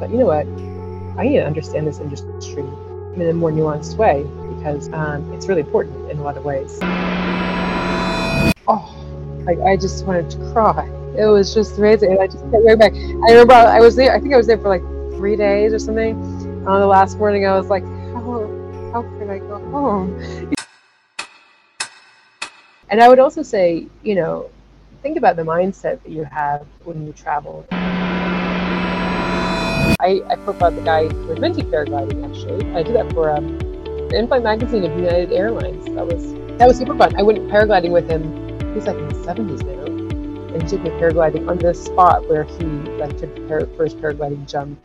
thought, you know what, I need to understand this industry in a more nuanced way because um, it's really important in a lot of ways. Oh, I, I just wanted to cry. It was just amazing. I just kept going back. I remember I was there, I think I was there for like three days or something. On the last morning, I was like, how, how can I go home? And I would also say, you know, think about the mindset that you have when you travel. I, I profiled the guy who invented paragliding. Actually, I did that for um, the in-flight magazine of United Airlines. That was that was super fun. I went paragliding with him. He's like in the seventies now, and he took me paragliding on the spot where he like took the par- first paragliding jump.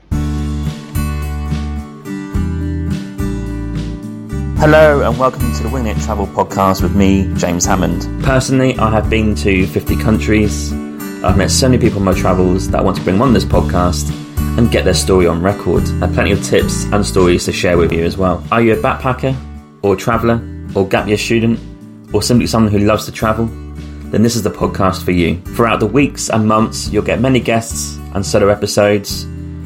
Hello and welcome to the Winging It Travel podcast with me, James Hammond. Personally, I have been to 50 countries. I've met so many people on my travels that I want to bring on this podcast and get their story on record. I have plenty of tips and stories to share with you as well. Are you a backpacker, or a traveller, or gap year student, or simply someone who loves to travel? Then this is the podcast for you. Throughout the weeks and months, you'll get many guests and solo episodes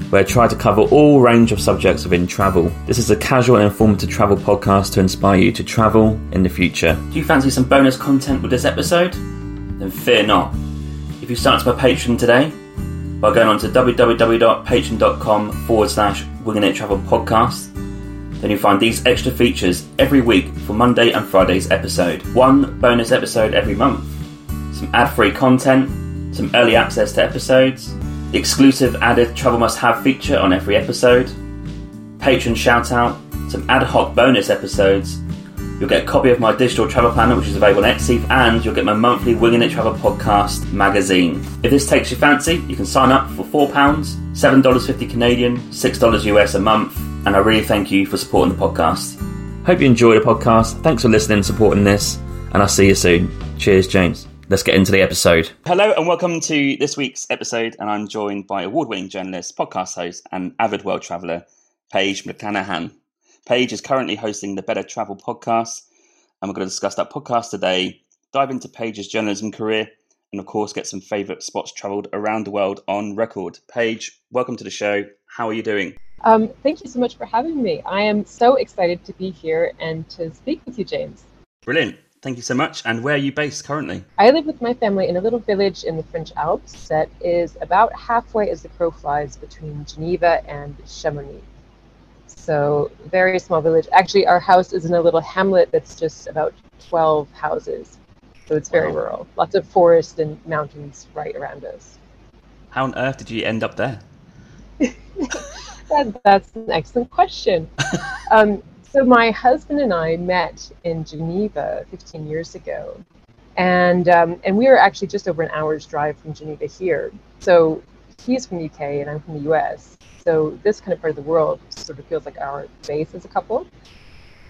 where I try to cover all range of subjects within travel. This is a casual and informative travel podcast to inspire you to travel in the future. Do you fancy some bonus content with this episode? Then fear not. If you start to my Patreon today, by going on to www.patreon.com forward slash Winging It Travel Podcast, then you'll find these extra features every week for Monday and Friday's episode. One bonus episode every month, some ad free content, some early access to episodes, the exclusive added Travel Must Have feature on every episode, patron shout out, some ad hoc bonus episodes. You'll get a copy of my digital travel planner, which is available on Etsy, and you'll get my monthly Winging It Travel podcast magazine. If this takes your fancy, you can sign up for £4, $7.50 Canadian, $6 US a month, and I really thank you for supporting the podcast. Hope you enjoy the podcast. Thanks for listening and supporting this, and I'll see you soon. Cheers, James. Let's get into the episode. Hello, and welcome to this week's episode. And I'm joined by award winning journalist, podcast host, and avid world traveller, Paige McClanahan. Paige is currently hosting the Better Travel podcast, and we're going to discuss that podcast today, dive into Paige's journalism career, and of course, get some favourite spots travelled around the world on record. Paige, welcome to the show. How are you doing? Um, thank you so much for having me. I am so excited to be here and to speak with you, James. Brilliant. Thank you so much. And where are you based currently? I live with my family in a little village in the French Alps that is about halfway as the crow flies between Geneva and Chamonix. So, very small village. Actually, our house is in a little hamlet that's just about 12 houses. So, it's very wow. rural. Lots of forest and mountains right around us. How on earth did you end up there? that, that's an excellent question. um, so my husband and I met in Geneva 15 years ago, and um, and we were actually just over an hour's drive from Geneva here. So he's from the UK and I'm from the US. So this kind of part of the world sort of feels like our base as a couple.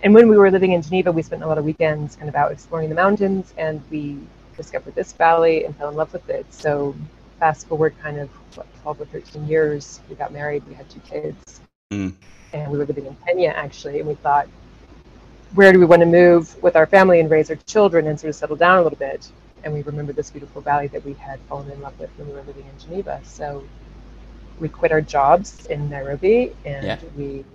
And when we were living in Geneva, we spent a lot of weekends kind of out exploring the mountains, and we discovered this valley and fell in love with it. So fast forward kind of what, 12 or 13 years, we got married, we had two kids. Mm and we were living in Kenya actually, and we thought, where do we want to move with our family and raise our children and sort of settle down a little bit? And we remembered this beautiful valley that we had fallen in love with when we were living in Geneva. So we quit our jobs in Nairobi and yeah. we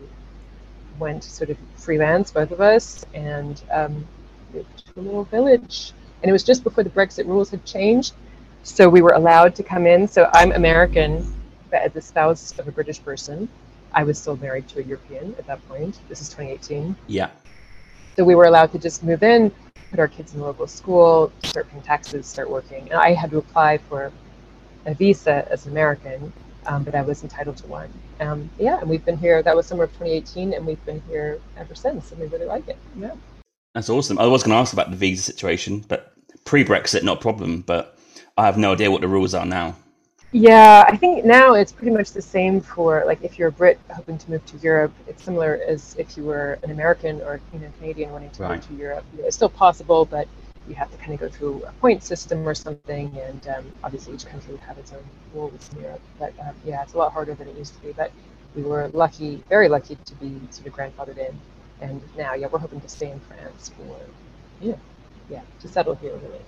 went sort of freelance, both of us, and um, moved to a little village. And it was just before the Brexit rules had changed. So we were allowed to come in. So I'm American, but as the spouse of a British person. I was still married to a European at that point. This is 2018. Yeah. So we were allowed to just move in, put our kids in local school, start paying taxes, start working. And I had to apply for a visa as an American, um, but I was entitled to one. Um, yeah, and we've been here. That was summer of 2018, and we've been here ever since, and we really like it. Yeah. That's awesome. I was going to ask about the visa situation, but pre-Brexit, not a problem. But I have no idea what the rules are now. Yeah, I think now it's pretty much the same for like if you're a Brit hoping to move to Europe, it's similar as if you were an American or you know Canadian wanting to right. move to Europe. It's still possible, but you have to kind of go through a point system or something, and um, obviously each country would have its own rules in Europe. But um, yeah, it's a lot harder than it used to be. But we were lucky, very lucky, to be sort of grandfathered in, and now yeah, we're hoping to stay in France for yeah, yeah, to settle here really.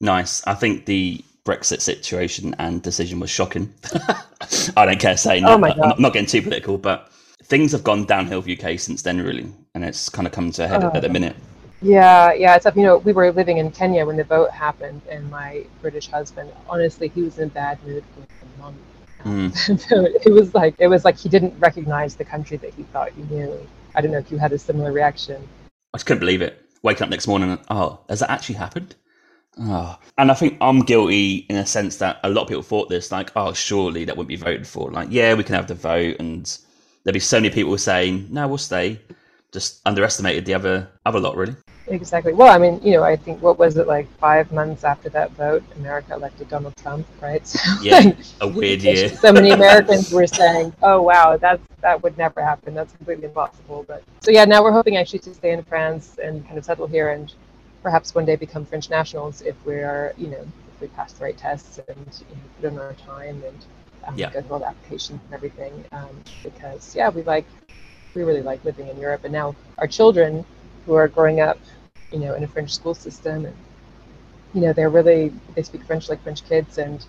Nice. I think the Brexit situation and decision was shocking. I don't care saying oh that. My God. I'm not getting too political, but things have gone downhill for UK since then, really, and it's kind of come to a head at the Oh. minute. Yeah, yeah. It's up. You know, we were living in Kenya when the vote happened, and my British husband, honestly, he was in a bad mood for a month. Mm. so it was like it was like he didn't recognize the country that he thought he knew. I don't know if you had a similar reaction. I just couldn't believe it. Waking up next morning, and, oh, has that actually happened? Oh. And I think I'm guilty in a sense that a lot of people thought this, like, oh, surely that wouldn't be voted for. Like, yeah, we can have the vote, and there'd be so many people saying, no, we'll stay. Just underestimated the other other lot, really. Exactly. Well, I mean, you know, I think what was it like five months after that vote, America elected Donald Trump, right? So, Yeah, like, a weird year. so many Americans were saying, "Oh, wow, that's that would never happen. That's completely impossible." But so yeah, now we're hoping actually to stay in France and kind of settle here, and perhaps one day become French nationals if we are, you know, if we pass the right tests and you know, put in our time and um, Yeah. go through all the applications and everything. Um, because yeah, we like we really like living in Europe, and now our children who are growing up, you know, in a French school system, and you know, they're really they speak French like French kids, and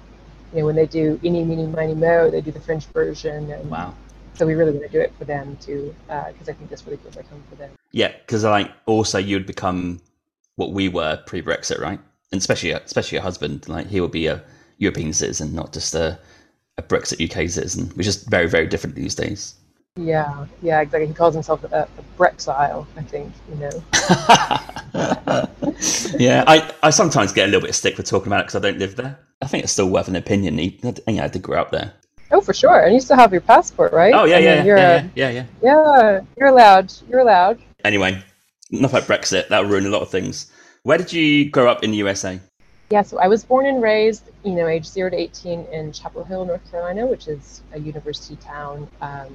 you know, when they do "ini, mini, miny, mo," they do the French version, and Wow. so we really want to do it for them too, because I think this really feels like home for them. Yeah, because like also you'd become what we were pre-Brexit, right? And especially especially your husband, like he will be a European citizen, not just a, a Brexit UK citizen, which is very very different these days. Yeah, yeah, exactly. He calls himself a, a Brexile, I think. You know. yeah, I, I sometimes get a little bit of stick for talking about it because I don't live there. I think it's still worth an opinion. He, yeah, I did grow up there. Oh, for sure. And you still have your passport, right? Oh yeah, I mean, yeah, yeah, yeah, yeah, yeah. yeah, you're allowed. You're allowed. Anyway, enough about Brexit. That'll ruin a lot of things. Where did you grow up in the USA? Yeah, so I was born and raised, you know, age zero to 18 in Chapel Hill, North Carolina, which is a university town, um,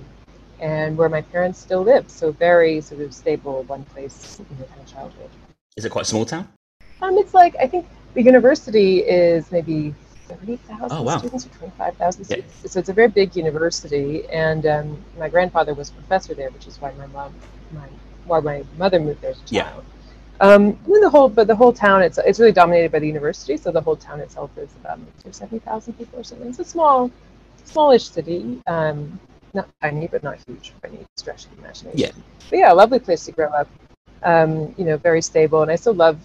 and where my parents still live. So very sort of stable, one place, you know, kind of childhood. Is it quite a small town? Um, it's like I think the university is maybe thirty thousand Oh, wow. students or twenty five thousand Yeah. students. So it's a very big university, and um, my grandfather was a professor there, which is why my mom, my why my mother moved there as a Yeah. child. Um, and then the whole, but the whole town, it's it's really dominated by the university. So the whole town itself is about maybe seventy thousand people or something. It's a small, smallish city. Um, not tiny, but not huge by any stretch of the imagination. Yeah. But yeah, a lovely place to grow up. Um, you know, very stable, and I still love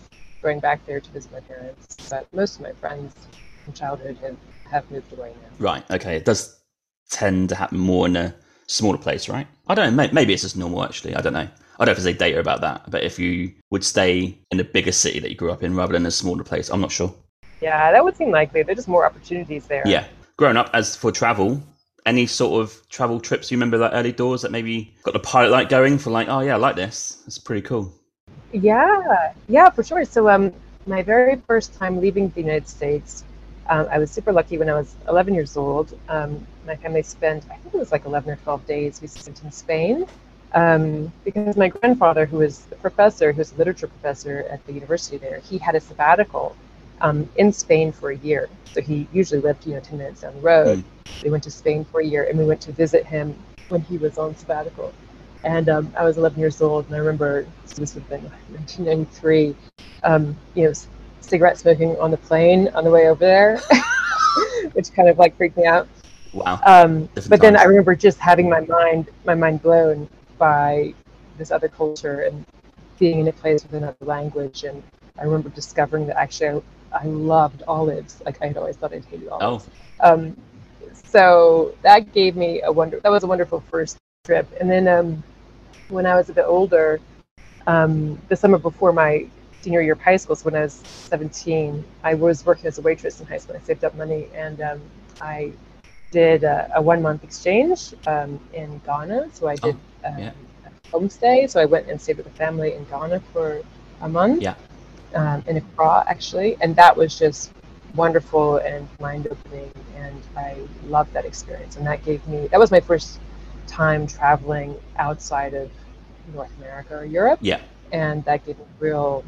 going back there to visit my parents. But most of my friends from childhood have, have moved away now. Right. Okay. It does tend to happen more in a smaller place, right? I don't know. Maybe it's just normal. Actually, I don't know. I don't know if there's any data about that. But if you would stay in a bigger city that you grew up in rather than a smaller place, I'm not sure. Yeah, that would seem likely. There's just more opportunities there. Yeah. Growing up, as for travel, any sort of travel trips you remember, like early doors, that maybe got the pilot light going for, like, oh yeah, I like this. It's pretty cool. Yeah, yeah, for sure. So, um, my very first time leaving the United States, um, I was super lucky when I was 11 years old. Um, my family spent, I think it was like 11 or 12 days we spent in Spain um, because my grandfather, who was a professor, who was a literature professor at the university there, he had a sabbatical um, in Spain for a year. So he usually lived, you know, 10 minutes down the road. We went to Spain for a year and we went to visit him when he was on sabbatical. And um, I was 11 years old, and I remember so this would have been 1993. Um, you know, cigarette smoking on the plane on the way over there, which kind of like freaked me out. Wow. Um, but then. I remember just having my mind my mind blown by this other culture and being in a place with another language. And I remember discovering that actually I, I loved olives. Like I had always thought I'd hated olives. Oh, Um, so that gave me a wonder. That was a wonderful first trip. And then um, when I was a bit older, um, the summer before my senior year of high school, so when I was 17, I was working as a waitress in high school. I saved up money and um, I did a, a one month exchange um, in Ghana. So I did um, yeah. homestay. So I went and stayed with a family in Ghana for a month. Yeah. Um, in Accra, actually. And that was just wonderful and mind opening. And I loved that experience. And that gave me, that was my first time traveling outside of North America or Europe. yeah. And that gave me real,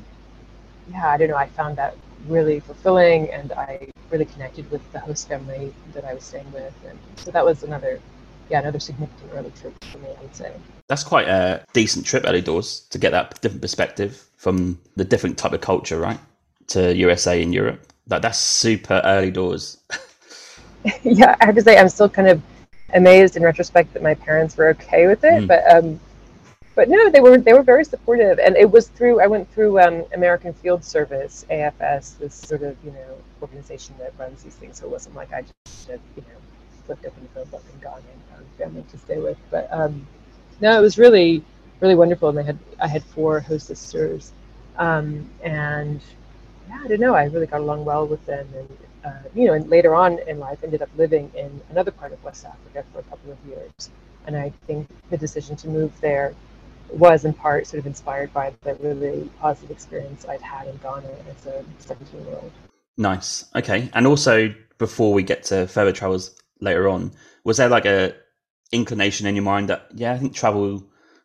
yeah, I don't know, I found that really fulfilling and I really connected with the host family that I was staying with. And so that was another, yeah, another significant early trip for me, I would say. That's quite a decent trip early doors to get that different perspective from the different type of culture, right? To USA and Europe. That that's super early doors. yeah, I have to say I'm still kind of amazed in retrospect that my parents were okay with it, mm. but um, but no, they were they were very supportive, and it was through I went through um, American Field Service AFS, this sort of you know organization that runs these things. So it wasn't like I just you know the phone book and gone and found family to stay with. But um, no, it was really really wonderful, and I had I had four host sisters, um, and yeah, I don't know, I really got along well with them, and uh, you know, and later on in life, ended up living in another part of West Africa for a couple of years, and I think the decision to move there was in part sort of inspired by the really positive experience I'd had in Ghana as a 17 year old. Nice. Okay. And also, before we get to further travels later on, was there like a inclination in your mind that, yeah, I think travel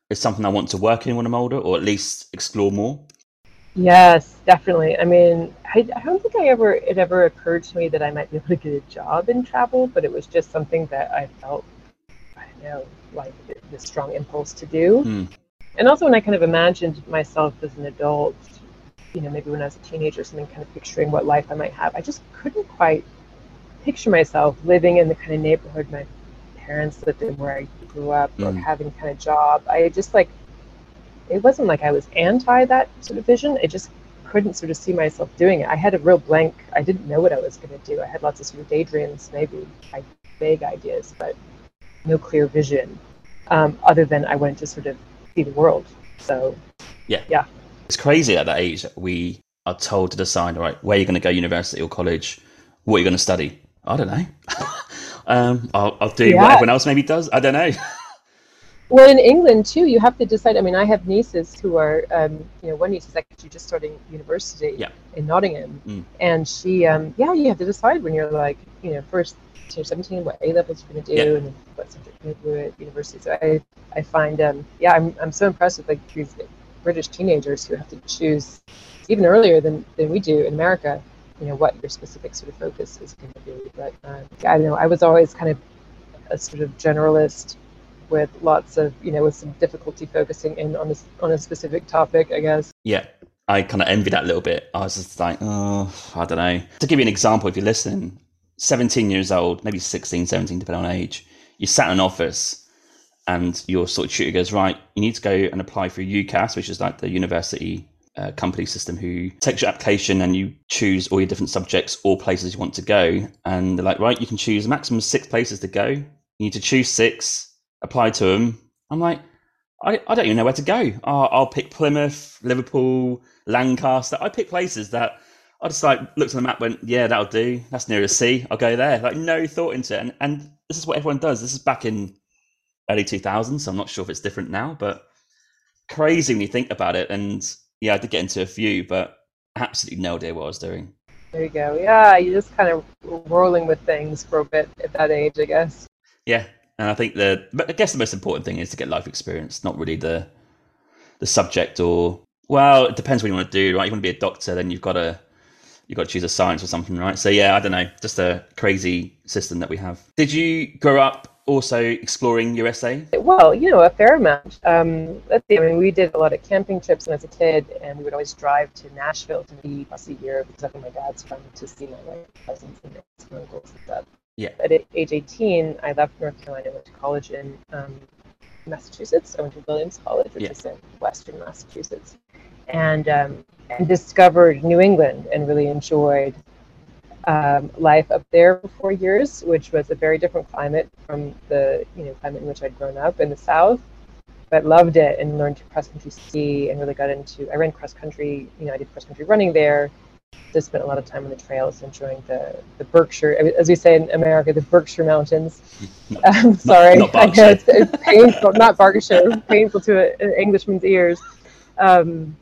is something I want to work in when I'm older or at least explore more? Yes, definitely. I mean, I, I don't think I ever it ever occurred to me that I might be able to get a job in travel, but it was just something that I felt, I don't know, like the strong impulse to do. Mm and also when I kind of imagined myself as an adult, you know, maybe when I was a teenager, or something kind of picturing what life I might have, I just couldn't quite picture myself living in the kind of neighborhood my parents lived in where I grew up mm. or having kind of job. I just like, it wasn't like I was anti that sort of vision. I just couldn't sort of see myself doing it. I had a real blank. I didn't know what I was going to do. I had lots of sort of daydreams, maybe I vague ideas, but no clear vision. Um, other than I wanted to sort of see the world. So yeah, yeah, it's crazy at that age that we are told to decide, right, where you're going to go, university or college, what you're going to study. I don't know. um, I'll, I'll do yeah. what everyone else maybe does. I don't know. well, in England too, you have to decide. I mean, I have nieces who are, um, you know, one niece is actually just starting university yeah. in Nottingham, mm. and she, um, yeah, you have to decide when you're like, you know, first you're 17, what A levels you're going to do, yeah. and what subject you're going to do at university. So I, I find, um, yeah, I'm, I'm so impressed with like these British teenagers who have to choose even earlier than, than we do in America, you know, what your specific sort of focus is going to be. But um, I know, I was always kind of a sort of generalist with lots of, you know, with some difficulty focusing in on a, on a specific topic, I guess. Yeah. I kind of envy that a little bit. I was just like, oh, I don't know. To give you an example, if you're listening, 17 years old, maybe 16, 17, depending on age, you sat in an office and your sort of tutor goes, right, you need to go and apply for UCAS, which is like the university company system who takes your application and you choose all your different subjects or places you want to go. And they're like, right, you can choose maximum six places to go. You need to choose six, apply to them. I'm like, I, I don't even know where to go. I'll pick Plymouth, Liverpool, Lancaster. I pick places that I just like looked at the map, went, yeah, that'll do. That's near a sea. I'll go there. Like no thought into it. And, and this is what everyone does. This is back in early 2000s. So I'm not sure if it's different now, but crazy when you think about it. And yeah, I did get into a few, but absolutely no idea what I was doing. There you go. Yeah, you are just kind of rolling with things for a bit at that age, I guess. Yeah, and I think the, but I guess the most important thing is to get life experience, not really the the subject or well, it depends what you want to do, right? You want to be a doctor, then you've got to you've got to choose a science or something, right? So yeah, I don't know, just a crazy system that we have. Did you grow up also exploring USA? Well, you know, a fair amount. Um, let's see, I mean, we did a lot of camping trips when I was a kid, and we would always drive to Nashville to be once a year because that's where my dad's from to see my like, cousins and uncles and stuff. Yeah. At age 18, I left North Carolina and went to college in um, Massachusetts. I went to Williams College, which yeah. is in Western Massachusetts and, um, and discovered New England and really enjoyed um, life up there for four years, which was a very different climate from the you know climate in which I'd grown up in the South. But loved it and learned to cross country ski and really got into. I ran cross country. You know, I did cross country running there. Just spent a lot of time on the trails, enjoying the the Berkshire, as we say in America, the Berkshire Mountains. No, sorry, not, know it's, it's painful, not Berkshire, painful to an Englishman's ears. Um,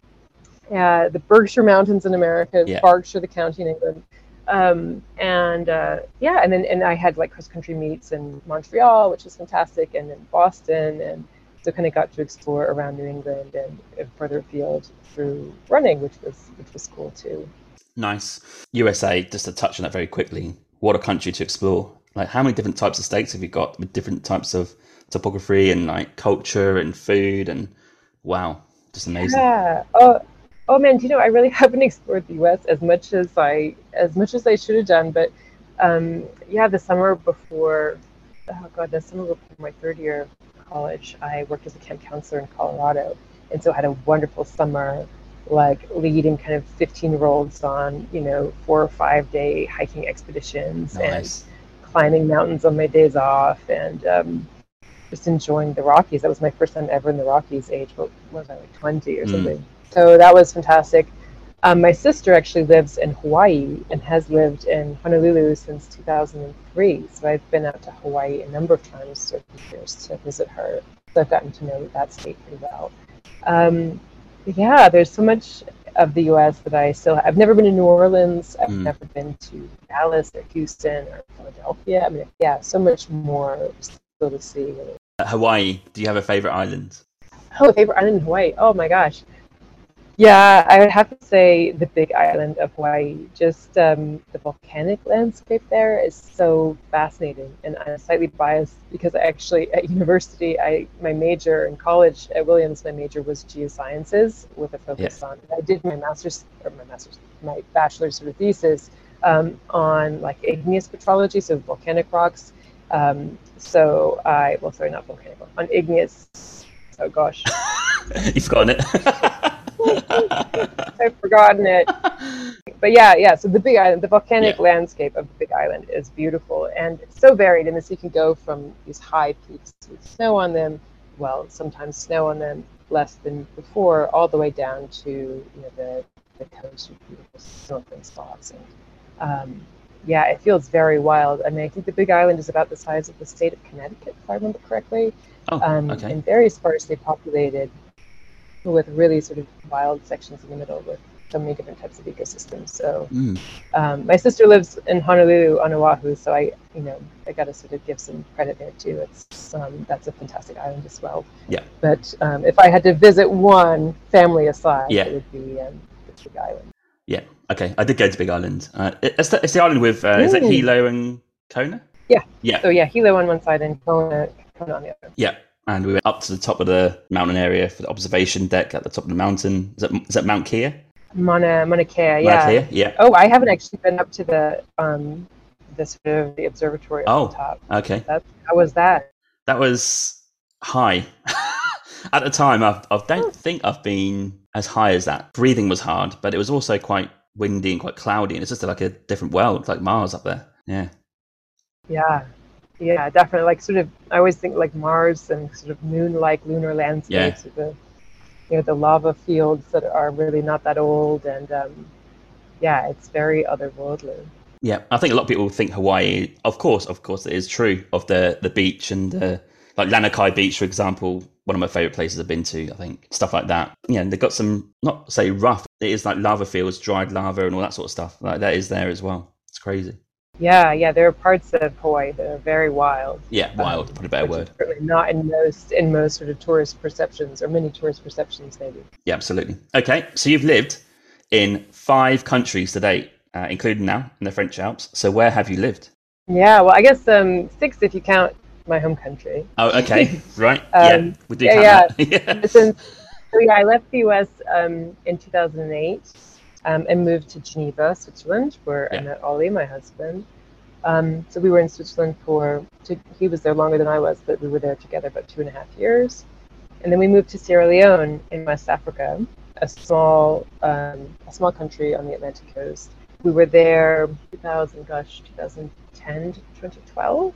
uh, the Berkshire Mountains in America, yeah. Berkshire, the county in England. Um, and uh, yeah, and then and I had like cross country meets in Montreal, which was fantastic, and in Boston, and so kind of got to explore around New England and, and further afield through running, which was which was cool too. Nice. USA, just to touch on that very quickly. What a country to explore! Like, how many different types of states have you got with different types of topography and like culture and food and wow, just amazing. Yeah. Oh, Oh man, do you know I really haven't explored the U.S. as much as I as much as I should have done. But um, yeah, the summer before, oh god, the summer before my third year of college, I worked as a camp counselor in Colorado, and so I had a wonderful summer, like leading kind of 15 year olds on you know four or five day hiking expeditions Nice. and climbing mountains on my days off and. Um, just enjoying the Rockies. That was my first time ever in the Rockies. Age what was I like twenty or Mm. something? So that was fantastic. Um, my sister actually lives in Hawaii and has lived in Honolulu since 2003. So I've been out to Hawaii a number of times over the years to visit her. So I've gotten to know that state pretty well. Um, yeah, there's so much of the U.S. that I still. I've never been to New Orleans. I've Mm. never been to Dallas or Houston or Philadelphia. I mean, yeah, so much more still to see. Hawaii. Do you have a favorite island? Oh, favorite island in Hawaii. Oh my gosh. Yeah, I would have to say the big island of Hawaii. Just um, the volcanic landscape there is so fascinating, and I'm slightly biased because I actually at university, I my major in college at Williams, my major was geosciences with a focus on. I did my master's or my master's, my bachelor's sort of thesis um, on like igneous petrology, so volcanic rocks. Um, so I well, sorry, not volcanic, on igneous. Oh gosh. You've forgotten it. I've forgotten it. But yeah, yeah. So the Big Island, the volcanic Yeah. landscape of the Big Island is beautiful and it's so varied in this. You can go from these high peaks with snow on them, well, sometimes snow on them, less than before, all the way down to you know the the coast with beautiful snorkeling spots. And um, yeah, it feels very wild. I mean, I think the Big Island is about the size of the state of Connecticut, if I remember correctly oh, um, okay. and very sparsely populated with really sort of wild sections in the middle with so many different types of ecosystems. So Mm. um, my sister lives in Honolulu on Oahu, so I, you know, I got to sort of give some credit there too. It's um, that's a fantastic island as well. Yeah. But um, if I had to visit one, family aside, Yeah. it would be um, Big Island. Yeah. Okay. I did go to Big Island. Uh, it's, the, it's the island with uh, is it Hilo and Kona? Yeah. Yeah. So yeah, Hilo on one side and Kona, Kona on the other. Yeah. And we went up to the top of the mountain area for the observation deck at the top of the mountain. Is that, is that Mount Kia? Mauna Mauna Kea, yeah. Kia? Yeah. Oh, I haven't actually been up to the um the sort of the observatory Oh. at the top. Okay. That how was that? That was high. At the time, I, I don't think I've been as high as that. Breathing was hard, but it was also quite windy and quite cloudy, and it's just like a different world, like Mars up there. Yeah. Yeah. Yeah, definitely. Like sort of I always think like Mars and sort of moon like lunar landscapes with the you know, the lava fields that are really not that old and um yeah, it's very otherworldly. Yeah, I think a lot of people think Hawaii. Of course, of course, it is true of the the beach and uh, like Lanikai Beach, for example. One of my favorite places I've been to. I think stuff like that. Yeah, and they've got some not say rough. It is like lava fields, dried lava, and all that sort of stuff. Like that is there as well. It's crazy. Yeah, yeah, there are parts of Hawaii that are very wild. Yeah, wild. Probably a better which is word. Certainly not in most in most sort of tourist perceptions or many tourist perceptions maybe. Yeah, absolutely. Okay, so you've lived in five countries to date, uh, including now in the French Alps. So where have you lived? Yeah, well I guess um six if you count my home country. Oh, okay, right. yeah, Um, we do yeah, count that. yeah. Since so yeah, I left the U.S. Um, in 2008 um, and moved to Geneva, Switzerland, where Yeah. I met Ollie, my husband. Um, so we were in Switzerland for to, he was there longer than I was, but we were there together about two and a half years. And then we moved to Sierra Leone in West Africa, a small um, a small country on the Atlantic coast. We were there 2000, gosh, 2010 to 2012.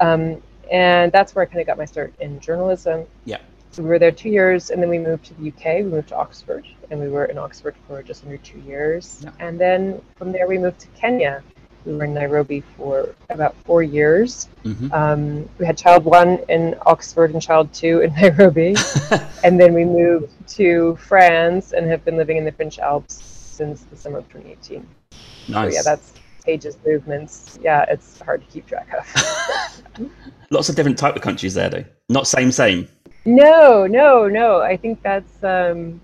Um, and that's where I kind of got my start in journalism. Yeah. So we were there two years, and then we moved to the UK. We moved to Oxford, and we were in Oxford for just under two years. Yeah. And then from there, we moved to Kenya. We were in Nairobi for about four years. hmm Um, we had child one in Oxford and child two in Nairobi. and then we moved to France and have been living in the French Alps since the summer of 2018. nice. So yeah, that's Paige's, movements. Yeah, it's hard to keep track of. Lots of different type of countries there, though. Not same, same. No, no, no. I think that's um,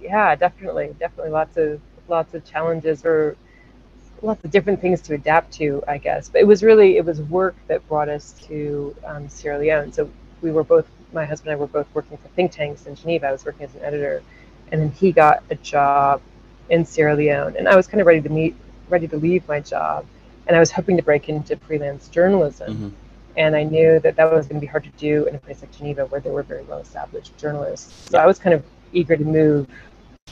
yeah, definitely, definitely lots of lots of challenges or lots of different things to adapt to, I guess. But it was really it was work that brought us to um, Sierra Leone. So we were both my husband and I were both working for think tanks in Geneva. I was working as an editor, and then he got a job in Sierra Leone, and I was kind of ready to meet, ready to leave my job, and I was hoping to break into freelance journalism. Mm-hmm. And I knew that that was going to be hard to do in a place like Geneva, where there were very well-established journalists. So I was kind of eager to move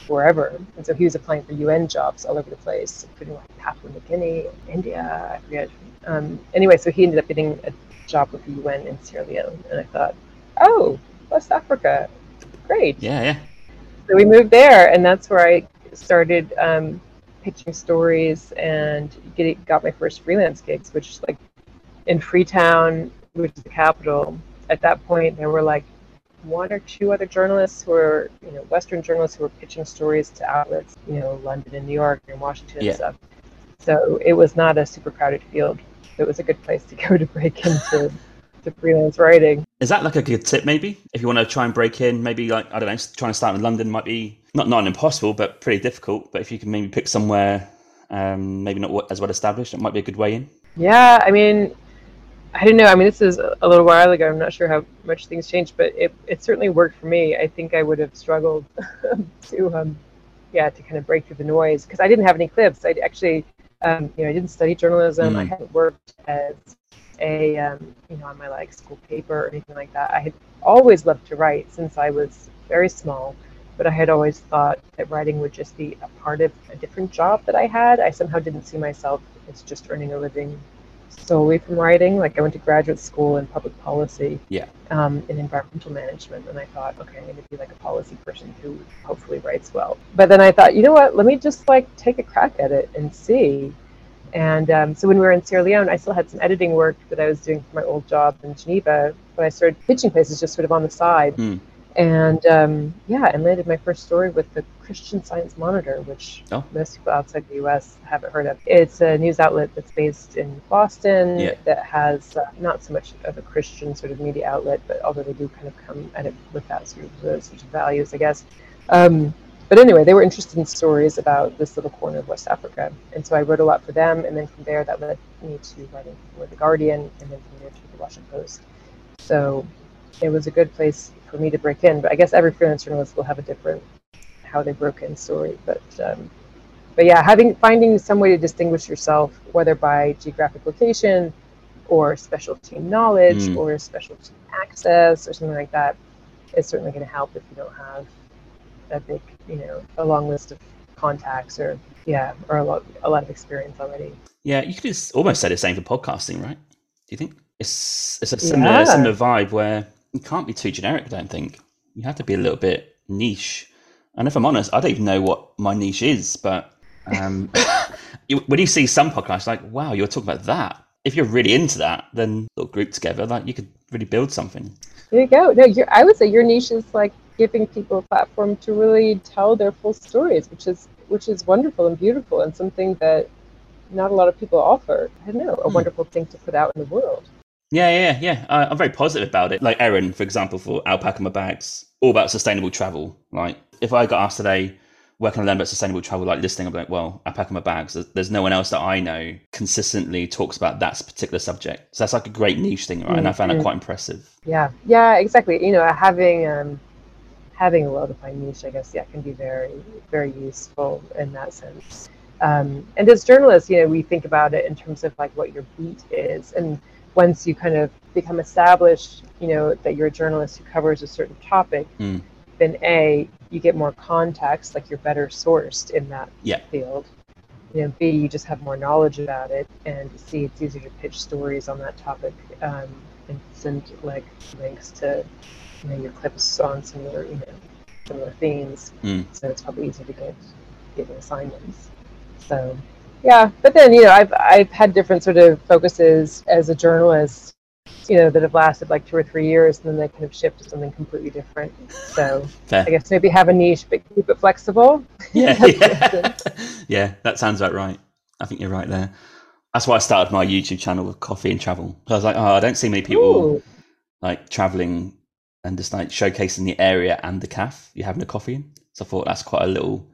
wherever. And so he was applying for UN jobs all over the place, including like Papua New Guinea, India, I forget. Um, anyway, so he ended up getting a job with the UN in Sierra Leone, and I thought, oh, West Africa, great. Yeah, yeah. So we moved there, and that's where I started um, pitching stories and getting, got my first freelance gigs, which like in Freetown, which is the capital. At that point, there were like one or two other journalists who were, you know, Western journalists who were pitching stories to outlets, you know, London and New York and Washington yeah. and stuff. So it was not a super crowded field. It was a good place to go to break into to freelance writing. Is that like a good tip, maybe? If you want to try and break in, maybe like, I don't know, trying to start in London might be not, not impossible, but pretty difficult. But if you can maybe pick somewhere um, maybe not as well established, it might be a good way in. Yeah, I mean, I don't know. I mean, this is a little while ago. I'm not sure how much things changed, but it, it certainly worked for me. I think I would have struggled to, um, yeah, to kind of break through the noise because I didn't have any clips. I actually, um, you know, I didn't study journalism. Mm. I hadn't worked as a, um, you know, on my like school paper or anything like that. I had always loved to write since I was very small, but I had always thought that writing would just be a part of a different job that I had. I somehow didn't see myself as just earning a living solely from writing. Like I went to graduate school in public policy, yeah, um, in environmental management, and I thought, okay, I'm going to be like a policy person who hopefully writes well. But then I thought, you know what? Let me just like take a crack at it and see. And um, so when we were in Sierra Leone, I still had some editing work that I was doing for my old job in Geneva, but I started pitching places just sort of on the side. Mm and um, yeah, I landed my first story with the Christian Science Monitor, which oh. most people outside the U.S. haven't heard of. It's a news outlet that's based in Boston yeah. that has uh, not so much of a Christian sort of media outlet, but although they do kind of come at it with that sort of those sorts of values, I guess. Um, but anyway, they were interested in stories about this little corner of West Africa, and so I wrote a lot for them. And then from there, that led me to writing for the Guardian, and then from there to the Washington Post. So it was a good place for me to break in. But I guess every freelance journalist will have a different how they broke in story. But um, but yeah, having finding some way to distinguish yourself, whether by geographic location or special team knowledge mm. or special team access or something like that, is certainly going to help if you don't have a big, you know, a long list of contacts or yeah, or a lot a lot of experience already. Yeah, you could almost say the same for podcasting, right? Do you think it's it's a similar yeah. similar vibe where you can't be too generic. I don't think you have to be a little bit niche. And if I'm honest, I don't even know what my niche is. But um, when you see some podcasts, like wow, you're talking about that. If you're really into that, then little group together, like you could really build something. There you go. No, I would say your niche is like giving people a platform to really tell their full stories, which is which is wonderful and beautiful, and something that not a lot of people offer. I don't know, a hmm. wonderful thing to put out in the world. Yeah, yeah, yeah. Uh, I'm very positive about it. Like Erin, for example, for Alpaca My Bags, all about sustainable travel. Like if I got asked today, where can I learn about sustainable travel? Like listening, I'm like, well, Alpaca My Bags. There's, there's, no one else that I know consistently talks about that particular subject. So that's like a great niche thing, right? Mm-hmm. And I found that quite impressive. Yeah, yeah, exactly. You know, having um, having a well-defined niche, I guess, yeah, can be very, very useful in that sense. Um, and as journalists, you know, we think about it in terms of like what your beat is, and once you kind of become established, you know, that you're a journalist who covers a certain topic, mm. then A, you get more context, like you're better sourced in that yeah. field. You know, B, you just have more knowledge about it, and C, it's easier to pitch stories on that topic um, and send like links to you know your clips on similar you know similar themes. Mm. So it's probably easier to get get assignments. So yeah, but then you know I've I've had different sort of focuses as a journalist, you know, that have lasted like two or three years, and then they kind of shift to something completely different. So Fair. I guess maybe have a niche, but keep it flexible. Yeah, yeah. yeah, that sounds about right. I think you're right there. That's why I started my YouTube channel with coffee and travel. I was like, oh, I don't see many people Ooh. like traveling and just like showcasing the area and the cafe you're having a coffee in. So I thought that's quite a little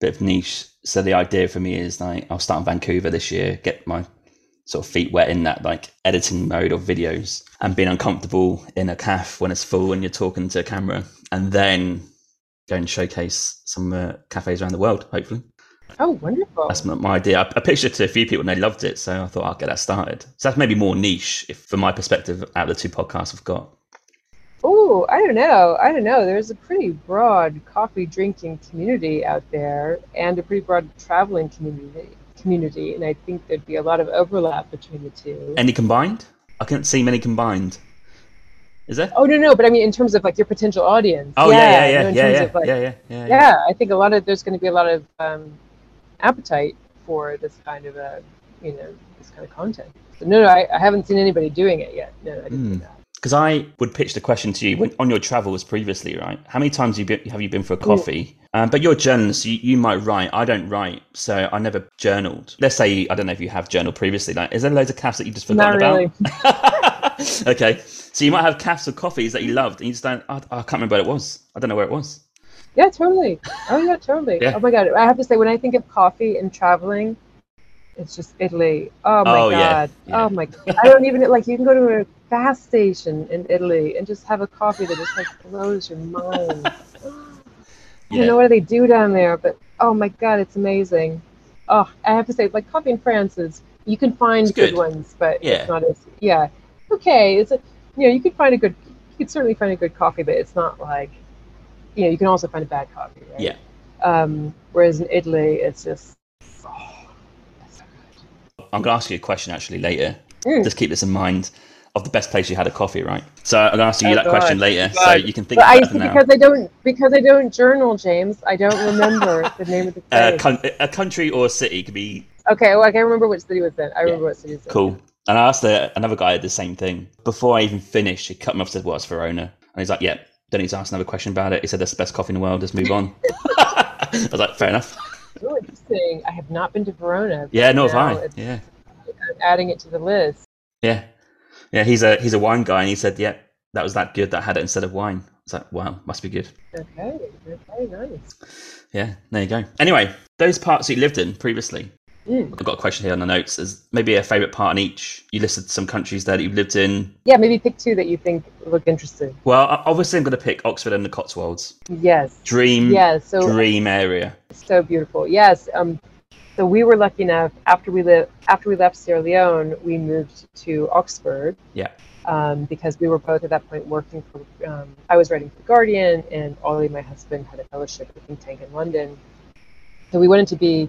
bit of niche. So the idea for me is like I'll start in Vancouver this year, get my sort of feet wet in that like editing mode of videos and being uncomfortable in a calf when it's full and you're talking to a camera and then go and showcase some uh, cafes around the world. Hopefully. Oh, wonderful! That's my, my idea. I, I, pitched it to a few people and they loved it, so I thought I'll get that started. So that's maybe more niche, if from my perspective, out of the two podcasts I've got. Oh, I don't know. I don't know. There's a pretty broad coffee drinking community out there, and a pretty broad traveling community. Community, and I think there'd be a lot of overlap between the two. Any combined? I can't see many combined. Is there? Oh no, no, but I mean in terms of like your potential audience. Oh yeah, yeah, yeah, yeah, yeah, like, yeah, yeah, yeah, yeah, I think a lot of there's going to be a lot of um, appetite for this kind of a, you know, this kind of content. So, no, no, I, I haven't seen anybody doing it yet. No, I didn't mm. that. Because I would pitch the question to you when, on your travels previously, right? How many times have you been, have you been for a coffee? Um, but you're a journalist, you, you might write. I don't write, so I never journaled. Let's say I don't know if you have journaled previously. Like, is there loads of cafes that you just forgotten Not really. about? okay, so you might have cafes or coffees that you loved, and you just don't. I, I can't remember what it was. I don't know where it was. Yeah, totally. Oh yeah, totally. Yeah. Oh my god, I have to say when I think of coffee and traveling, it's just Italy. Oh my oh, god. Yeah. Yeah. Oh my. God. I don't even like. You can go to a gas station in Italy and just have a coffee that just like blows your mind. I don't know what they do down there, but oh my god, it's amazing. Oh, I have to say, like coffee in France is you can find good. good. ones, but yeah. it's not as yeah. Okay, it's a you know you can find a good you can certainly find a good coffee, but it's not like you know you can also find a bad coffee, right? Yeah. Um, whereas in Italy, it's just I'm going to ask you a question actually later. Mm. Just keep this in mind of the best place you had a coffee, right? So I'm going to ask you oh, that God. question later, God. so you can think. About I, because I don't because I don't journal, James. I don't remember the name of the place. Uh, a country or a city could be. Okay, well, I can't remember which city was in. I remember yeah. what city it was in. Cool. And I asked another guy the same thing. Before I even finished, he cut me off and said, well, it's Verona. And he's like, yeah, don't need to ask another question about it. He said, that's the best coffee in the world. Just move on. I was like, fair enough. Interesting. I have not been to Verona. Yeah, no, have I. Yeah. I'm adding it to the list. Yeah, yeah. He's a he's a wine guy, and he said, yeah, that was that good that I had it instead of wine. It's like, wow, must be good. Okay, okay, nice. Yeah, there you go. Anyway, those parts you lived in previously. Mm. I've got a question here on the notes. Is maybe a favourite part in each? You listed some countries there that you've lived in. Yeah, maybe pick two that you think look interesting. Well, obviously, I'm going to pick Oxford and the Cotswolds. Yes. Dream. Yeah. So dream area. So beautiful. Yes. Um, so we were lucky enough after we lived after we left Sierra Leone, we moved to Oxford. Yeah. Um, because we were both at that point working for. Um, I was writing for the Guardian, and Ollie, my husband, had a fellowship at think tank in London. So we wanted to be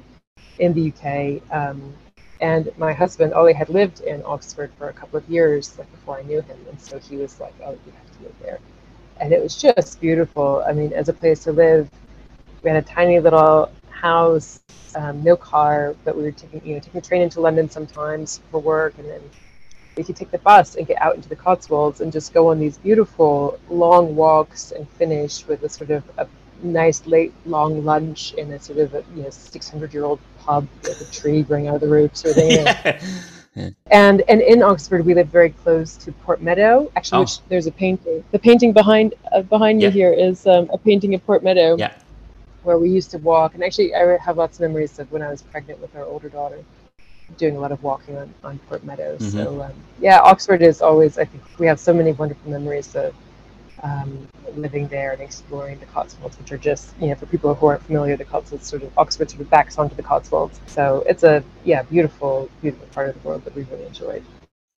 in the UK. Um, and my husband, Ollie, had lived in Oxford for a couple of years, like before I knew him, and so he was like, "Oh, you have to live there," and it was just beautiful. I mean, as a place to live, we had a tiny little house um, no car, but we were taking you know taking the train into London sometimes for work, and then we could take the bus and get out into the Cotswolds and just go on these beautiful long walks and finish with a sort of a nice late long lunch in a sort of a you know 600 year old pub with a tree growing out of the roof or thing. yeah. Yeah. And and in Oxford, we live very close to Port Meadow. Actually, oh. which there's a painting. The painting behind uh, behind yeah. me here is um, a painting of Port Meadow. Yeah where we used to walk. And actually, I have lots of memories of when I was pregnant with our older daughter, doing a lot of walking on, on Port Meadow. Mm-hmm. So, um, yeah, Oxford is always, I think, we have so many wonderful memories of um, living there and exploring the Cotswolds, which are just, you know, for people who aren't familiar, the Cotswolds sort of, Oxford sort of backs onto the Cotswolds. So it's a, yeah, beautiful, beautiful part of the world that we really enjoyed.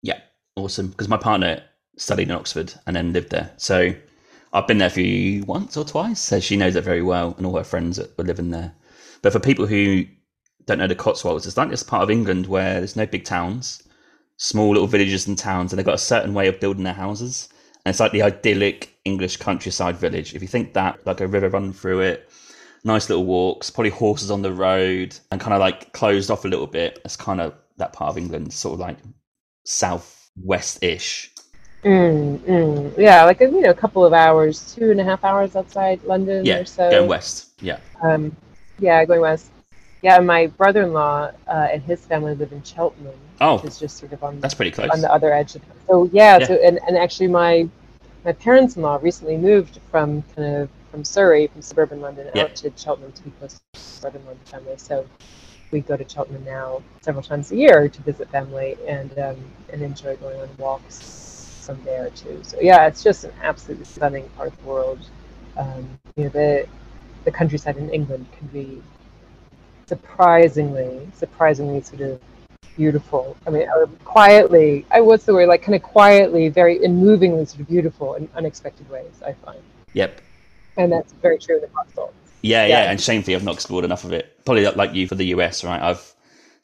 Yeah, awesome. Because my partner studied in Oxford and then lived there. So I've been there for you once or twice, so she knows it very well, and all her friends that were living there. But for people who don't know the Cotswolds, it's like this part of England where there's no big towns, small little villages and towns, and they've got a certain way of building their houses. And it's like the idyllic English countryside village. If you think that, like a river running through it, nice little walks, probably horses on the road, and kind of like closed off a little bit. It's kind of that part of England, sort of like southwest ish. Mm, mm. Yeah, like you know, a couple of hours, two and a half hours outside London yeah, or so. going west. Yeah. Um, yeah, going west. Yeah, my brother-in-law uh, and his family live in Cheltenham. Oh, which is just sort of on that's pretty close on the other edge. Of it. So yeah, yeah. So, and, and actually my my parents-in-law recently moved from kind of from Surrey, from suburban London, yeah. out to Cheltenham to be close to suburban London family. So we go to Cheltenham now several times a year to visit family and um, and enjoy going on walks from there too. So yeah, it's just an absolutely stunning part of the world. Um, you know, the the countryside in England can be surprisingly, surprisingly sort of beautiful. I mean, or quietly, I what's the word, like kind of quietly, very and movingly sort of beautiful in unexpected ways, I find. Yep. And that's very true in the Cotswolds. Yeah, yeah, yeah, and shamefully, I've not explored enough of it. Probably like you for the US, right? I've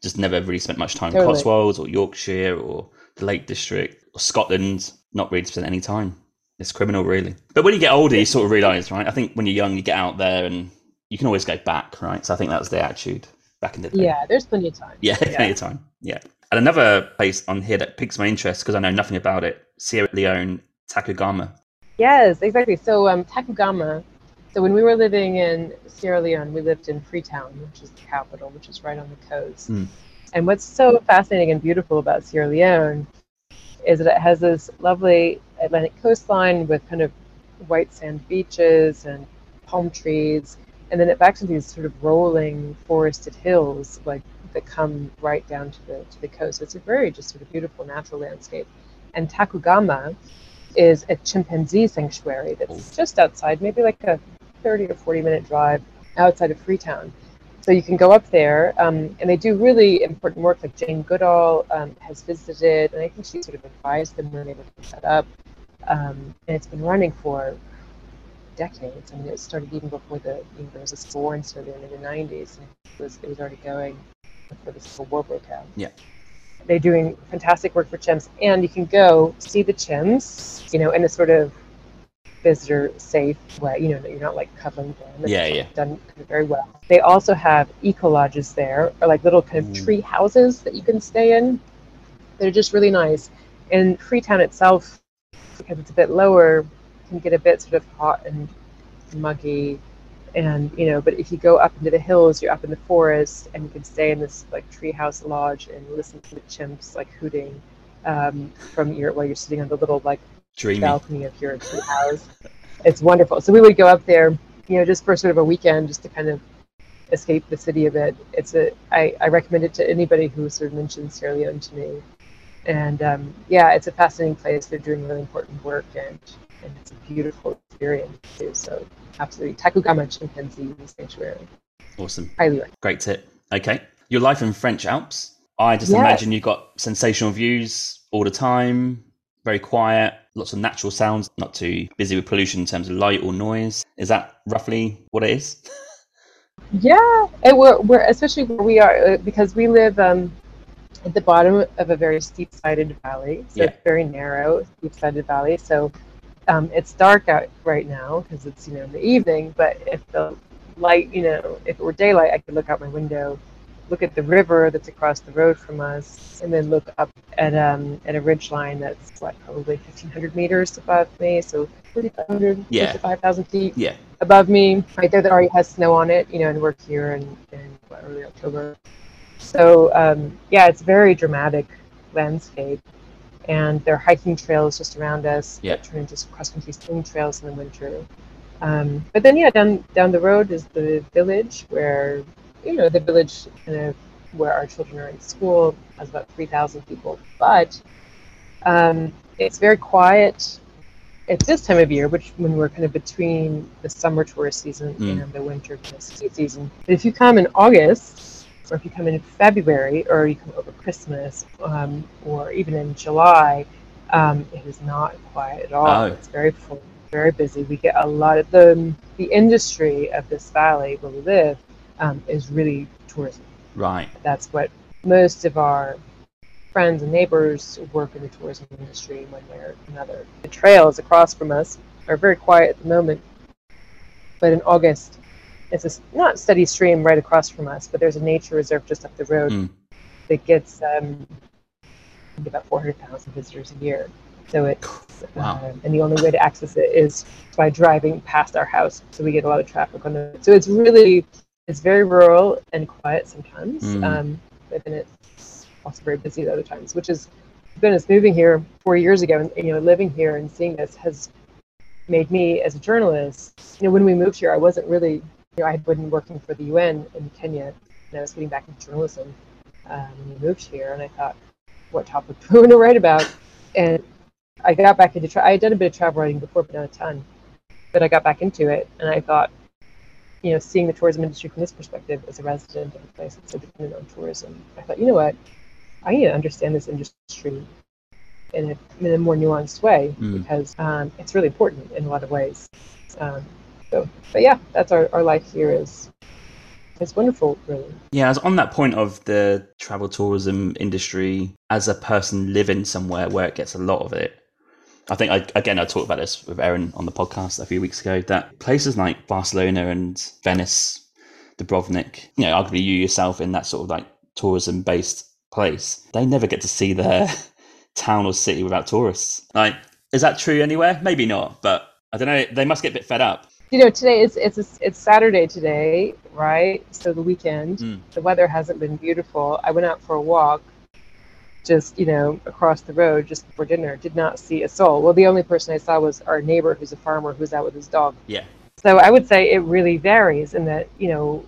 just never really spent much time totally. in Cotswolds or Yorkshire or the Lake District or Scotland. Not really spent any time. It's criminal, really. But when you get older, you sort of realise, right? I think when you're young, you get out there and you can always go back, right? So I think that's the attitude back in the day. Yeah, there's plenty of time. Yeah, yeah. plenty of time. Yeah. And another place on here that piques my interest because I know nothing about it Sierra Leone, Tacugama. Yes, exactly. So, um, Tacugama, so when we were living in Sierra Leone, we lived in Freetown, which is the capital, which is right on the coast. Mm. And what's so fascinating and beautiful about Sierra Leone is that it has this lovely Atlantic coastline with kind of white sand beaches and palm trees, and then it backs into these sort of rolling forested hills, like that come right down to the to the coast. It's a very just sort of beautiful natural landscape. And Tacugama is a chimpanzee sanctuary that's just outside, maybe like a 30 or 40 minute drive outside of Freetown. So you can go up there, um, and they do really important work. Like Jane Goodall um, has visited, and I think she sort of advised them when they were set up. Um, and it's been running for decades. I mean, it started even before the you know, there was a store in Sierra Leone in the 90s, and it was, it was already going before the Civil War broke out. Yeah. They're doing fantastic work for chimps, and you can go see the chimps, you know, in a sort of visitor safe way. You know, you're not like cuddling them. Yeah, yeah. Done very well. They also have eco lodges there, or like little kind of mm. tree houses that you can stay in. They're just really nice. And Freetown itself, because it's a bit lower, can get a bit sort of hot and muggy. And you know, but if you go up into the hills, you're up in the forest, and you can stay in this like treehouse lodge and listen to the chimps like hooting um, from your while you're sitting on the little like Dreamy. balcony of your house. it's wonderful. So we would go up there, you know, just for sort of a weekend, just to kind of escape the city a bit. It's a I, I recommend it to anybody who sort of mentions Sierra Leone to me. And um, yeah, it's a fascinating place. They're doing really important work, and and it's a beautiful experience too. So absolutely, Tacugama Chimpanzee Sanctuary. Awesome. Highly recommend. Great tip. Okay, your life in French Alps. I just yes. imagine you've got sensational views all the time very quiet, lots of natural sounds, not too busy with pollution in terms of light or noise. Is that roughly what it is? yeah, and we're, we're especially where we are uh, because we live um, at the bottom of a very steep-sided valley. So yeah. it's very narrow, steep-sided valley. So um, it's dark out right now because it's you know in the evening. But if the light, you know, if it were daylight, I could look out my window look at the river that's across the road from us, and then look up at um, at a ridge line that's like probably 1,500 meters above me, so 4,500, yeah. 5,000 feet yeah. above me, right there that already has snow on it, you know, and we're here in, in what, early October. So um, yeah, it's very dramatic landscape, and there are hiking trails just around us yeah. that turn into cross-country skiing trails in the winter. Um, but then, yeah, down down the road is the village where you know, the village kind of where our children are in school has about 3,000 people, but um, it's very quiet at this time of year, which when we're kind of between the summer tourist season mm. and the winter ski season. But if you come in August, or if you come in February, or you come over Christmas, um, or even in July, um, it is not quiet at all. Oh. It's very full, very busy. We get a lot of the the industry of this valley where we live um, is really tourism. Right. That's what most of our friends and neighbors work in the tourism industry one way or another. The trails across from us are very quiet at the moment, but in August, it's a not steady stream right across from us, but there's a nature reserve just up the road mm. that gets um, about 400,000 visitors a year. So it's wow. uh, and the only way to access it is by driving past our house. So we get a lot of traffic on it. So it's really it's very rural and quiet sometimes, mm. um, but then it's also very busy at other times. Which is, goodness, moving here four years ago and you know living here and seeing this has made me as a journalist. You know, when we moved here, I wasn't really, you know, I had been working for the UN in Kenya, and I was getting back into journalism um, when we moved here, and I thought, what topic do I want to write about? And I got back into. Tra- I had done a bit of travel writing before, but not a ton. But I got back into it, and I thought, you know, seeing the tourism industry from this perspective as a resident of a place that's so dependent on tourism, I thought, you know what, I need to understand this industry in a, in a more nuanced way mm. because um, it's really important in a lot of ways. Um, so, but yeah, that's our, our life here is it's wonderful, really. Yeah, as on that point of the travel tourism industry, as a person living somewhere where it gets a lot of it, I think I, again I talked about this with Erin on the podcast a few weeks ago that places like Barcelona and Venice, Dubrovnik, you know, arguably you yourself in that sort of like tourism based place, they never get to see their town or city without tourists. Like, is that true anywhere? Maybe not, but I don't know. They must get a bit fed up. You know, today it's it's it's Saturday today, right? So the weekend. Mm. The weather hasn't been beautiful. I went out for a walk just you know across the road just before dinner did not see a soul well the only person i saw was our neighbor who's a farmer who's out with his dog yeah so i would say it really varies in that you know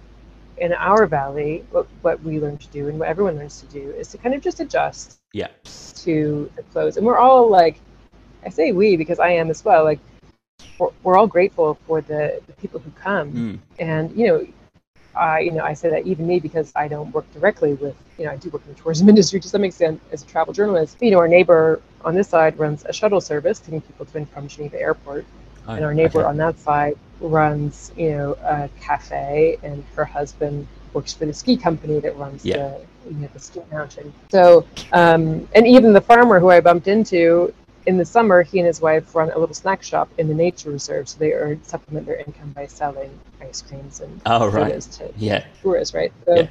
in our valley what, what we learn to do and what everyone learns to do is to kind of just adjust yeah to the clothes and we're all like i say we because i am as well like we're, we're all grateful for the, the people who come mm. and you know I, you know, I say that even me because I don't work directly with, you know, I do work in the tourism industry to some extent as a travel journalist. You know, our neighbor on this side runs a shuttle service taking people to and from Geneva Airport, and our neighbor okay. on that side runs, you know, a cafe, and her husband works for the ski company that runs yeah. the, you know, the ski mountain. So, um, and even the farmer who I bumped into in the summer, he and his wife run a little snack shop in the nature reserve, so they earn supplement their income by selling ice creams and oh, right. to yeah. tourists, right? So, yeah.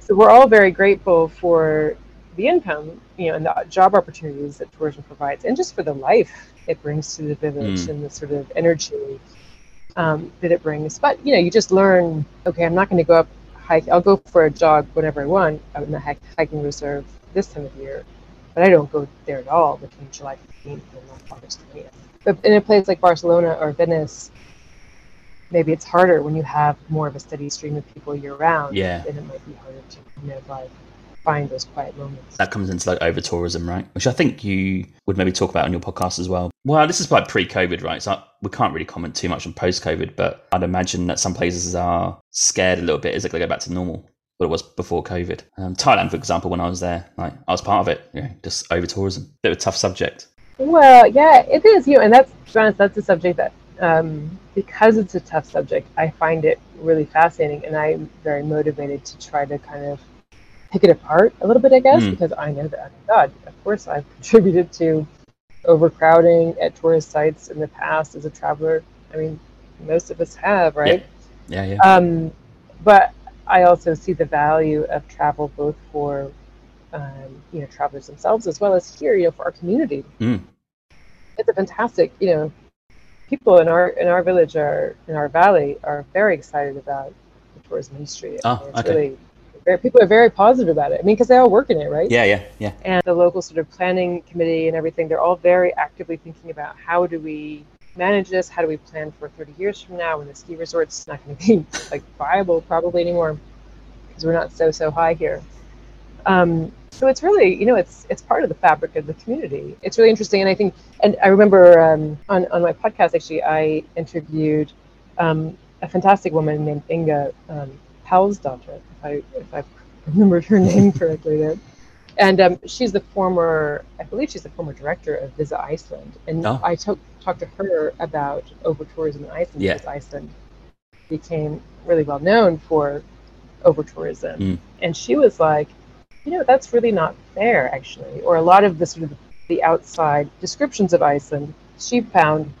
so we're all very grateful for the income, you know, and the job opportunities that tourism provides, and just for the life it brings to the village mm. and the sort of energy um, that it brings. But you know, you just learn. Okay, I'm not going to go up hike. I'll go for a jog whenever I want out in the hiking reserve this time of year but I don't go there at all between July 15th and August 20th. But in a place like Barcelona or Venice, maybe it's harder when you have more of a steady stream of people year round. Yeah. And it might be harder to you know, like find those quiet moments. That comes into like over tourism, right? Which I think you would maybe talk about on your podcast as well. Well, this is like pre-COVID, right? So we can't really comment too much on post-COVID, but I'd imagine that some places are scared a little bit. Is it going to go back to normal? What it was before COVID. Um, Thailand, for example, when I was there, like I was part of it. You know, just over tourism, bit of a tough subject. Well, yeah, it is. You know, and that's to be honest, that's a subject that um, because it's a tough subject, I find it really fascinating, and I'm very motivated to try to kind of pick it apart a little bit, I guess, mm. because I know that God, of course, I've contributed to overcrowding at tourist sites in the past as a traveler. I mean, most of us have, right? Yeah, yeah. yeah. Um, but I also see the value of travel both for um, you know travelers themselves as well as here, you know, for our community. Mm. It's a fantastic, you know, people in our in our village are in our valley are very excited about the tourism industry. Oh, it's okay. Really, very, people are very positive about it. I mean, because they all work in it, right? Yeah, yeah, yeah. And the local sort of planning committee and everything, they're all very actively thinking about how do we manage this? How do we plan for 30 years from now when the ski resort's not going to be like viable probably anymore because we're not so so high here. Um, so it's really you know it's it's part of the fabric of the community. It's really interesting, and I think and I remember um, on on my podcast actually I interviewed um, a fantastic woman named Inga um, daughter, if I if I remembered her name correctly there. And um, she's the former, I believe she's the former director of Visit Iceland. And oh. I talked to her about over tourism in Iceland yeah. because Iceland became really well known for over tourism. Mm. And she was like, you know, that's really not fair, actually. Or a lot of the sort of the outside descriptions of Iceland she found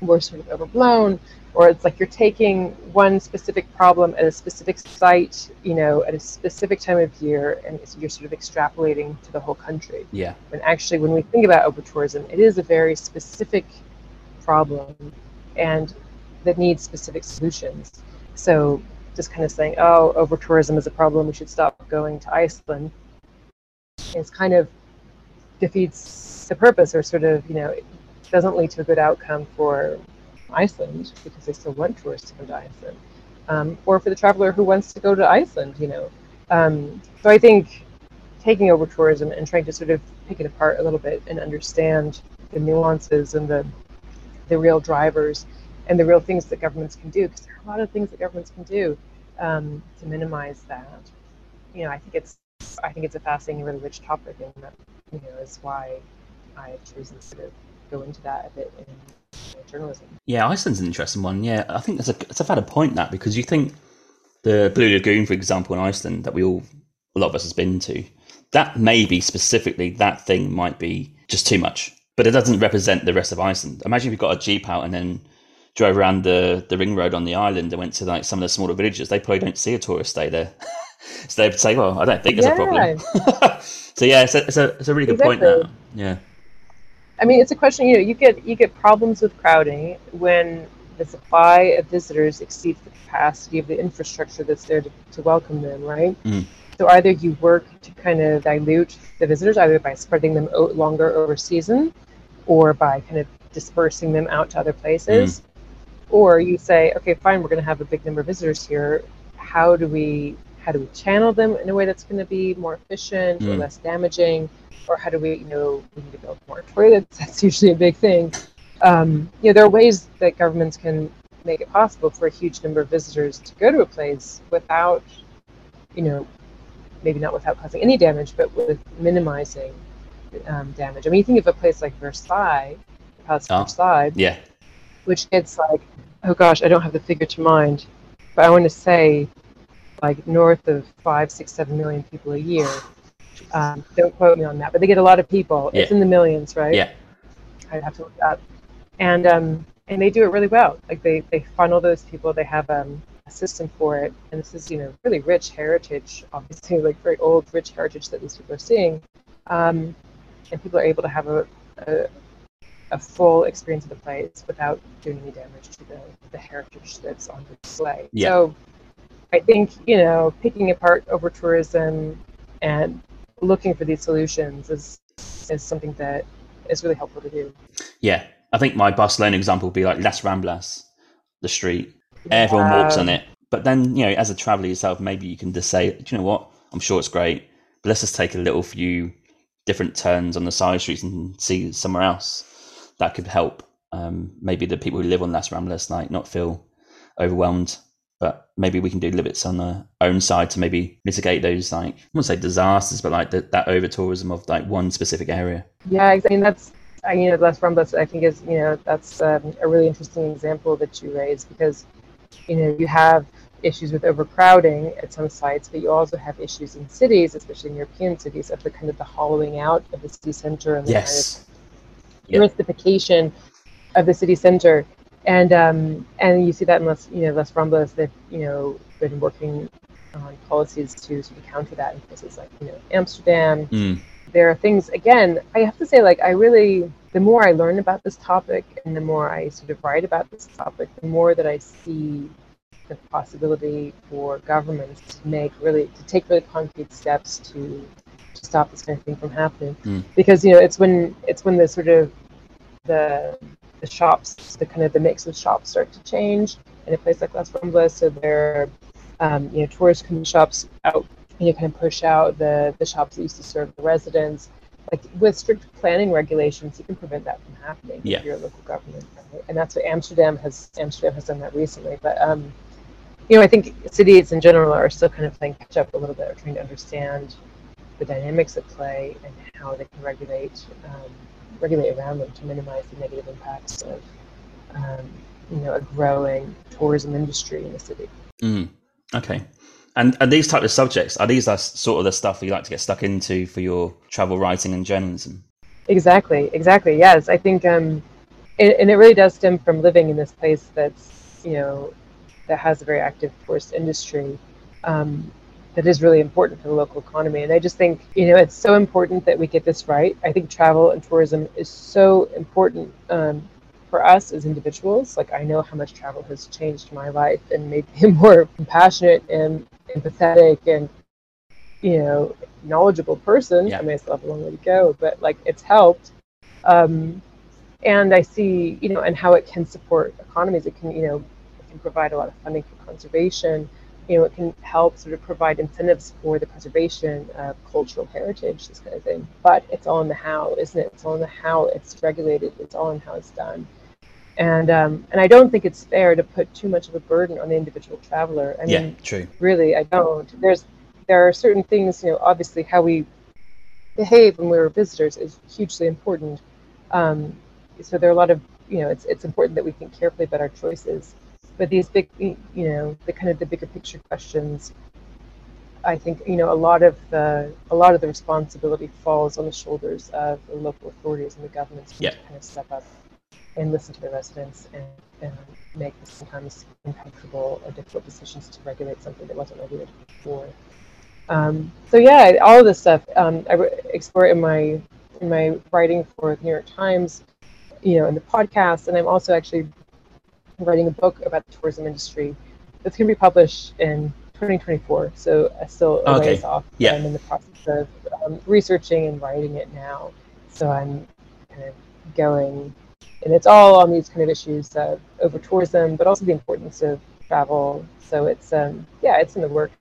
were sort of overblown or it's like you're taking one specific problem at a specific site, you know, at a specific time of year, and you're sort of extrapolating to the whole country. Yeah. When actually, when we think about over tourism, it is a very specific problem, and that needs specific solutions. So, just kind of saying, "Oh, over tourism is a problem. We should stop going to Iceland," is kind of defeats the purpose, or sort of, you know, it doesn't lead to a good outcome for Iceland because they still want tourists to come to Iceland, um, or for the traveler who wants to go to Iceland, you know. Um, so I think taking over tourism and trying to sort of pick it apart a little bit and understand the nuances and the the real drivers and the real things that governments can do, because there are a lot of things that governments can do um, to minimize that. You know, I think it's I think it's a fascinating, really rich topic, and that you know is why I have chosen to sort of go into that a bit in journalism. Yeah, Iceland's an interesting one. Yeah, I think that's a it's a valid point that because you think the Blue Lagoon, for example, in Iceland that we all a lot of us has been to, that maybe specifically that thing might be just too much, but it doesn't represent the rest of Iceland. Imagine if you got a jeep out and then drove around the the ring road on the island and went to like some of the smaller villages. They probably don't see a tourist stay there. so they'd say, "Well, I don't think there's yeah. a problem." so yeah, it's a, it's a, it's a really good exactly. point. Now, yeah. I mean, it's a question. You know, you get you get problems with crowding when the supply of visitors exceeds the capacity of the infrastructure that's there to, to welcome them, right? Mm. So either you work to kind of dilute the visitors, either by spreading them out longer over season, or by kind of dispersing them out to other places, mm. or you say, okay, fine, we're going to have a big number of visitors here. How do we how do we channel them in a way that's going to be more efficient mm. or less damaging? Or how do we, you know, we need to build more toilets? That's usually a big thing. Um, you know, there are ways that governments can make it possible for a huge number of visitors to go to a place without, you know, maybe not without causing any damage, but with minimizing um, damage. I mean, you think of a place like Versailles, Palace oh, Versailles, yeah, which gets like, oh gosh, I don't have the figure to mind, but I want to say like north of five, six, seven million people a year. Um, don't quote me on that, but they get a lot of people. Yeah. It's in the millions, right? Yeah. I'd have to look up. And um, and they do it really well. Like they, they funnel those people. They have um, a system for it, and this is you know really rich heritage, obviously like very old rich heritage that these people are seeing, um, and people are able to have a, a, a full experience of the place without doing any damage to the the heritage that's on display. Yeah. So I think you know picking apart over tourism and looking for these solutions is is something that is really helpful to do. Yeah, I think my Barcelona example would be like Las Ramblas, the street. Yeah. Everyone walks on it, but then you know, as a traveller yourself, maybe you can just say, do you know what? I'm sure it's great, but let's just take a little few different turns on the side streets and see somewhere else that could help. Um, maybe the people who live on Las Ramblas like not feel overwhelmed but maybe we can do limits on our own side to maybe mitigate those like I won't say disasters, but like the, that over tourism of like one specific area. Yeah, I mean that's I, you know Las Ramblas I think is you know that's um, a really interesting example that you raised because you know you have issues with overcrowding at some sites, but you also have issues in cities, especially in European cities, of the kind of the hollowing out of the city center and the yes. kind of of the city center and um, and you see that in Las you know Ramblas they've you know been working on policies to sort of counter that in places like you know Amsterdam. Mm. There are things again. I have to say, like I really, the more I learn about this topic and the more I sort of write about this topic, the more that I see the possibility for governments to make really to take really concrete steps to to stop this kind of thing from happening. Mm. Because you know it's when it's when the sort of the the shops, the kind of the mix of shops start to change in a place like Las Ramblas. So there, um, you know, tourist shops out, you know, kind of push out the the shops that used to serve the residents. Like with strict planning regulations, you can prevent that from happening yeah. if you're a local government, right? and that's what Amsterdam has. Amsterdam has done that recently, but um, you know, I think cities in general are still kind of playing catch up a little bit, or trying to understand the dynamics at play and how they can regulate um, regulate around them to minimize the negative impacts of um, you know a growing tourism industry in the city. Mm, okay. And and these type of subjects are these are sort of the stuff you like to get stuck into for your travel writing and journalism? Exactly, exactly. Yes, I think, um, it, and it really does stem from living in this place that's you know that has a very active tourist industry. Um, that is really important for the local economy. And I just think, you know, it's so important that we get this right. I think travel and tourism is so important um, for us as individuals. Like, I know how much travel has changed my life and made me more compassionate and empathetic and, you know, knowledgeable person. Yeah. I may still have a long way to go, but like, it's helped. Um, and I see, you know, and how it can support economies. It can, you know, it can provide a lot of funding for conservation you know, it can help sort of provide incentives for the preservation of cultural heritage, this kind of thing. But it's all in the how, isn't it? It's all in the how it's regulated. It's all in how it's done. and um, and I don't think it's fair to put too much of a burden on the individual traveler. I yeah, mean, true. Really, I don't. There's there are certain things, you know, obviously how we behave when we're visitors is hugely important. Um, so there are a lot of, you know, it's it's important that we think carefully about our choices. But these big, you know, the kind of the bigger picture questions, I think, you know, a lot of the a lot of the responsibility falls on the shoulders of the local authorities and the governments yeah. to kind of step up and listen to the residents and, and make the sometimes uncomfortable or difficult decisions to regulate something that wasn't regulated before. Um, so yeah, all of this stuff um, I explore in my in my writing for the New York Times, you know, in the podcast, and I'm also actually writing a book about the tourism industry that's going to be published in 2024. So I still a okay. ways off. Yeah. I'm in the process of um, researching and writing it now. So I'm kind of going, and it's all on these kind of issues of over tourism, but also the importance of travel. So it's um, yeah, it's in the works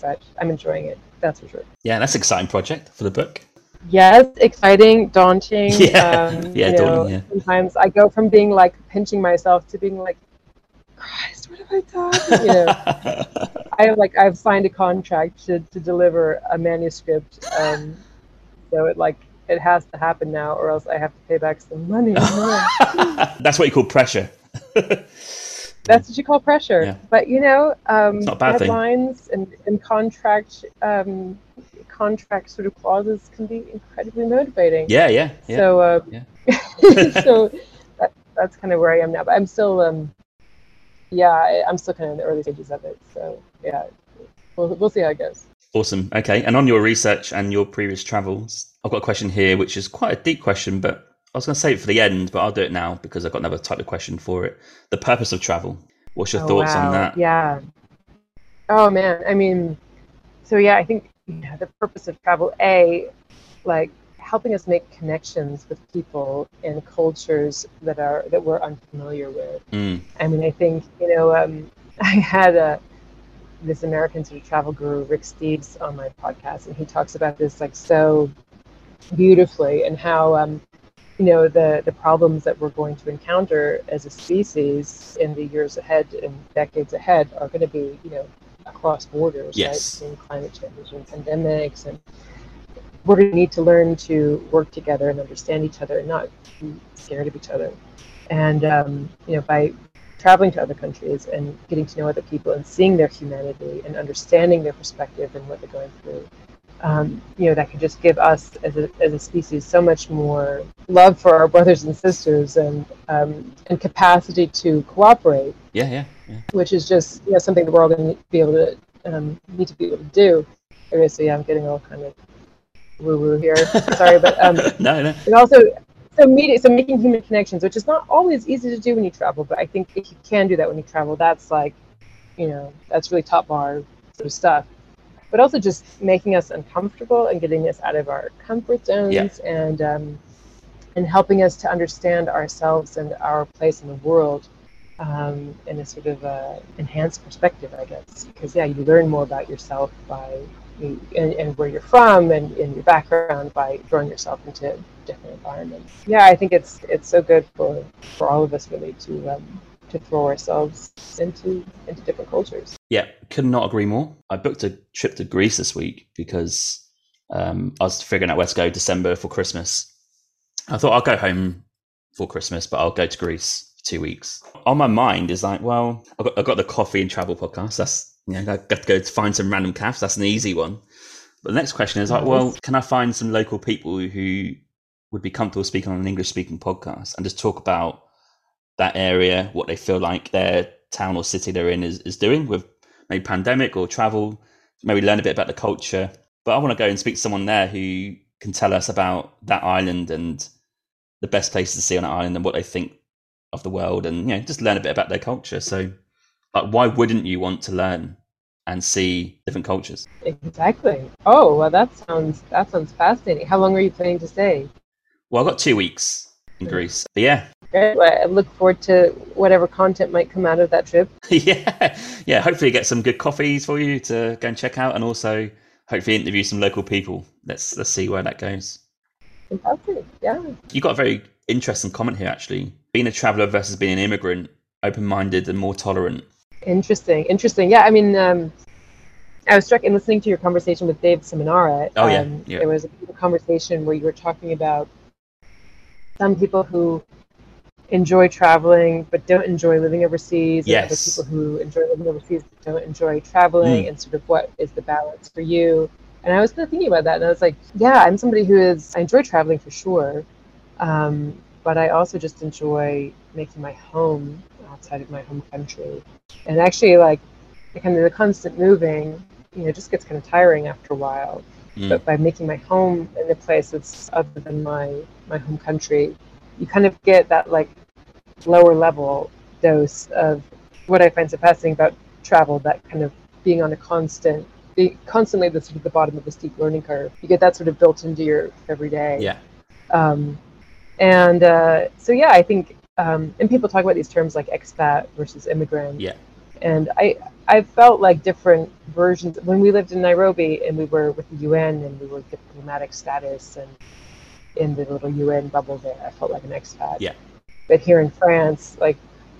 but I'm enjoying it. That's for sure. Yeah, that's an exciting project for the book. Yes, exciting, daunting. Yeah, um, yeah, you know, daunting. Yeah. Sometimes I go from being like pinching myself to being like, Christ, what have I done? You know, I like I've signed a contract to to deliver a manuscript, um, so it like it has to happen now, or else I have to pay back some money. That's what you call pressure. That's what you call pressure. Yeah. But you know, um, deadlines and, and contract um, contract sort of clauses can be incredibly motivating. Yeah, yeah. yeah. So, uh, yeah. so that, that's kind of where I am now. But I'm still, um, yeah, I'm still kind of in the early stages of it. So yeah, we'll we'll see how it goes. Awesome. Okay. And on your research and your previous travels, I've got a question here, which is quite a deep question, but I was going to save it for the end, but I'll do it now because I've got another type of question for it. The purpose of travel. What's your oh, thoughts wow. on that? Yeah. Oh man, I mean, so yeah, I think you know, the purpose of travel, a, like helping us make connections with people and cultures that are that we're unfamiliar with. Mm. I mean, I think you know, um, I had a this American sort of travel guru, Rick Steves, on my podcast, and he talks about this like so beautifully and how um, you know the the problems that we're going to encounter as a species in the years ahead and decades ahead are going to be you know across borders yes. right between climate change and pandemics and we're going to need to learn to work together and understand each other and not be scared of each other and um, you know by traveling to other countries and getting to know other people and seeing their humanity and understanding their perspective and what they're going through um, you know, that can just give us as a, as a species so much more love for our brothers and sisters and um, and capacity to cooperate. Yeah, yeah, yeah. Which is just you know something that we're all going to be able to um, need to be able to do. Okay, so yeah, I'm getting all kind of woo woo here. Sorry, but um, no, no. And also, so meeting, so making human connections, which is not always easy to do when you travel, but I think if you can do that when you travel, that's like, you know, that's really top bar sort of stuff but also just making us uncomfortable and getting us out of our comfort zones yeah. and um, and helping us to understand ourselves and our place in the world um, in a sort of uh, enhanced perspective, I guess. Because yeah, you learn more about yourself by and, and, where you're from and, your background by throwing yourself into different environments. Yeah, I think it's it's so good for for all of us really to um, to throw ourselves into into different cultures. Yeah, could not agree more. I booked a trip to Greece this week because um, I was figuring out where to go December for Christmas. I thought I'll go home for Christmas, but I'll go to Greece two weeks. On my mind is like, well, I got, I got the coffee and travel podcast. That's you know, I got to go to find some random cafes. That's an easy one. But the next question is like, well, can I find some local people who would be comfortable speaking on an English speaking podcast and just talk about that area, what they feel like their town or city they're in is, is doing with maybe pandemic or travel, maybe learn a bit about the culture. But I want to go and speak to someone there who can tell us about that island and the best places to see on that island and what they think of the world and you know just learn a bit about their culture. So like why wouldn't you want to learn and see different cultures? Exactly. Oh well that sounds that sounds fascinating. How long are you planning to stay? Well I've got two weeks in Greece. But yeah, Great. Well, I look forward to whatever content might come out of that trip. yeah, yeah. Hopefully, get some good coffees for you to go and check out, and also hopefully interview some local people. Let's let's see where that goes. Fantastic. Yeah. You got a very interesting comment here, actually. Being a traveler versus being an immigrant, open minded and more tolerant? Interesting, interesting. Yeah, I mean, um, I was struck in listening to your conversation with Dave Seminara. Oh, yeah, um, yeah. There was a conversation where you were talking about some people who enjoy traveling but don't enjoy living overseas, and other people who enjoy living overseas but don't enjoy traveling, Mm. and sort of what is the balance for you. And I was kind of thinking about that, and I was like, yeah, I'm somebody who is, I enjoy traveling for sure, um, but I also just enjoy making my home outside of my home country. And actually, like, kind of the constant moving, you know, just gets kind of tiring after a while. Mm. But by making my home in a place that's other than my my home country, you kind of get that like lower level dose of what I find so fascinating about travel. That kind of being on a constant, be constantly the sort of the bottom of the steep learning curve. You get that sort of built into your everyday. Yeah. Um, and uh, so yeah, I think, um, and people talk about these terms like expat versus immigrant. Yeah. And I, I felt like different versions when we lived in Nairobi and we were with the UN and we were diplomatic status and in the little UN bubble there, I felt like an expat. Yeah. But here in France, like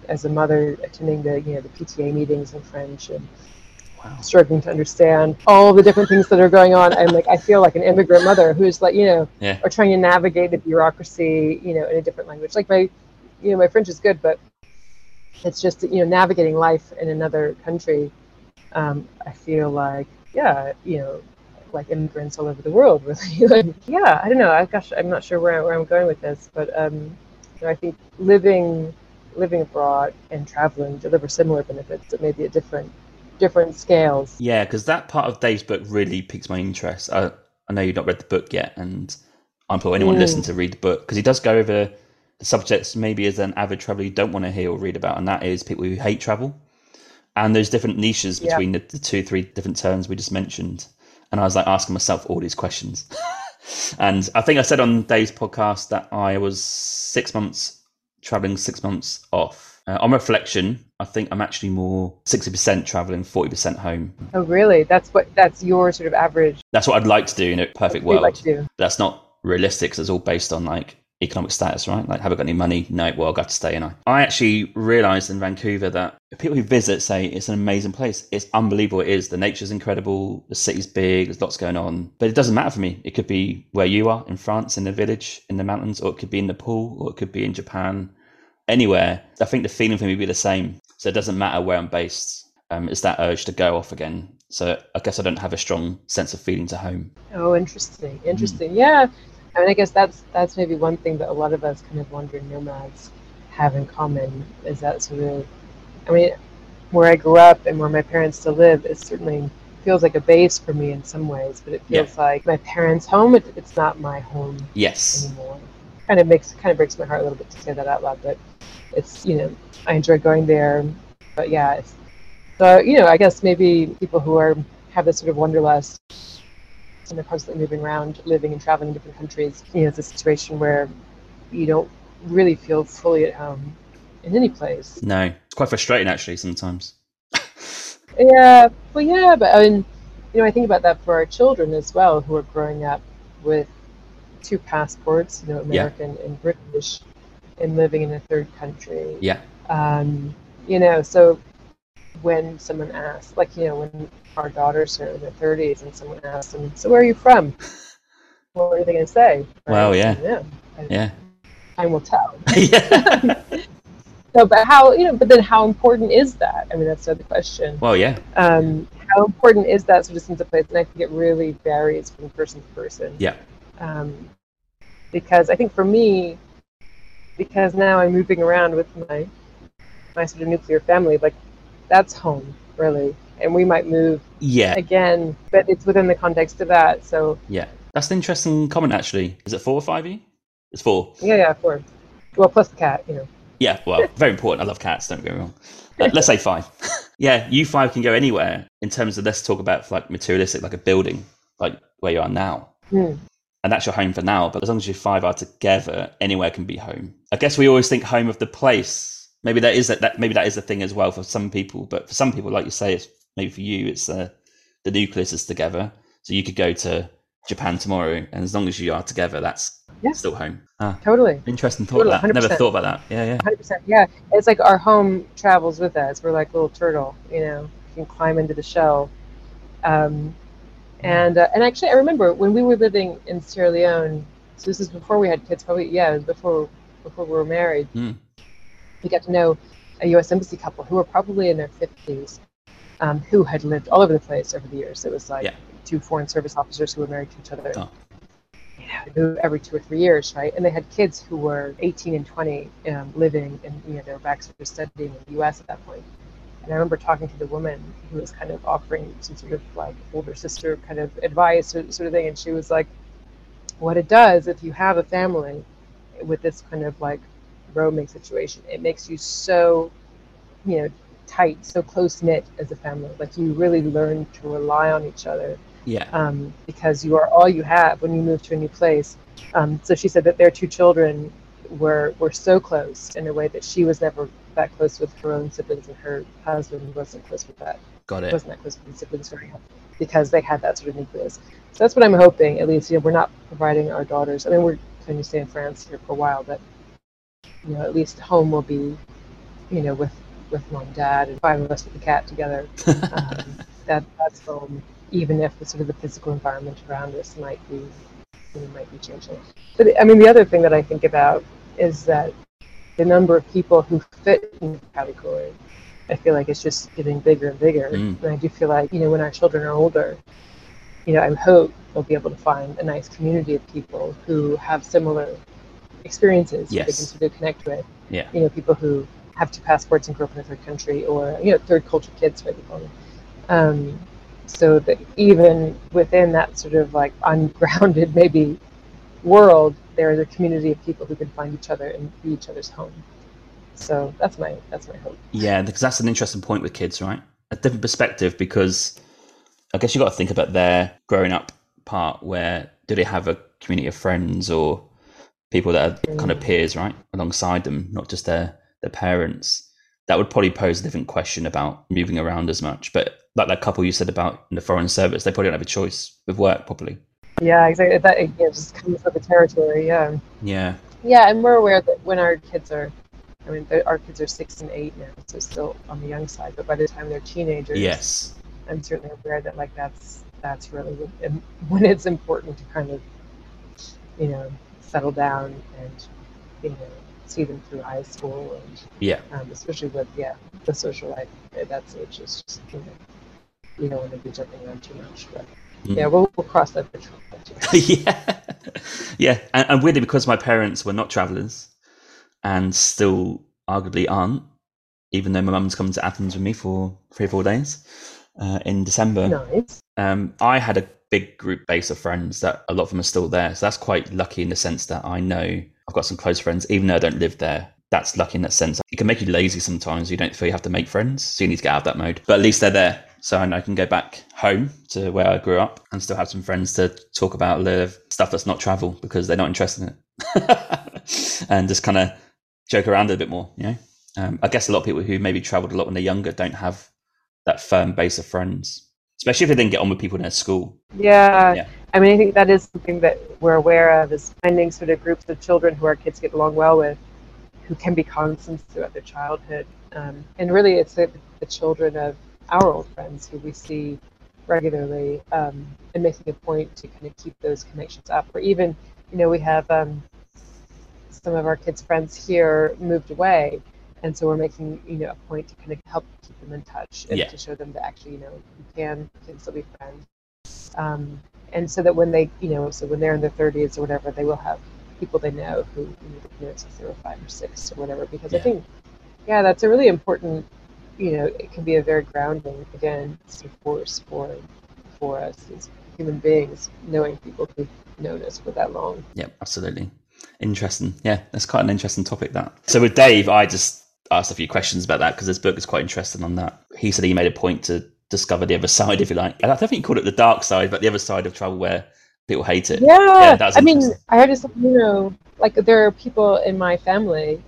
as a mother attending the you know the PTA meetings in French and Wow. struggling to understand all the different things that are going on. I'm like, I feel like an immigrant mother who's like, you know, Yeah. or trying to navigate the bureaucracy, you know, in a different language. Like my, you know, my French is good, but it's just, you know, navigating life in another country. Um, I feel like, yeah, you know, like immigrants all over the world, really. like, yeah, I don't know. I, gosh, I'm not sure where, where I'm going with this, but um, you know, I think living living abroad and traveling deliver similar benefits, but maybe at different different scales. Yeah, because that part of Dave's book really piques my interest. I, I know you've not read the book yet, and I implore anyone Mm. listening to read the book because he does go over the subjects maybe as an avid traveler you don't want to hear or read about, and that is people who hate travel. And there's different niches Yeah. between the, the two, three different terms we just mentioned. And I was like asking myself all these questions. and I think I said on Dave's podcast that I was six months traveling, six months off. Uh, on reflection, I think I'm actually more 60% traveling, 40% home. Oh, really? That's what that's your sort of average. That's what I'd like to do in a perfect world. like. That's not realistic 'cause it's all based on like economic status, right? Like, have I got any money? No, well, I've got to stay. And I, I actually realized in Vancouver that people who visit say it's an amazing place. It's unbelievable. It is. The nature's incredible. The city's big. There's lots going on. But it doesn't matter for me. It could be where you are in France, in the village, in the mountains, or it could be in Nepal, or it could be in Japan, anywhere. I think the feeling for me would be the same. So it doesn't matter where I'm based. Um, it's that urge to go off again. So I guess I don't have a strong sense of feeling to home. Oh, interesting. Interesting. Yeah. I mean, I guess that's that's maybe one thing that a lot of us kind of wandering nomads have in common is that sort of. I mean, where I grew up and where my parents still live, it certainly feels like a base for me in some ways, but it Yeah. feels like my parents' home. It, it's not my home Yes. anymore. Kind of makes kind of breaks my heart a little bit to say that out loud, but it's you know I enjoy going there, but yeah, it's, so you know I guess maybe people who are have this sort of wanderlust and they're constantly moving around, living and traveling in different countries. You know, it's a situation where you don't really feel fully at home in any place. No, it's quite frustrating actually sometimes. Yeah, well, yeah, but I mean, you know, I think about that for our children as well, who are growing up with two passports, you know, Yeah. American and British, and living in a third country. Yeah. Um, you know, so when someone asks, like, you know, when our daughters are in their 30s and someone asks them, so where are you from? What are they going to say? Wow, yeah. Yeah. Yeah. Time will tell. yeah. So, but how, you know, but then how important is that? I mean, that's another question. Well, yeah. um, how important is that sort of sense of place? And I think it really varies from person to person. Yeah. Um, because I think for me, because now I'm moving around with my my sort of nuclear family, like that's home really, and we might move Yeah. again, but it's within the context of that. So Yeah. That's an interesting comment actually. Is it four or five of you? It's four. yeah, yeah, four. Well, plus the cat, you know. Yeah, well, very important. I love cats, don't get me wrong. Let's say five. yeah, you five can go anywhere in terms of let's talk about like materialistic, like a building, like where you are now. Hmm. And that's your home for now. But as long as you five are together, anywhere can be home. I guess we always think home of the place. Maybe that is that, that maybe that is the thing as well for some people. But for some people, like you say, it's maybe for you, it's uh, the nucleus is together. So you could go to Japan tomorrow, and as long as you are together, that's yeah. still home. Ah, totally. Interesting thought. Totally, that. Never thought about that. Yeah, yeah. Hundred percent. Yeah, it's like our home travels with us. We're like little turtle. You know, you can climb into the shell. Um, and uh, and actually, I remember when we were living in Sierra Leone. So this is before we had kids. Probably yeah, before before we were married. Mm. We got to know a U.S. embassy couple who were probably in their fifties, um, who had lived all over the place over the years. It was like yeah. two foreign service officers who were married to each other. Oh. You know, every two or three years, right? And they had kids who were 18 and 20, um, living in, you know, they were back sort of studying in the U.S. at that point. And I remember talking to the woman who was kind of offering some sort of like older sister kind of advice sort of thing. And she was like, what it does if you have a family with this kind of like roaming situation, it makes you so, you know, tight, so close knit as a family. Like you really learn to rely on each other. Yeah. Um, because you are all you have when you move to a new place. Um, so she said that their two children were were so close in a way that she was never that close with her own siblings, and her husband wasn't close with that. Got it. Wasn't that close with the siblings very because they had that sort of nucleus. So that's what I'm hoping. At least, you know, we're not providing our daughters. I mean, we're going to stay in France here for a while, but you know, at least home will be, you know, with with mom, dad, and five of us with the cat together. um, that that's home, even if the sort of the physical environment around us might be, you know, might be changing. But I mean, the other thing that I think about is that the number of people who fit in the category, I feel like it's just getting bigger and bigger. Mm. And I do feel like, you know, when our children are older, you know, I hope they'll be able to find a nice community of people who have similar experiences yes. they can sort of connect with. Yeah. You know, people who have two passports and grew up in a third country or, you know, third culture kids, right? Um, so that even within that sort of like ungrounded maybe world, there is a community of people who can find each other and be each other's home. So that's my that's my hope. Yeah, because that's an interesting point with kids, right? A different perspective because I guess you got to think about their growing up part where do they have a community of friends or people that are kind of mm. peers, right, alongside them, not just their their parents. That would probably pose a different question about moving around as much. But like that couple you said about in the foreign service, they probably don't have a choice with work, probably. Yeah, exactly. That it just comes with the territory. Yeah. Yeah. Yeah, and we're aware that when our kids are, I mean, our kids are six and eight now, so still on the young side. But by the time they're teenagers, yes, I'm certainly aware that like that's that's really when it's important to kind of, you know, settle down and, you know, see them through high school and yeah, um, especially with yeah the social life at that age is just you know you don't want to be jumping around too much, but. Mm. Yeah, we'll, we'll cross that bridge. yeah, yeah, and, and weirdly, because my parents were not travellers, and still arguably aren't, even though my mum's coming to Athens with me for three or four days uh, in December. Nice. Um, I had a big group base of friends that a lot of them are still there, so that's quite lucky in the sense that I know I've got some close friends, even though I don't live there. That's lucky in that sense. It can make you lazy sometimes. You don't feel you have to make friends, so you need to get out of that mode. But at least they're there so I can go back home to where I grew up and still have some friends to talk about live stuff that's not travel because they're not interested in it, and just kind of joke around a bit more. You know, um, I guess a lot of people who maybe travelled a lot when they're younger don't have that firm base of friends, especially if they didn't get on with people in their school. Yeah. yeah. I mean, I think that is something that we're aware of is finding sort of groups of children who our kids get along well with, who can be constants throughout their childhood. Um, and really, it's the, the children of our old friends who we see regularly um, and making a point to kind of keep those connections up. Or even, you know, we have um, some of our kids' friends here moved away, and so we're making, you know, a point to kind of help keep them in touch and yeah. to show them that actually, you know, you can, you can still be friends. Um, and so that when they, you know, so when they're in their 30s or whatever, they will have people they know who you know, since they were five or six or whatever. Because yeah. I think, yeah, that's a really important you know, it can be a very grounding, again, sort of force for for us as human beings, knowing people who've known us for that long. Yeah, absolutely. Interesting. Yeah, that's quite an interesting topic. That. So with Dave, I just asked a few questions about that because this book is quite interesting on that. He said he made a point to discover the other side, if you like. And I don't think he called it the dark side, but the other side of travel where people hate it. Yeah, yeah I mean, I heard just you know, like there are people in my family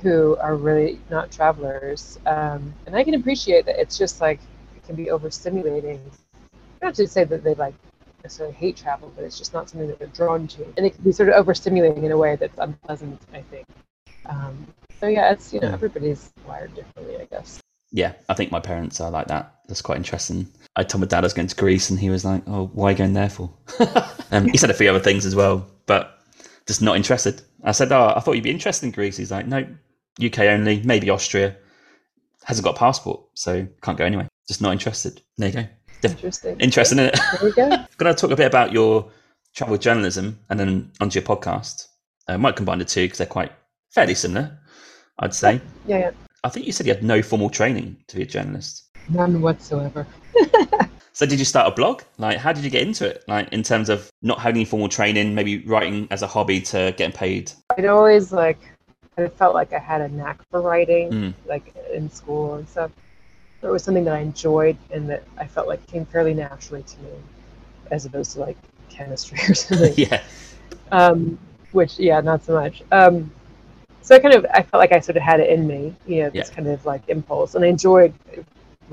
who are really not travelers. Um, and I can appreciate that it's just like, it can be overstimulating. Not to say that they like necessarily hate travel, but it's just not something that they're drawn to, and it can be sort of overstimulating in a way that's unpleasant. I think. Um, so yeah, it's you know everybody's wired differently, I guess. Yeah, I think my parents are like that. That's quite interesting. I told my dad I was going to Greece, and he was like, "Oh, why are you going there for?" um, he said a few other things as well, but just not interested. I said, "Oh, I thought you'd be interested in Greece." He's like, "No, UK only, maybe Austria." Hasn't got a passport, so can't go anyway. Just not interested. There you go. Interesting. Interesting, isn't it? There you go. Going to talk a bit about your travel journalism and then onto your podcast. I might combine the two because they're quite fairly similar, I'd say. Yeah, yeah. I think you said you had no formal training to be a journalist. None whatsoever. So did you start a blog? Like, how did you get into it? Like, in terms of not having any formal training, maybe writing as a hobby to getting paid. I'd always like, I felt like I had a knack for writing, Mm. like in school and stuff. It was something that I enjoyed and that I felt like came fairly naturally to me, as opposed to like chemistry or something. yeah, um, which yeah, not so much. Um, so I kind of I felt like I sort of had it in me, you know, this Yeah. kind of like impulse, and I enjoyed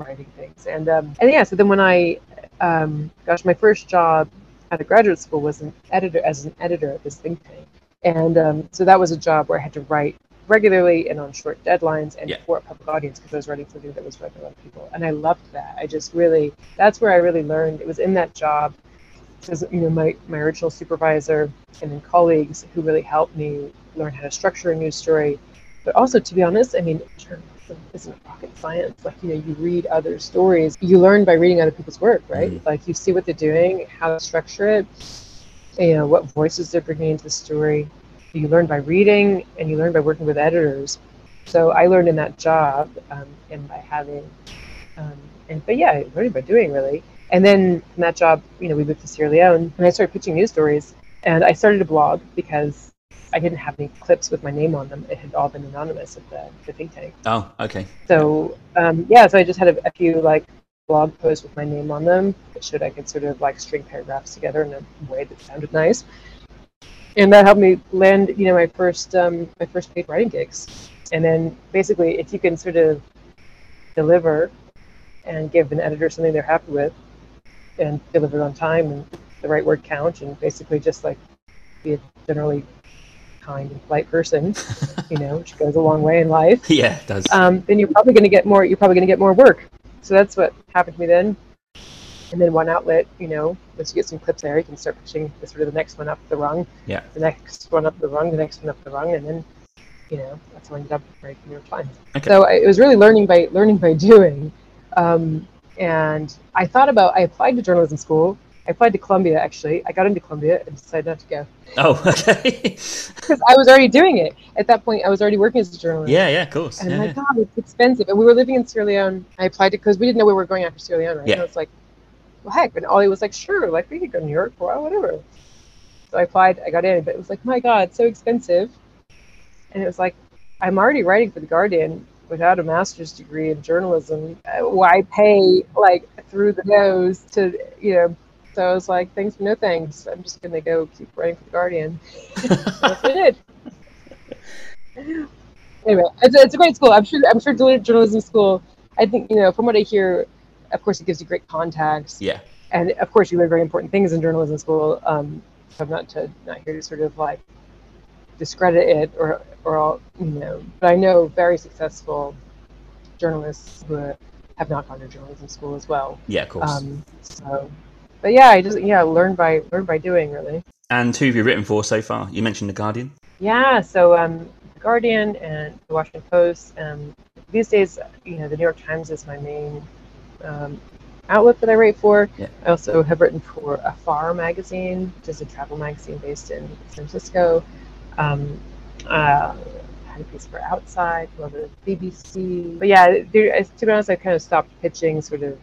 writing things. And um, and yeah, so then when I, um, gosh, my first job out of graduate school was an editor as an editor at this think tank, and um, so that was a job where I had to write regularly and on short deadlines and Yeah. for a public audience because I was writing something that was read by a lot of people, and I loved that. I just really that's where I really learned. It was in that job because you know my, my original supervisor and then colleagues who really helped me learn how to structure a news story but also to be honest i mean isn't rocket science? Like you know you read other stories. You learn by reading other people's work right? Mhm. like you see what they're doing how to structure it you know what voices they're bringing into the story. You learn by reading and you learn by working with editors. So i learned in that job um, and by having um, and but yeah learning by doing really. And then from that job, you know, we moved to Sierra Leone and I started pitching news stories. And I started a blog because I didn't have any clips with my name on them. It had all been anonymous at the, the think tank. Oh, okay. So um, yeah, so I just had a, a few like blog posts with my name on them that showed I could sort of like string paragraphs together in a way that sounded nice. And that helped me land, you know, my first um, my first paid writing gigs. And then basically, if you can sort of deliver and give an editor something they're happy with, and deliver it on time and the right word count, and basically just like be a generally kind and polite person, you know, which goes a long way in life yeah, it does. um, then you're probably going to get more. You're probably going to get more work. So that's what happened to me then. And then one outlet, you know, once you get some clips there, you can start pitching the sort of the next one up the rung, Yeah. the next one up the rung, the next one up the rung, and then, you know, that's how I ended up writing New York Times. Okay. So I, it was really learning by learning by doing. Um, and I thought about. I applied to journalism school. I applied to Columbia actually. I got into Columbia and decided not to go oh, okay. because I was already doing it at that point. I was already working as a journalist. yeah, yeah, of course. And Yeah, I'm yeah. God, it's expensive. And we were living in Sierra Leone. I applied to because we didn't know where we were going after Sierra Leone, right? Yeah. And I was like, well, heck. And Ollie was like, sure, like we could go to New York for a while, whatever. So I applied. I got in, but it was like, my God, so expensive. And it was like, I'm already writing for the Guardian without a master's degree in journalism. Uh, Why pay like through the nose to you know? So I was like, thanks no thanks. I'm just gonna go keep writing for the Guardian. That's what I did. anyway, it's, it's a great school. I'm sure. I'm sure journalism school. I think you know from what I hear. Of course, it gives you great contacts, yeah, and of course, you learn very important things in journalism school. Um, so I'm not to not here to sort of like discredit it or or all you know. But I know very successful journalists who have not gone to journalism school as well. yeah, of course. Um, so, but yeah, I just yeah learn by learn by doing really. and who have you written for so far? You mentioned The Guardian. Yeah, so um, the Guardian and the Washington Post. Um, these days, you know, the New York Times is my main um, outlet that I write for. Yeah. I also have written for Afar magazine, which is a travel magazine based in San Francisco. Um, uh, I had a piece for Outside, for the BBC. But yeah, there, to be honest, I kind of stopped pitching sort of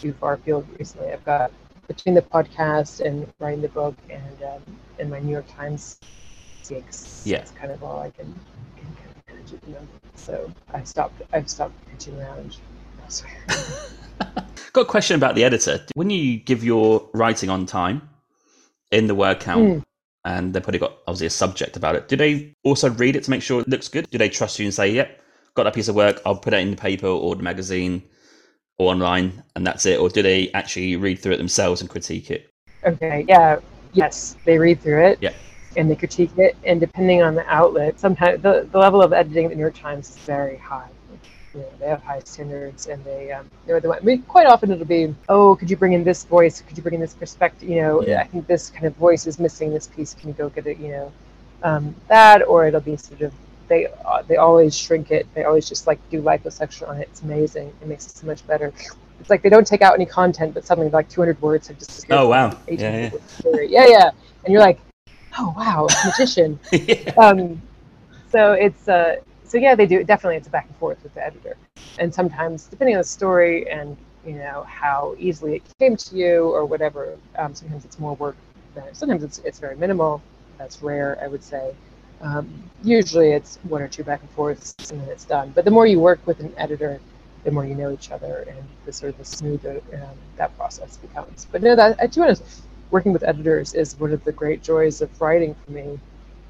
too far field recently. I've got between the podcast and writing the book and um, and my New York Times gigs. Yeah. It's kind of all I can, can kind of manage at the moment. So I stopped. I've stopped pitching around elsewhere. Got a question about the editor. When you give your writing on time in the word count, Mm. and they've probably got obviously a subject about it, do they also read it to make sure it looks good? Do they trust you and say, "Yep, got that piece of work. I'll put it in the paper or the magazine or online, and that's it"? Or do they actually read through it themselves and critique it? Okay, yeah, yes, they read through it. Yeah. And they critique it, and depending on the outlet, sometimes the, the level of editing at the New York Times is very high. You know, they have high standards, and they um, they're the one. I mean, quite often it'll be, oh, could you bring in this voice? Could you bring in this perspective? You know, Yeah. I think this kind of voice is missing this piece. Can you go get it? You know, um, that, or it'll be sort of they uh, they always shrink it. They always just like do liposuction on it. It's amazing. It makes it so much better. It's like they don't take out any content, but suddenly like 200 words have disappeared. Oh wow. Yeah, yeah. yeah, yeah. And you're like, oh wow, magician. yeah. um, so it's uh, so yeah, they do definitely. It's a back and forth with the editor, and sometimes depending on the story and you know how easily it came to you or whatever. Um, sometimes it's more work. Than, sometimes it's it's very minimal. That's rare, I would say. Um, usually it's one or two back and forths and then it's done. But the more you work with an editor, the more you know each other and the sort of the smoother um, that process becomes. But no, that to be honest, working with editors is one of the great joys of writing for me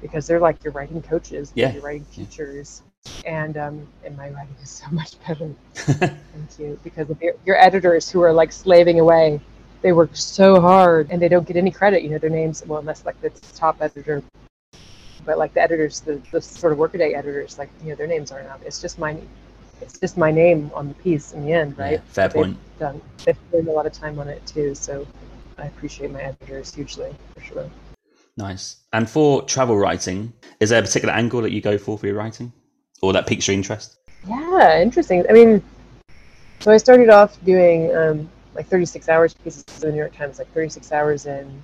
because they're like your writing coaches, they're Yeah. your writing teachers, and um, and my writing is so much better. Thank you because of your, your editors who are like slaving away. They work so hard and they don't get any credit. You know their names, well, unless like the top editor but like the editors, the, the sort of workaday editors, like you know, their names aren't up. It's just my, it's just my name on the piece in the end, right? Yeah, fair They've point. Done. They've spent a lot of time on it too, so I appreciate my editors hugely for sure. Nice. And for travel writing, is there a particular angle that you go for for your writing, or that piques your interest? Yeah, interesting. I mean, so I started off doing um, like 36 hours pieces of the New York Times, like 36 hours in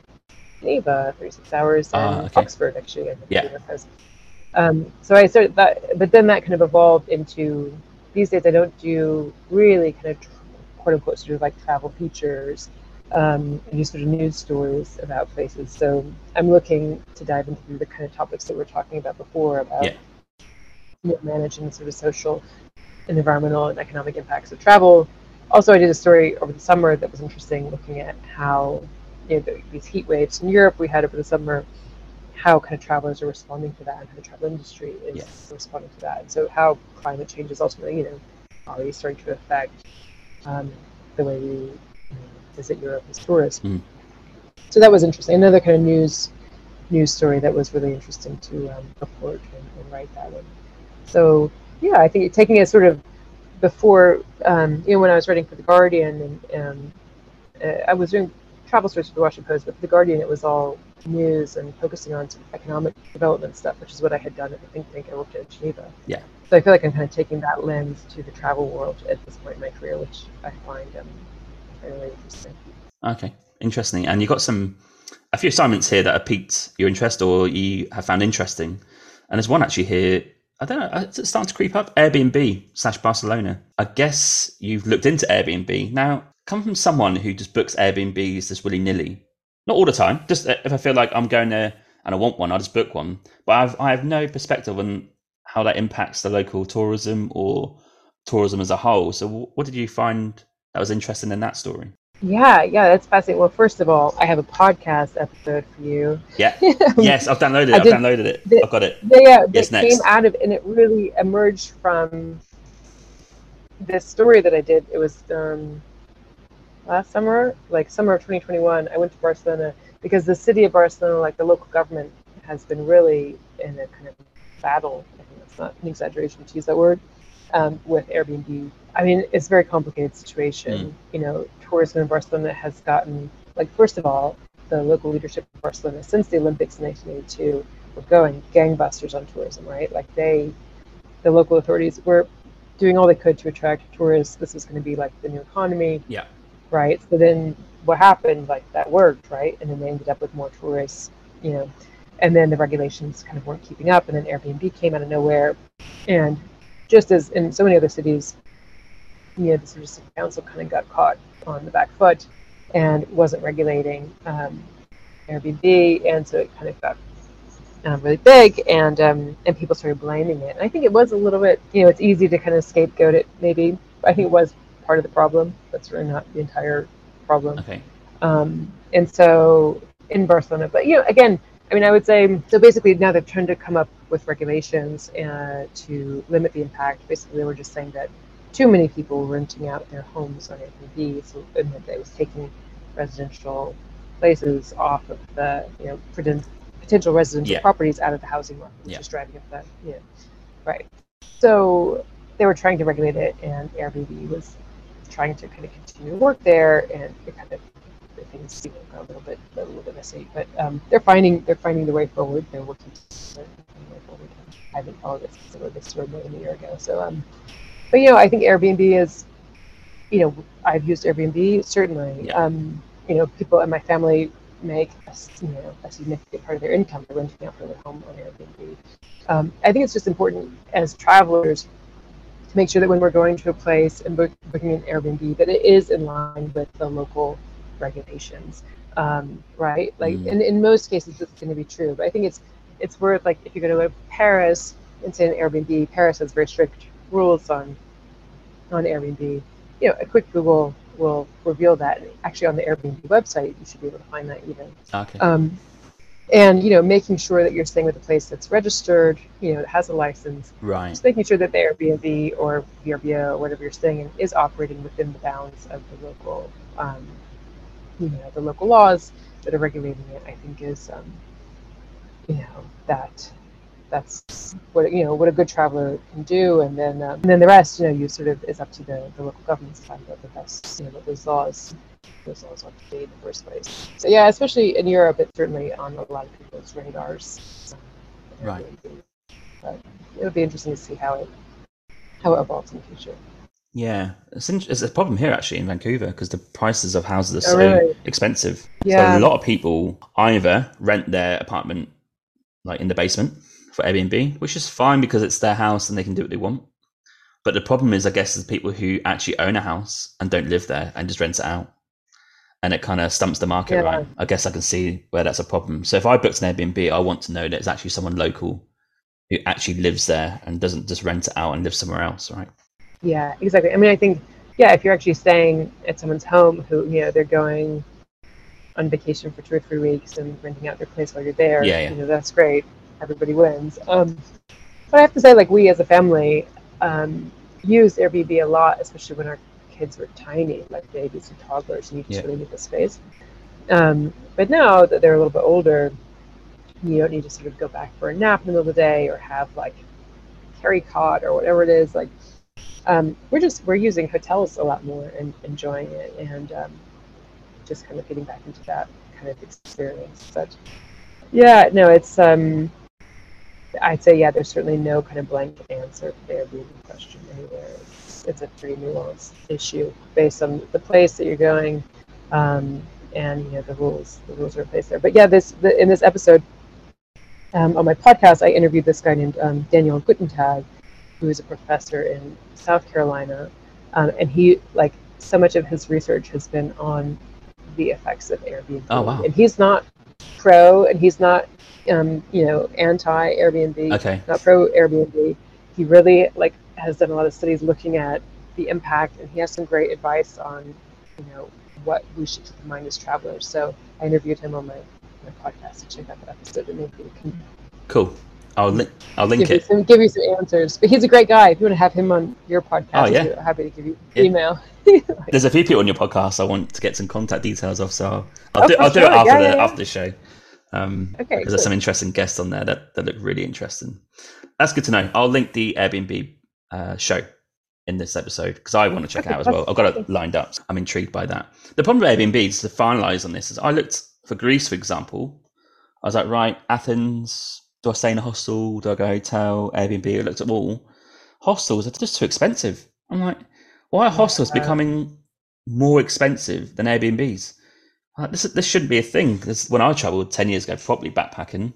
Geneva, 36 hours in Ah, okay. Oxford, actually. I think Yeah. Has. Um, so I started that, but then that kind of evolved into these days I don't do really kind of quote unquote sort of like travel features. Um, and do sort of news stories about places. So I'm looking to dive into the kind of topics that we we're talking about before about Yeah. you know, managing sort of social and environmental and economic impacts of travel. Also, I did a story over the summer that was interesting, looking at how you know the, these heat waves in Europe we had over the summer, how kind of travelers are responding to that, and how the travel industry is Yes. responding to that. And so, how climate change is ultimately, you know, already starting to affect um, the way we you know, visit Europe as tourists. Mm. So that was interesting. Another kind of news news story that was really interesting to um, report and, and write that one. So yeah, I think taking it sort of before, um, you know, when I was writing for the Guardian and um, uh, I was doing travel stories for the Washington Post, but for the Guardian it was all news and focusing on sort of economic development stuff, which is what I had done at the think tank I worked at Geneva. Yeah. So I feel like I'm kind of taking that lens to the travel world at this point in my career, which I find um, really interesting. Okay, interesting. And you got some a few assignments here that have piqued your interest or you have found interesting. And there's one actually here. I don't know. It's starting to creep up? Airbnb slash Barcelona. I guess you've looked into Airbnb. Now, come from someone who just books Airbnbs just willy nilly. Not all the time. Just uh, if I feel like I'm going there and I want one, I just book one. But I've I have no perspective on how that impacts the local tourism or tourism as a whole. So, wh- what did you find that was interesting in that story? Yeah, yeah, that's fascinating. Well, first of all, I have a podcast episode for you. Yeah. yes, I've downloaded it. I've did- downloaded it. the- I've got it. Yeah, yeah, Yes, that came out of, and it really emerged from this story that I did. It was um, last summer, like summer of 2021. I went to Barcelona because the city of Barcelona, like the local government, has been really in a kind of battle. I think that's not an exaggeration to use that word um, with Airbnb. I mean, it's a very complicated situation. You know, tourism in Barcelona has gotten like first of all, the local leadership of Barcelona since the Olympics in 1982 were going gangbusters on tourism, right? Like they, the local authorities were doing all they could to attract tourists. This was going to be like the new economy, Yeah. Right? So then what happened? Like that worked, right? And then they ended up with more tourists, you know, and then the regulations kind of weren't keeping up. And then Airbnb came out of nowhere. And just as in so many other cities, you know, the city council kind of got caught on the back foot and wasn't regulating um, Airbnb, and so it kind of got um, really big, and um, and people started blaming it. And I think it was a little bit, you know, it's easy to kind of scapegoat it. Maybe I think it was part of the problem. That's really not the entire problem. Okay. Um, and so in Barcelona, but you know, again, I mean, I would say so. Basically, now they're trying to come up with regulations uh, to limit the impact. Basically, they were just saying that too many people were renting out their homes on Airbnb, so and that it was taking residential places off of the you know potential residential Yeah. properties out of the housing market, which Yeah. is driving up the yeah, right. So they were trying to regulate it, and Airbnb was trying to kind of continue to work there, and it kind of the things you know, got a little bit a little bit messy. But um, they're finding they're finding the way forward. They're working to the way forward. I haven't followed this since this started more than a year ago. So um, but you know, I think Airbnb is, you know, I've used Airbnb certainly. Yeah. Um, you know, people in my family make a, you know a significant part of their income by renting out their home on Airbnb. Um, I think it's just important as travelers to make sure that when we're going to a place and book, booking an Airbnb, that it is in line with the local regulations, um, right? Like, Mm. and in most cases, it's going to be true. But I think it's it's worth like if you're going to go to Paris and stay in an Airbnb, Paris has very strict rules on on Airbnb. You know, a quick Google will reveal that. Actually, on the Airbnb website, you should be able to find that even. Okay. Um, and you know, making sure that you're staying with a place that's registered, you know, that has a license, right. just making sure that the Airbnb or VRBO or whatever you're staying in is operating within the bounds of the local, um, you know, the local laws that are regulating it. I think is, um, you know, that that's what you know what a good traveler can do, and then um, and then the rest, you know, you sort of is up to the, the local governments to find out that that's you know what those laws those laws ought to be in the first place. So yeah, especially in Europe, it's certainly on a lot of people's radars. um, Right. But it'll be interesting to see how it how it evolves in the future. Yeah, it's, in- it's a problem here actually in Vancouver because the prices of houses are Oh, so really? expensive. Yeah. So a lot of people either rent their apartment like in the basement for Airbnb, which is fine because it's their house and they can do what they want. But the problem is, I guess, is people who actually own a house and don't live there and just rent it out. And it kind of stumps the market, Yeah. right? I guess I can see where that's a problem. So if I booked an Airbnb, I want to know that it's actually someone local who actually lives there and doesn't just rent it out and live somewhere else, right? Yeah, exactly. I mean, I think yeah, if you're actually staying at someone's home who you know they're going on vacation for two or three weeks and renting out their place while you're there, Yeah, yeah. you know that's great. Everybody wins. Um, but I have to say, like we as a family um, used Airbnb a lot, especially when our kids were tiny, like babies and toddlers, and you just Yeah. really need the space. Um, but now that they're a little bit older, you don't need to sort of go back for a nap in the middle of the day or have like carry cot or whatever it is. Like um, we're just we're using hotels a lot more and enjoying it and um, just kind of getting back into that kind of experience. But yeah, no, it's um, I'd say yeah, there's certainly no kind of blanket answer for the Airbnb question anywhere. It's, it's a pretty nuanced issue based on the place that you're going. Um, and you know the rules, the rules are in place there. But yeah, this the, in this episode um, on my podcast, I interviewed this guy named um, Daniel Guttentag, who is a professor in South Carolina, um, and he like so much of his research has been on the effects of Airbnb. Oh, wow. And he's not pro, and he's not um, you know anti Airbnb, Okay. not pro Airbnb. He really like has done a lot of studies looking at the impact, and he has some great advice on you know what we should keep in mind as travelers. So I interviewed him on my, my podcast. So check out that episode, and maybe you can Cool. I'll link. I'll link give you, it. some, give you some answers. But he's a great guy. If you want to have him on your podcast, Oh, yeah. I'm happy to give you Yeah. email. There's a few people on your podcast I want to get some contact details of, so I'll, I'll Oh, do. I'll do it after Yeah, the yeah. after the show. Um, Okay, because there's some interesting guests on there that that look really interesting. That's good to know. I'll link the Airbnb uh, show in this episode because I want to check it Okay, out as well. I've got it lined up. So I'm intrigued by that. The problem with Airbnb is to finalize on this is I looked for Greece, for example. I was like, right, Athens. Do I stay in a hostel? Do I go hotel? Airbnb? I looked at all. Hostels are just too expensive. I'm like, why are hostels Yeah. becoming more expensive than Airbnbs? Like, this this shouldn't be a thing. Because when I travelled ten years ago, probably backpacking,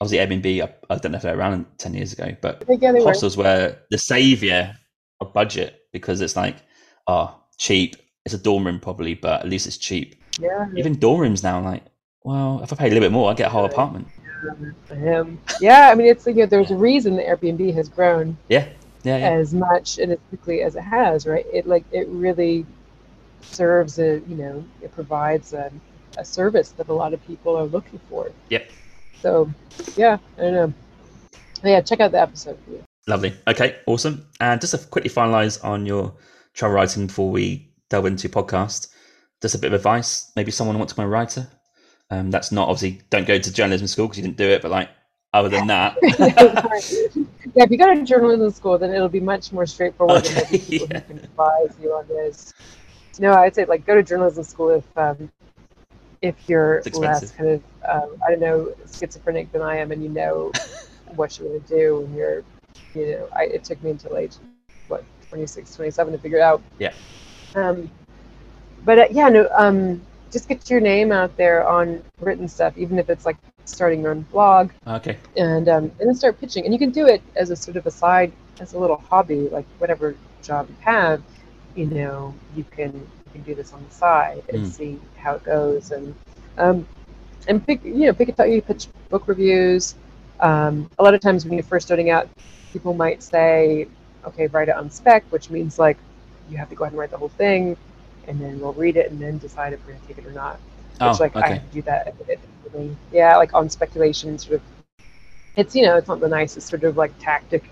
obviously Airbnb. I, I don't know if they're around ten years ago, but I think, yeah, they were. hostels were the savior of budget because it's like, oh, cheap. It's a dorm room probably, but at least it's cheap. Yeah, Even dorm rooms now, like, well, if I pay a little bit more, I get a whole apartment. um, yeah. I mean, it's like you know, there's a reason that Airbnb has grown Yeah, yeah, yeah. as much and as quickly as it has, right? It like it really serves a you know it provides a, a service that a lot of people are looking for. Yep. So yeah, I don't know. But yeah, check out the episode. Lovely. Okay, awesome. And just to quickly finalize on your travel writing before we delve into podcast, just a bit of advice, maybe someone wants to be a writer. Um, that's not obviously don't go to journalism school because you didn't do it, but like other than that, yeah, if you go to journalism school, then it'll be much more straightforward okay, yeah. who can advise you on this. No, I'd say like go to journalism school if um, if you're less kind of um, I don't know schizophrenic than I am, and you know what you're going to do, and you're you know I, it took me until age what 26, 27 to figure it out. Yeah. Um, but uh, yeah, no. Um, just get your name out there on written stuff, even if it's like starting your own blog. Okay. And um, and then start pitching, and you can do it as a sort of a side, as a little hobby, like whatever job you have. You know, you can you can do this on the side and mm. see how it goes, and um, and pick you know pick a you pitch book reviews. Um, a lot of times when you're first starting out, people might say, okay, write it on spec, which means like you have to go ahead and write the whole thing and then we'll read it and then decide if we're to take it or not. Oh, like, okay. I have to do that. Yeah, like on speculation, sort of. It's you know, it's not the nicest sort of like tactic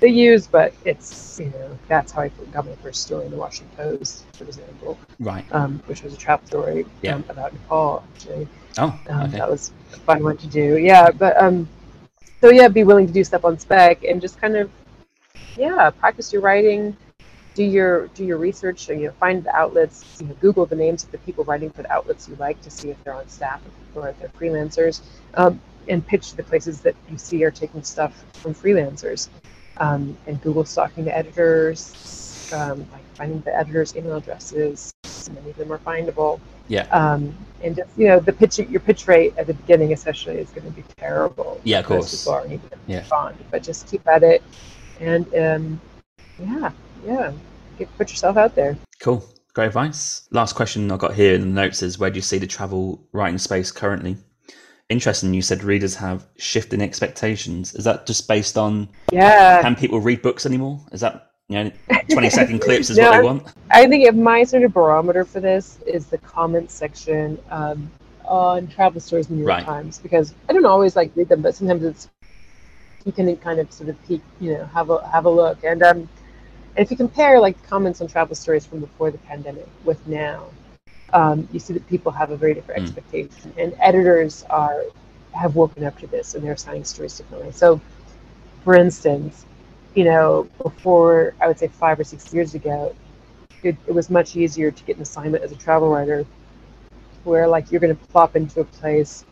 they use, but it's you know that's how I got my first story in the Washington Post, for example. Right. Um, which was a travel story yeah. um, about Nepal, actually. Oh, um, okay. That was a fun one to do. Yeah, but um, so yeah, be willing to do stuff on spec and just kind of, yeah, practice your writing do your do your research. You know, find the outlets. You know, Google the names of the people writing for the outlets you like to see if they're on staff or if they're freelancers, um, and pitch to the places that you see are taking stuff from freelancers. Um, and Google stalking the editors, um, like finding the editors' email addresses. Many of them are findable. Yeah. Um, and just you know, the pitch your pitch rate at the beginning, especially, is going to be terrible. Yeah, of course. People aren't even yeah. respond, but just keep at it, and um, yeah, yeah, get, put yourself out there. Cool. Great advice. Last question I got here in the notes is where do you see the travel writing space currently? Interesting, you said readers have shifting expectations. Is that just based on yeah? Can people read books anymore? Is that you know, 20 second clips is no, what they want? I think if my sort of barometer for this is the comments section um, on travel stories in the New York right. Times because I don't always like read them, but sometimes it's you can kind of sort of peek, you know, have a have a look. And um, and if you compare like comments on travel stories from before the pandemic with now, um, you see that people have a very different mm. expectation, and editors are have woken up to this, and they're assigning stories differently. So, for instance, you know, before I would say five or six years ago, it, it was much easier to get an assignment as a travel writer, where like you're going to plop into a place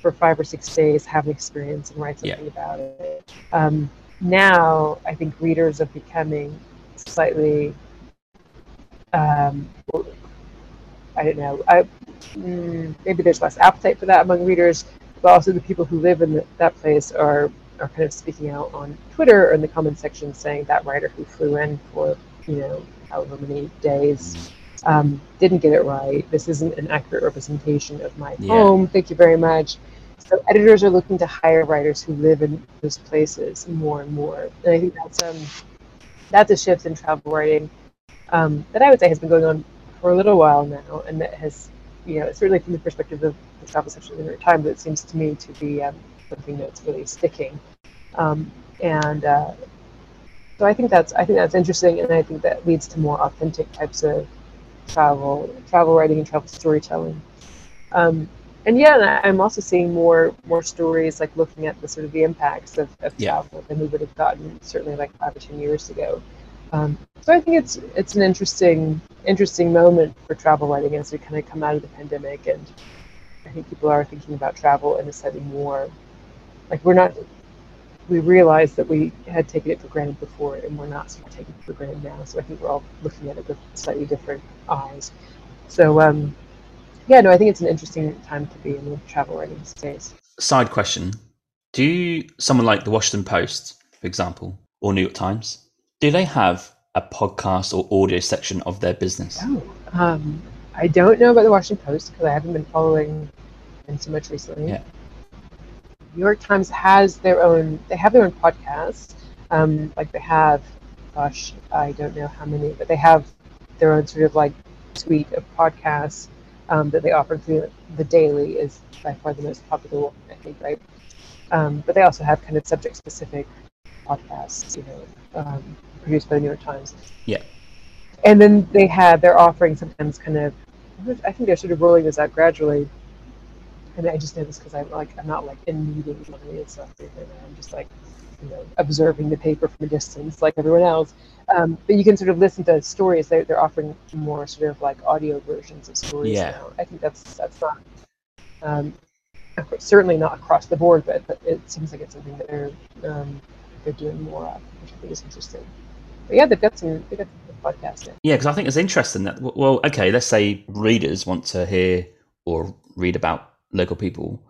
for five or six days, have an experience, and write something yeah. about it. Um, now, I think readers are becoming slightly um, I don't know. I, mm, maybe there's less appetite for that among readers, but also the people who live in the, that place are are kind of speaking out on Twitter or in the comment section saying that writer who flew in for you know however many days um, didn't get it right. This isn't an accurate representation of my yeah. home. Thank you very much. So editors are looking to hire writers who live in those places more and more, and I think that's um, that's a shift in travel writing um, that I would say has been going on for a little while now, and that has, you know, certainly from the perspective of the travel section of the New York Times, it seems to me to be um, something that's really sticking. Um, and uh, so I think that's I think that's interesting, and I think that leads to more authentic types of travel, travel writing, and travel storytelling. Um, and yeah, I'm also seeing more more stories like looking at the sort of the impacts of, of yeah. travel than we would have gotten certainly like five or ten years ago. Um, so I think it's it's an interesting interesting moment for travel writing as we kind of come out of the pandemic, and I think people are thinking about travel in a slightly more like we're not we realize that we had taken it for granted before, and we're not sort of taking it for granted now. So I think we're all looking at it with slightly different eyes. So um, yeah, no, I think it's an interesting time to be in the travel writing space. Side question: Do you, someone like the Washington Post, for example, or New York Times, do they have a podcast or audio section of their business? Oh, um, I don't know about the Washington Post because I haven't been following them so much recently. Yeah. New York Times has their own. They have their own podcasts. Um, like they have, gosh, I don't know how many, but they have their own sort of like suite of podcasts um, that they offer through the daily is by far the most popular one, I think, right? Um, but they also have kind of subject-specific podcasts, you know, um, produced by the New York Times. Yeah. And then they have they're offering sometimes kind of I think they're sort of rolling this out gradually. And I just know this because I'm like I'm not like in meetings on any of stuff. I'm just like you know observing the paper from a distance like everyone else. Um, but you can sort of listen to stories. They're, they're offering more sort of like audio versions of stories Yeah. now. I think that's that's not um, certainly not across the board, but, but it seems like it's something that they're um, they're doing more of, which I think is interesting. But yeah, they've got some they've got some podcasting. Yeah, because I think it's interesting that well, okay, let's say readers want to hear or read about local people.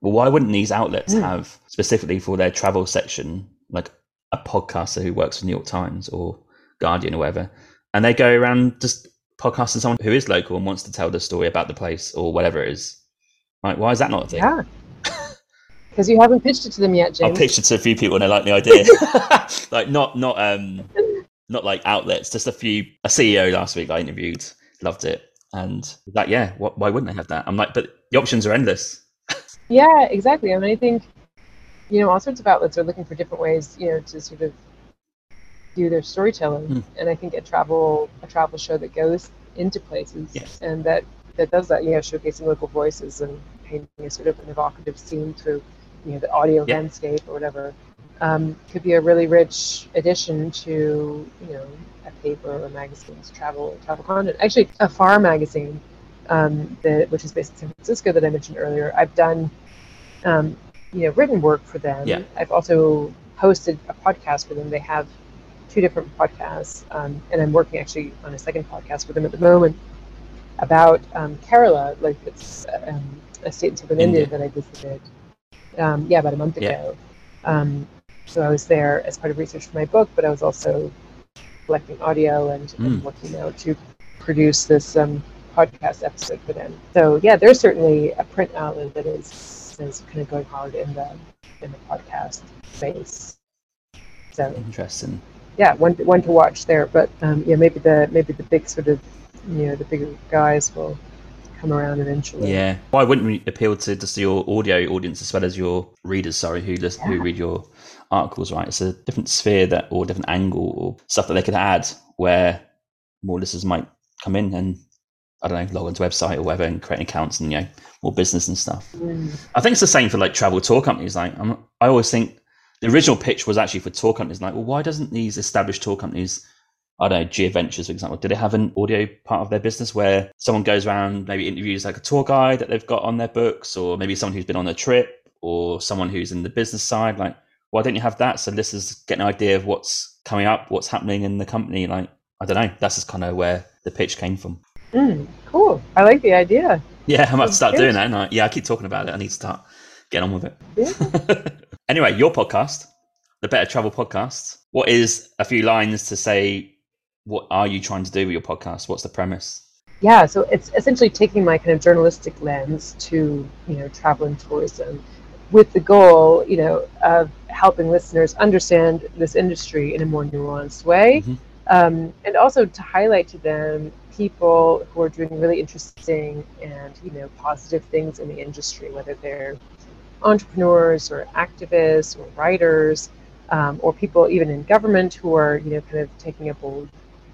Well, why wouldn't these outlets Mm. have specifically for their travel section like a podcaster who works for New York Times or Guardian or whatever, and they go around just podcasting someone who is local and wants to tell the story about the place or whatever it is. Like, why is that not a thing? Yeah, because you haven't pitched it to them yet, James. I've pitched it to a few people and they like the idea. like not not um not like outlets, just a few a CEO last week I interviewed, loved it. And like, yeah, what, why wouldn't they have that? I'm like, but the options are endless. Yeah, exactly. I mean, I think you know all sorts of outlets are looking for different ways, you know, to sort of do their storytelling. Hmm. And I think a travel a travel show that goes into places Yes. and that that does that, you know, showcasing local voices and painting a sort of an evocative scene through you know the audio Yeah. landscape or whatever. Um, could be a really rich addition to you know a paper or a magazine's travel travel content. Actually, Afar magazine, um, that, which is based in San Francisco that I mentioned earlier. I've done um, you know written work for them. Yeah. I've also hosted a podcast for them. They have two different podcasts, um, and I'm working actually on a second podcast with them at the moment about um, Kerala, like it's um, a state in southern India, India. that I visited. Um, yeah, about a month Yeah. ago. Um, so I was there as part of research for my book, but I was also collecting audio and, and Mm. working out to produce this um, podcast episode for them. So yeah, there's certainly a print outlet that is is kind of going hard in the in the podcast space. So Interesting. yeah, one to, one to watch there. But um, yeah, maybe the maybe the big sort of you know the bigger guys will come around eventually. Yeah. Why wouldn't we appeal to just your audio audience as well as your readers, sorry, who listen, who read your articles, right? It's a different sphere that or different angle or stuff that they could add where more listeners might come in and I don't know, log onto website or whatever and create accounts and you know, more business and stuff. Mm. I think it's the same for like travel tour companies. Like, I'm, I always think the original pitch was actually for tour companies. Like, well, why doesn't these established tour companies, I don't know, G Adventures, for example, do they have an audio part of their business where someone goes around, maybe interviews like a tour guide that they've got on their books, or maybe someone who's been on a trip, or someone who's in the business side? Like, why don't you have that so listeners get an idea of what's coming up, what's happening in the company? Like, I don't know. That's just kind of where the pitch came from. Mm, cool. I like the idea. Yeah, I might Sounds start doing that. And I, yeah, I keep talking about it. I need to start getting on with it. Yeah. anyway, your podcast, the Better Travel Podcast. What is a few lines to say? What are you trying to do with your podcast? What's the premise? Yeah, so it's essentially taking my kind of journalistic lens to you know travel and tourism, with the goal you know of helping listeners understand this industry in a more nuanced way, Mhm. um, and also to highlight to them people who are doing really interesting and you know positive things in the industry, whether they're entrepreneurs or activists or writers, um, or people even in government who are you know kind of taking a bold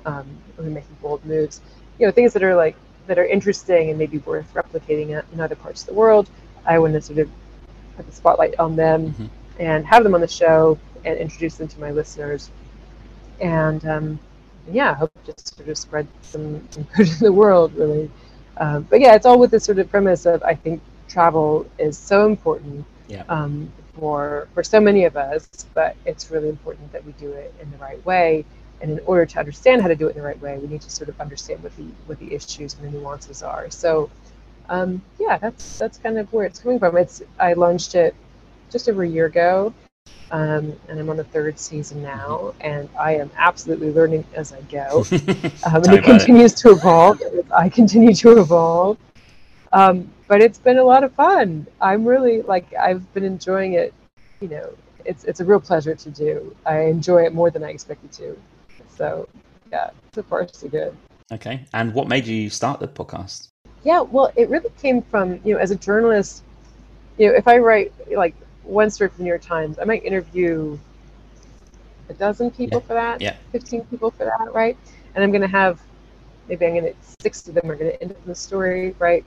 um, or making bold moves you know things that are like that are interesting and maybe worth replicating in other parts of the world i want to sort of put the spotlight on them Mhm. and have them on the show and introduce them to my listeners and um, yeah i hope to sort of spread some, some good in the world really um, but yeah it's all with this sort of premise of i think travel is so important Yeah. um, for for so many of us but it's really important that we do it in the right way and in order to understand how to do it in the right way, we need to sort of understand what the what the issues and the nuances are. So, um, yeah, that's that's kind of where it's coming from. It's I launched it just over a year ago, um, and I'm on the third season now, and I am absolutely learning as I go. Um, and it about it. continues to evolve. I continue to evolve. Um, but it's been a lot of fun. I'm really like I've been enjoying it. You know, it's it's a real pleasure to do. I enjoy it more than I expected to. So yeah, so far so good. okay. And what made you start the podcast? Yeah, well, it really came from you know as a journalist. You know, if I write like one story for the New York Times, I might interview a dozen people Yeah, for that, yeah. fifteen people for that, right? And I'm going to have maybe I'm gonna six of them are gonna end up in the story, right?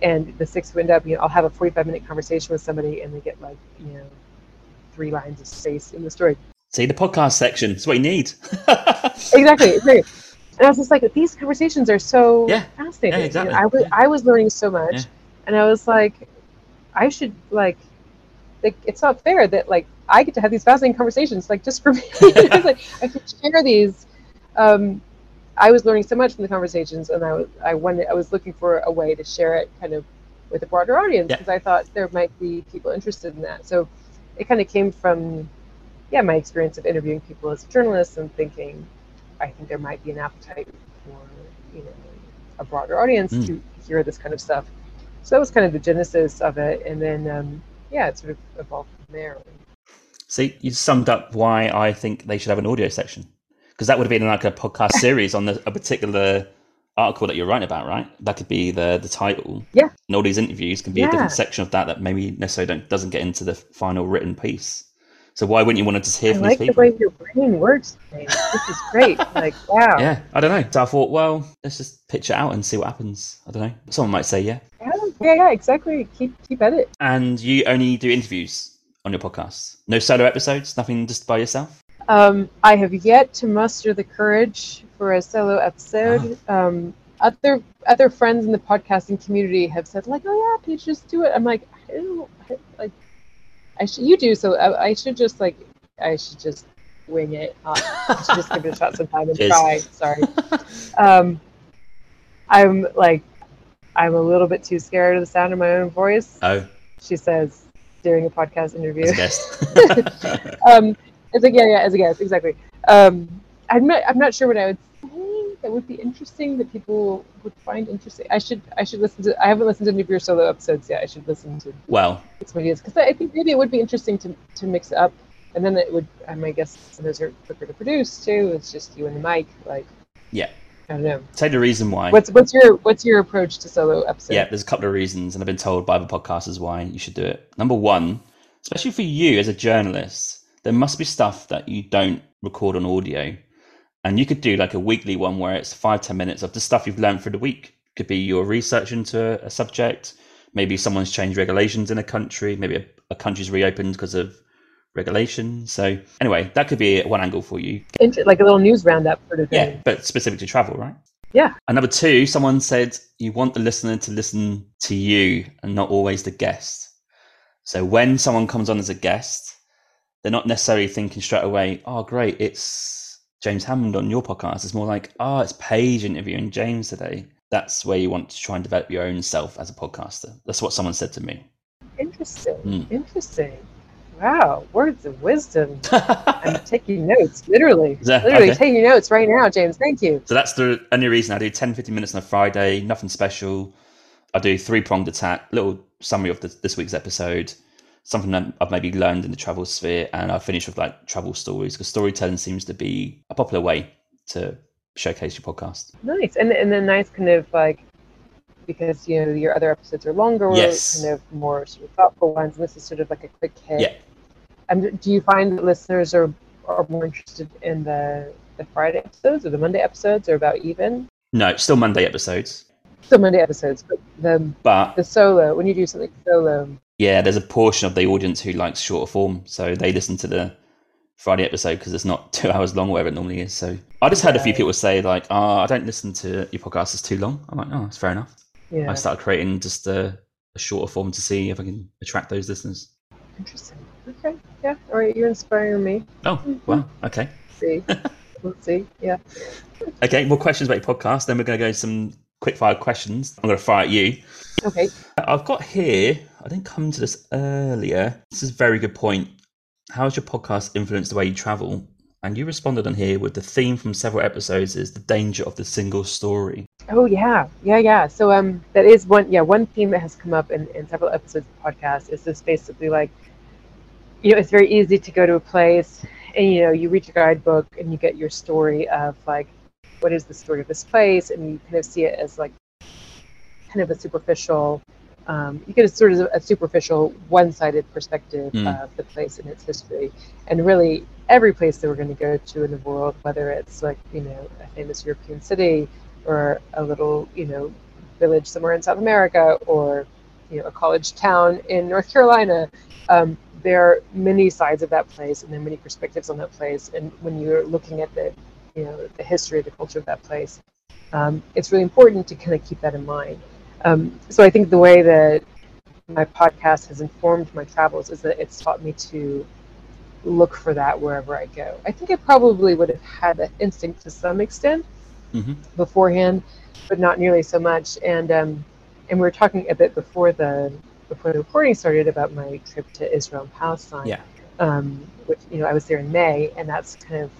And the six who end up, you know, I'll have a 45 minute conversation with somebody, and they get like, you know, three lines of space in the story. See the podcast section. That's what you need. exactly. Exactly. And I was just like, these conversations are so Yeah. fascinating. Yeah, exactly. I was Yeah. I was learning so much, Yeah. and I was like, I should like, like, it's not fair that like I get to have these fascinating conversations like just for me. It's like I should share these. Um, I was learning so much from the conversations, and I was I wanted I was looking for a way to share it kind of with a broader audience because I thought there might be people interested in that. So it kind of came from yeah my experience of interviewing people as a journalist and thinking I think there might be an appetite for you know a broader audience Mm. to hear this kind of stuff. So that was kind of the genesis of it, and then um, yeah, it sort of evolved from there. See, you summed up why I think they should have an audio section because that would have been like a podcast series on the, a particular article that you're writing about, right? That could be the the title. Yeah. And all these interviews can be a different section of that that maybe necessarily don't, doesn't get into the final written piece. So why wouldn't you want to just hear I from like these the people? way your brain works. James. This is great. like wow. Yeah, I don't know. So I thought, well, let's just pitch it out and see what happens. I don't know. Someone might say yeah. Yeah, yeah, yeah, exactly. Keep keep at it. And you only do interviews on your podcast. No solo episodes. Nothing just by yourself. Um, I have yet to muster the courage for a solo episode. Um, other other friends in the podcasting community have said like, "Oh yeah, Paige, just do it." I'm like, I don't like. I should you do so. I, I should just like I should just wing it. Uh, I should just give it a shot sometime and try. Sorry. Um, I'm like, I'm a little bit too scared of the sound of my own voice. Oh, She says during a podcast interview. as a guest. um, as a yeah, yeah, as a guest, exactly. Um, I'm not, I'm not sure what I would say that would be interesting that people would find interesting. I should, I should listen to. I haven't listened to any of your solo episodes yet. I should listen to well, some ideas because I think maybe it would be interesting to to mix up, and then it would. Um, I guess those are quicker to produce too. It's just you and the mic. Like, Yeah. I don't know. tell you the reason why. What's what's your what's your approach to solo episodes? Yeah, there's a couple of reasons, and I've been told by other podcasters why you should do it. Number one, especially for you as a journalist, there must be stuff that you don't record on audio. And you could do like a weekly one where it's five, ten minutes of the stuff you've learned through the week. Could be your research into a subject, maybe someone's changed regulations in a country, maybe a, a country's reopened because of regulation. So anyway, that could be one angle for you. Like a little news roundup sort of thing. Yeah, but specific to travel, right? Yeah. And number two, someone said you want the listener to listen to you and not always the guest. So when someone comes on as a guest, they're not necessarily thinking straight away, oh, great, it's James Hammond on your podcast. It's more like, oh, it's Paige interviewing James today. That's where you want to try and develop your own self as a podcaster. That's what someone said to me. Interesting. Mm. Interesting. Wow, words of wisdom. I'm taking notes, literally. Literally okay. taking notes right now, James. Thank you. So that's the only reason I do 10, 15 minutes on a Friday, nothing special. I do three pronged attack, little summary of the, this week's episode, something that I've maybe learned in the travel sphere, and I finish with like travel stories because storytelling seems to be a popular way to showcase your podcast. Nice. And and then nice kind of like because you know your other episodes are longer, Yes. kind of more sort of thoughtful ones, and this is sort of like a quick hit. Yeah. And do you find that listeners are are more interested in the the Friday episodes or the Monday episodes or about even? No, still Monday episodes, Still Monday episodes, but the but the solo when you do something solo. Yeah, there's a portion of the audience who likes shorter form, so they listen to the Friday episode because it's not two hours long, whatever it normally is. So I just heard a few people say like, "Oh, I don't listen to your podcast; it's too long." I'm like, "Oh, it's fair enough." Yeah. I started creating just a, a shorter form to see if I can attract those listeners. Interesting. Okay. Yeah. All right. You're inspiring me. Oh, mm-hmm. well, okay. See. we'll see. Yeah. Okay, more questions about your podcast. Then we're going to go some quick fire questions. I'm going to fire at you. Okay. I've got here, I didn't come to this earlier. This is a very good point. How has your podcast influenced the way you travel? And you responded on here with the theme from several episodes is the danger of the single story. Oh yeah, yeah, yeah. So um, that is one. Yeah, one theme that has come up in, in several episodes of the podcast is this basically like, you know, it's very easy to go to a place and you know you read your guidebook and you get your story of like, what is the story of this place, and you kind of see it as like, kind of a superficial. Um, you get a sort of a superficial, one-sided perspective Mm. of the place and its history, and really every place that we're going to go to in the world, whether it's like you know a famous European city or a little, you know, village somewhere in South America or, you know, a college town in North Carolina. Um, there are many sides of that place and there are many perspectives on that place. And when you're looking at the, you know, the history, the culture of that place, um, it's really important to kind of keep that in mind. Um, so I think the way that my podcast has informed my travels is that it's taught me to look for that wherever I go. I think I probably would have had that instinct to some extent mm-hmm. beforehand, but not nearly so much. And um, and we were talking a bit before the before the recording started about my trip to Israel and Palestine. Yeah. Um, which you know I was there in May, and that's kind of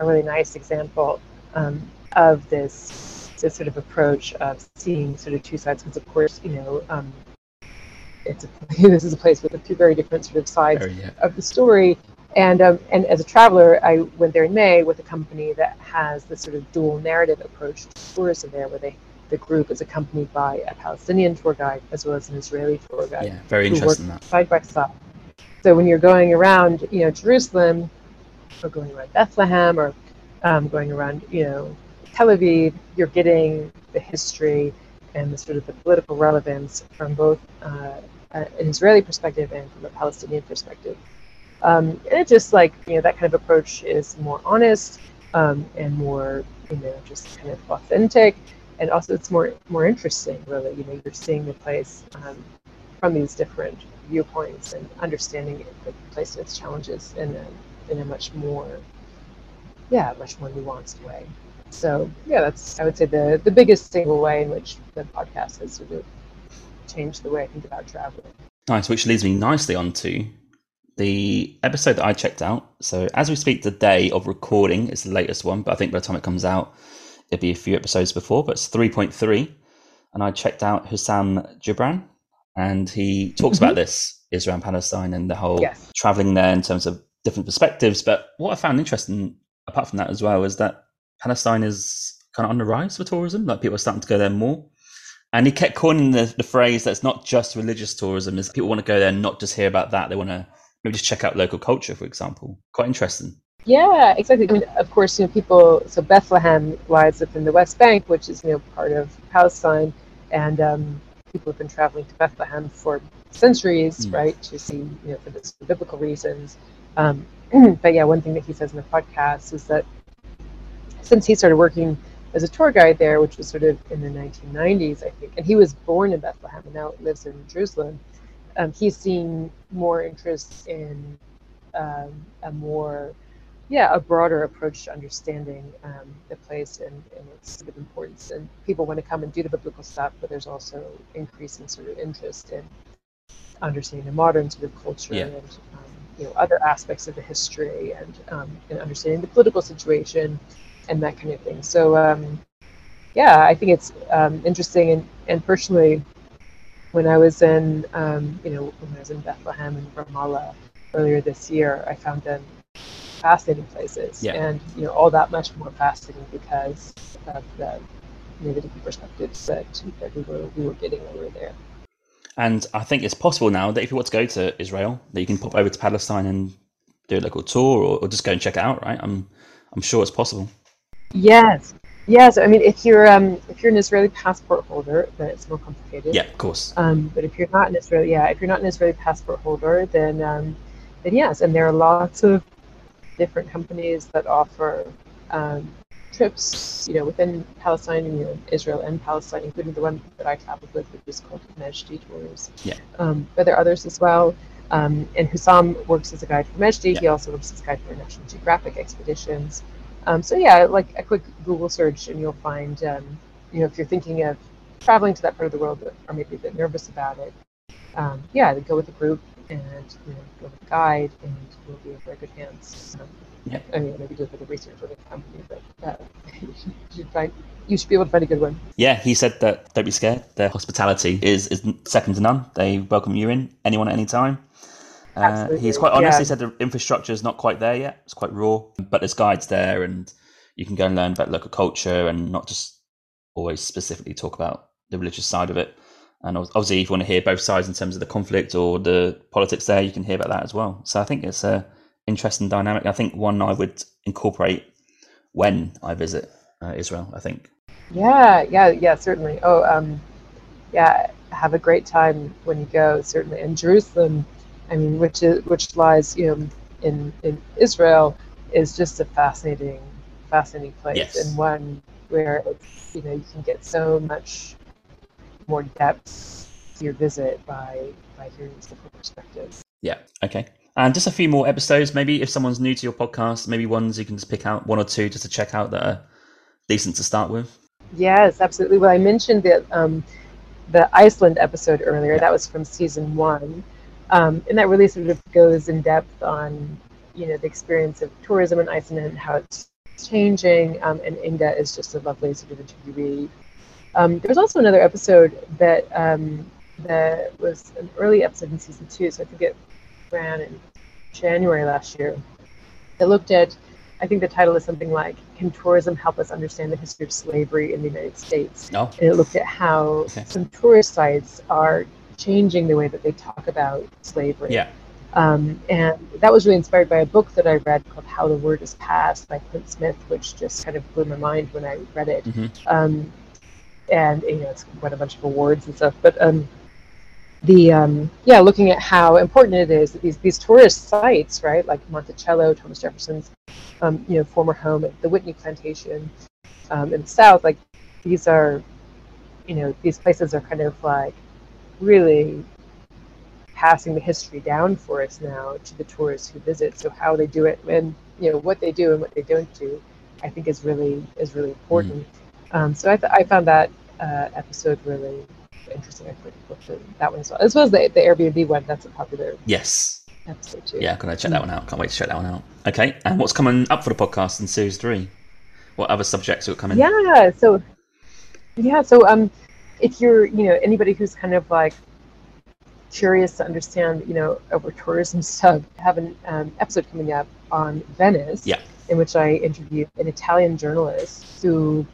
a really nice example um, of this this sort of approach of seeing sort of two sides. Because of course, you know, um, it's a, this is a place with two very different sort of sides yeah. of the story. And um, and as a traveler, I went there in May with a company that has this sort of dual narrative approach to tourism there, where they the group is accompanied by a Palestinian tour guide as well as an Israeli tour guide. Yeah, very interesting. That. Side by side. So when you're going around, you know, Jerusalem, or going around Bethlehem, or um, going around, you know, Tel Aviv, you're getting the history and the sort of the political relevance from both uh, an Israeli perspective and from a Palestinian perspective. Um, and it just like you know that kind of approach is more honest um, and more you know just kind of authentic, and also it's more more interesting. Really, you know, you're seeing the place um, from these different viewpoints and understanding the place and its challenges in a in a much more yeah much more nuanced way. So yeah, that's I would say the the biggest single way in which the podcast has sort of changed the way I think about traveling. Nice, which leads me nicely onto the episode that I checked out. So as we speak, the day of recording is the latest one, but I think by the time it comes out, it'll be a few episodes before. But it's three point three, and I checked out Hussam Jubran, and he talks mm-hmm. about this Israel and Palestine and the whole yes. traveling there in terms of different perspectives. But what I found interesting, apart from that as well, is that Palestine is kind of on the rise for tourism. Like people are starting to go there more. And he kept calling the, the phrase that's not just religious tourism, is people want to go there and not just hear about that. They want to maybe just check out local culture, for example. Quite interesting. Yeah, exactly. I mean, of course, you know, people. So Bethlehem lies within the West Bank, which is you know part of Palestine, and um, people have been traveling to Bethlehem for centuries, mm. right, to see you know for, this, for biblical reasons. Um, but yeah, one thing that he says in the podcast is that since he started working as a tour guide there, which was sort of in the 1990s, I think, and he was born in Bethlehem and now lives in Jerusalem um, he's seen more interest in um, a more, yeah, a broader approach to understanding um, the place and, and, its sort of importance. And people want to come and do the biblical stuff, but there's also increasing sort of interest in understanding the modern sort of culture yeah. and um, you know other aspects of the history and um, and understanding the political situation and that kind of thing. So um, yeah, I think it's interesting and and personally when I was in, um, you know, when I was in Bethlehem and Ramallah earlier this year, I found them fascinating places, yeah. and you know, all that much more fascinating because of the, you know, the different perspectives that, that we were we were getting when we were there. And I think it's possible now that if you want to go to Israel, that you can pop over to Palestine and do a local tour, or, or just go and check it out. Right? I'm I'm sure it's possible. Yes, Yes, I mean if you're um, if you're an Israeli passport holder, then it's more complicated. Yeah, of course. Um, but if you're not an Israeli, yeah, if you're not an Israeli passport holder, then um, then yes, and there are lots of different companies that offer um, trips, you know, within Palestine, and you know, Israel and Palestine, including the one that I traveled with, which is called Mejdi Tours. Yeah. Um, but there are others as well. Um, and Hussam works as a guide for Mejdi. Yeah. He also works as a guide for National Geographic expeditions. Um, so yeah, like a quick Google search, and you'll find, um, you know, if you're thinking of traveling to that part of the world, or maybe a bit nervous about it, um, yeah, go with a group and you know, go with a guide, and you'll be in very good hands. Um, yeah. I mean, maybe do a bit of research with a company, but uh, you should find you should be able to find a good one. Yeah, he said that don't be scared. Their hospitality is is second to none. They welcome you in, anyone at any time. Uh, he's quite honest. Yeah. He said the infrastructure is not quite there yet. It's quite raw, but there's guides there, and you can go and learn about local culture and not just always specifically talk about the religious side of it. And obviously, if you want to hear both sides in terms of the conflict or the politics there, you can hear about that as well. So I think it's a interesting dynamic. I think one I would incorporate when I visit uh, Israel. I think. Yeah, yeah, yeah, certainly. Oh, um, yeah, have a great time when you go, certainly. And Jerusalem, I mean, which is which lies, you know, in in Israel, is just a fascinating, fascinating place, Yes. and one where it's, you know you can get so much more depth to your visit by by hearing these different perspectives. Yeah. Okay. And just a few more episodes. Maybe if someone's new to your podcast, maybe ones you can just pick out one or two just to check out that are decent to start with. Yes, absolutely. Well, I mentioned the um, the Iceland episode earlier. Yeah. That was from season one, um, and that really sort of goes in depth on you know the experience of tourism in Iceland and how it's changing. Um, and Inga is just a lovely sort of interviewee. Um, there was also another episode that um, that was an early episode in season two. So I think it ran in January last year. It looked at I think the title is something like "Can Tourism Help Us Understand the History of Slavery in the United States?" No. and it looked at how Okay. some tourist sites are changing the way that they talk about slavery. Yeah. Um, and that was really inspired by a book that I read called How the Word is Passed by Clint Smith, which just kind of blew my mind when I read it. Mhm. Um, and you know, it's won a bunch of awards and stuff. But um, the um, yeah, looking at how important it is that these these tourist sites, right, like Monticello, Thomas Jefferson's, um, you know, former home at the Whitney Plantation um, in the South, like these are, you know, these places are kind of like really passing the history down for us now to the tourists who visit. So how they do it and you know what they do and what they don't do, I think is really is really important. Um, so I, th- I found that uh, episode really interesting. I looked that one as well, as well as the, the Airbnb one. That's a popular Yes. episode too. Yeah, gonna check that one out. Can't wait to check that one out. Okay. And what's coming up for the podcast in series three? What other subjects will come in? Yeah. So, yeah. So, um, if you're, you know, anybody who's kind of like curious to understand, you know, over tourism stuff, I have an um, episode coming up on Venice. Yeah. In which I interviewed an Italian journalist who,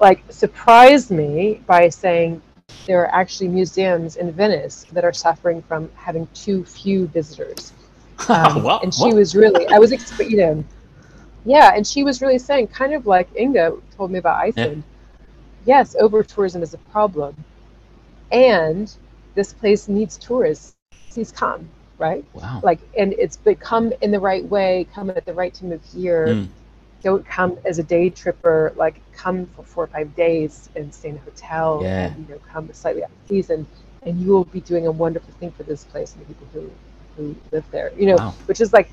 like, surprised me by saying there are actually museums in Venice that are suffering from having too few visitors. Um, what? And she What? was really, I was, you know, yeah, and she was really saying, kind of like Inga told me about Iceland. Yes, over tourism is a problem, and this place needs tourists. Please come, right? Wow. Like, and it's but come in the right way, come at the right time of year. Mm. Don't come as a day tripper. Like, come for four or five days and stay in a hotel. Yeah. And, you know, come slightly out of season, and you will be doing a wonderful thing for this place and the people who who live there. You know, Wow. which is like,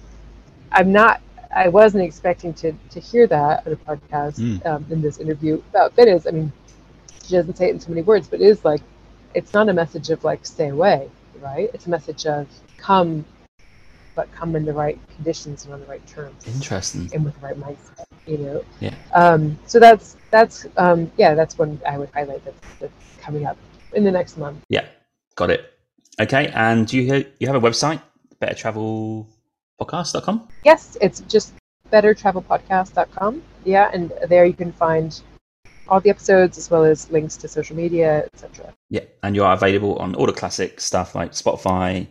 I'm not. I wasn't expecting to to hear that on a podcast Mm. um, in this interview about Venice. I mean, she doesn't say it in so many words, but it is like, it's not a message of like stay away, right? It's a message of come, but come in the right conditions and on the right terms Interesting. and with the right mindset, you know. Yeah. Um, so that's that's um, yeah, that's one I would highlight that's, that's coming up in the next month. Yeah. Got it. Okay. And do you you have a website? BetterTravelPodcast.com. Yes, it's just bettertravelpodcast.com. Yeah, and there you can find all the episodes as well as links to social media, etc. Yeah, and you are available on all the classic stuff like Spotify,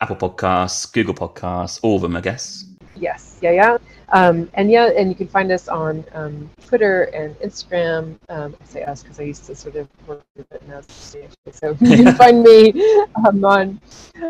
Apple Podcasts, Google Podcasts, all of them, I guess. Yes, yeah, yeah. Um, and yeah, and you can find us on um, Twitter and Instagram. Um, I say us because I used to sort of work with it now. it's me, actually. So you can find me um, on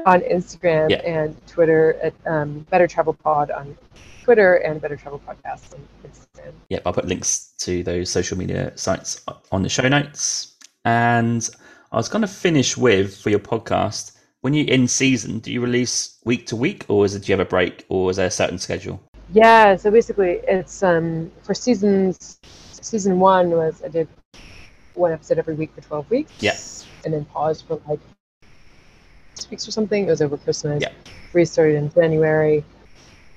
on Instagram Yeah. and Twitter at um, Better Travel Pod on Twitter and Better Travel Podcast on Instagram. Yep, I'll put links to those social media sites on the show notes. And I was going to finish with for your podcast. When you're in season, do you release week to week, or is it do you have a break, or is there a certain schedule? Yeah, so basically, it's um, for seasons. Season one was I did one episode every week for twelve weeks. Yeah. and then paused for like six weeks or something. It was over Christmas. Yeah. Restarted in January,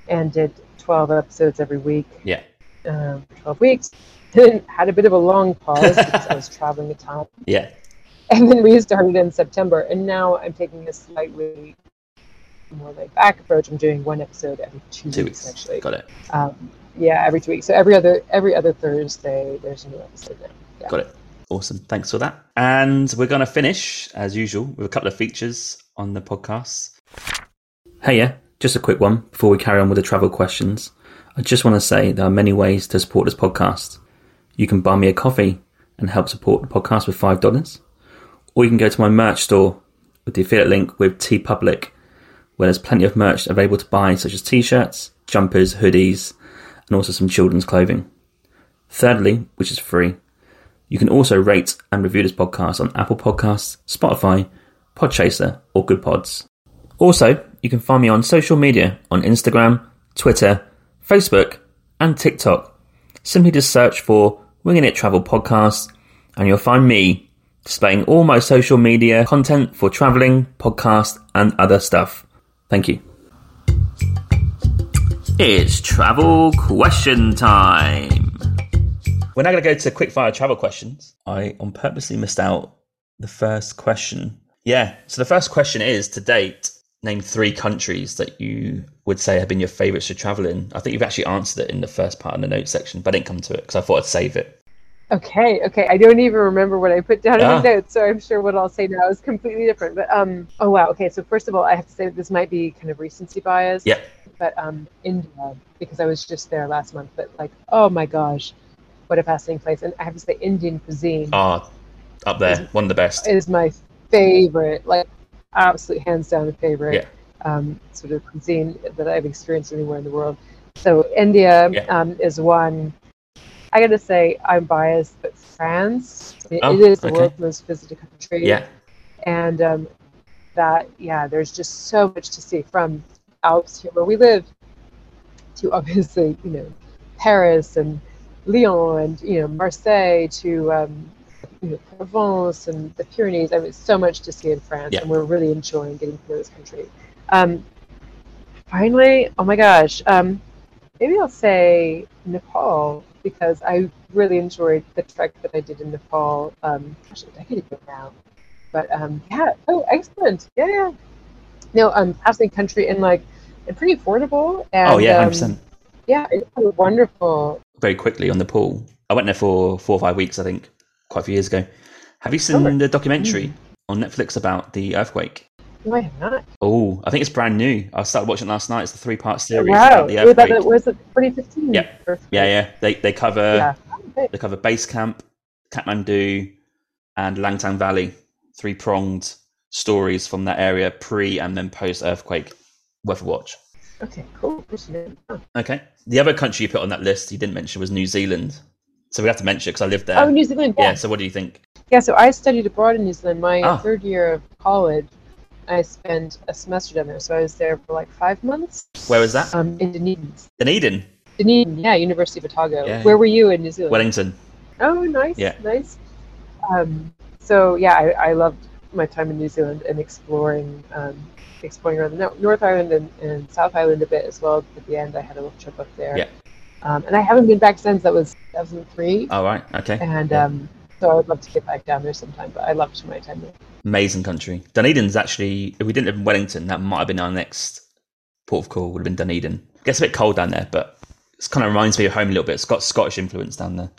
and did twelve episodes every week Yeah, um, for twelve weeks. Then had a bit of a long pause because I was traveling a ton, yeah, and then we restarted in September. And now I'm taking a slightly more laid back approach. I'm doing one episode every two, two weeks, weeks. actually. Got it. Um, yeah, every two weeks. So every other every other Thursday, there's a new episode now. Yeah. Got it. Awesome. Thanks for that. And we're going to finish, as usual, with a couple of features on the podcast. Hey, yeah, just a quick one before we carry on with the travel questions. I just want to say there are many ways to support this podcast. You can buy me a coffee and help support the podcast with $5. Or you can go to my merch store with the affiliate link with TeePublic, where there's plenty of merch available to buy, such as t shirts, jumpers, hoodies, and also some children's clothing. Thirdly, which is free, you can also rate and review this podcast on Apple Podcasts, Spotify, Podchaser, or Goodpods. Also, you can find me on social media on Instagram, Twitter, Facebook, and TikTok. Simply just search for Winging It Travel Podcast, and you'll find me displaying all my social media content for traveling, podcast, and other stuff. Thank you. It's travel question time. We're now going to go to quickfire travel questions. I on purposely missed out the first question. Yeah, so the first question is to date, name three countries that you would say have been your favourites to travel in. I think you've actually answered it in the first part of the notes section, but I didn't come to it because I thought I'd save it. Okay, okay. I don't even remember what I put down in the notes, so I'm sure what I'll say now is completely different. But um, oh wow. Okay, so first of all, I have to say that this might be kind of recency bias. Yeah. But um, India, because I was just there last month. But like, oh my gosh, what a fascinating place! And I have to say, Indian cuisine. Ah, oh, up there, is, one of the best. Is my favorite, like, absolute hands down the favorite. Yeah. Um, sort of cuisine that I've experienced anywhere in the world. So India yeah. um, is one I gotta say, I'm biased, but France, it, oh, it is the okay. world's most visited country. Yeah. And um, that, yeah, there's just so much to see from Alps here where we live to obviously, you know, Paris and Lyon and, you know, Marseille to, um, you know, Provence and the Pyrenees. I mean, so much to see in France, yeah. and we're really enjoying getting to know this country. Um, finally, oh my gosh, um, maybe I'll say Nepal because I really enjoyed the trek that I did in Nepal. Um, gosh, a decade ago now. But um, yeah, oh, excellent. Yeah, yeah. No, um, fascinating country and like, and pretty affordable. And, oh yeah, hundred um, percent. Yeah, it's wonderful. Very quickly on Nepal. I went there for four or five weeks. I think quite a few years ago. Have you seen oh, the documentary mm. on Netflix about the earthquake? No, I have not. Oh, I think it's brand new. I started watching last night. It's the three part series. Wow, about the that, was it 2015? Yeah, yeah, yeah. They they cover yeah. they cover base camp, Kathmandu, and Langtang Valley. Three pronged stories from that area, pre and then post earthquake. Worth a watch. Okay, cool. Okay. The other country you put on that list you didn't mention was New Zealand. So we have to mention it because I lived there. Oh, New Zealand. Yeah. yeah. So what do you think? Yeah. So I studied abroad in New Zealand. My oh. third year of college I spent a semester down there, so I was there for like five months. Where was that? Um, in Dunedin. Dunedin. Dunedin, yeah, University of Otago. Yeah, Where were you in New Zealand? Wellington. Oh, nice. Yeah. Nice. Um, so yeah, I, I loved my time in New Zealand and exploring, um, exploring around the North Island and, and South Island a bit as well. At the end, I had a little trip up there. Yeah. Um, and I haven't been back since. That was 2003. All right. Okay. And yeah. um, so I would love to get back down there sometime. But I loved my time there. Amazing country. Dunedin's actually, if we didn't live in Wellington, that might have been our next port of call, would have been Dunedin. It gets a bit cold down there, but it kind of reminds me of home a little bit. It's got Scottish influence down there.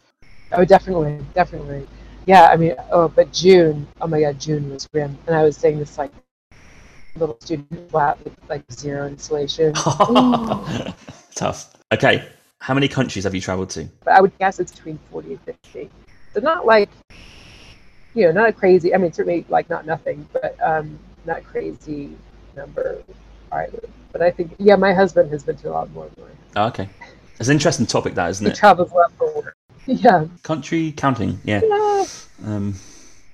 Oh, definitely, definitely. Yeah, I mean, oh, but June, oh my God, June was grim. And I was staying this like little student flat with like zero insulation. Tough. Okay, how many countries have you traveled to? I would guess it's between 40 and 50. So not like you know, not a crazy. I mean, certainly like not nothing, but um, not crazy number either. But I think, yeah, my husband has been to a lot more than oh, okay, it's an interesting topic, that isn't he it? Travels a lot for work. Yeah. Country counting, yeah. Yeah. Um,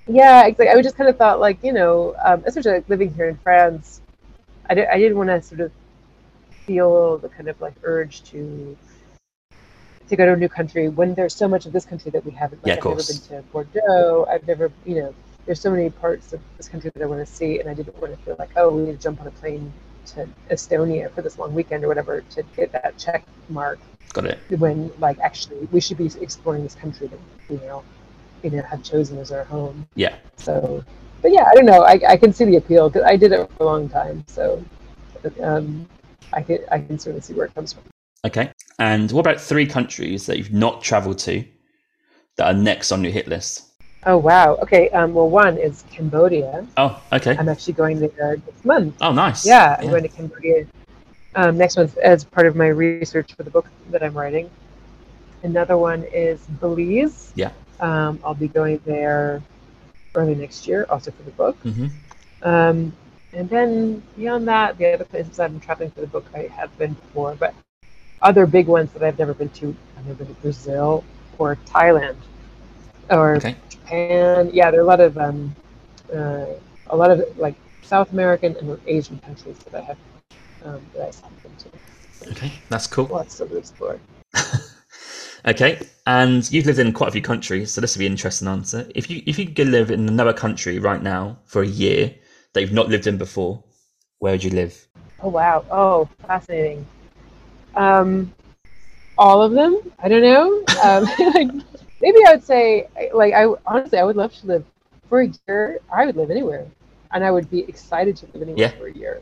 yeah, exactly. I just kind of thought, like, you know, um, especially like living here in France, I, I didn't want to sort of feel the kind of like urge to to go to a new country when there's so much of this country that we haven't. Like, yeah, of I've course. never been to Bordeaux. I've never, you know, there's so many parts of this country that I want to see, and I didn't want to feel like, oh, we need to jump on a plane to Estonia for this long weekend or whatever to get that check mark. Got it. When like actually we should be exploring this country that you know, you know, have chosen as our home. Yeah. So, but yeah, I don't know. I, I can see the appeal because I did it for a long time. So, um, I can I can certainly see where it comes from. Okay. And what about three countries that you've not traveled to that are next on your hit list? Oh wow. Okay. Um, well, one is Cambodia. Oh, okay. I'm actually going there next month. Oh, nice. Yeah, I'm yeah. going to Cambodia um, next month as part of my research for the book that I'm writing. Another one is Belize. Yeah. Um, I'll be going there early next year, also for the book. hmm Um, and then beyond that, the other places I've been traveling for the book I have been before, but other big ones that I've never been to, I've never been to Brazil or Thailand or Okay. Japan. Yeah, there are a lot of um, uh, a lot of like South American and Asian countries that I have um, that I haven't been to. Okay, that's cool. Lots to explore. Okay, and you've lived in quite a few countries, so this would be an interesting answer. If you if you could live in another country right now for a year that you've not lived in before, where would you live? Oh wow! Oh, fascinating. Um, all of them? I don't know. Um, like, maybe I would say, like, I honestly, I would love to live for a year. I would live anywhere, and I would be excited to live anywhere Yeah. for a year,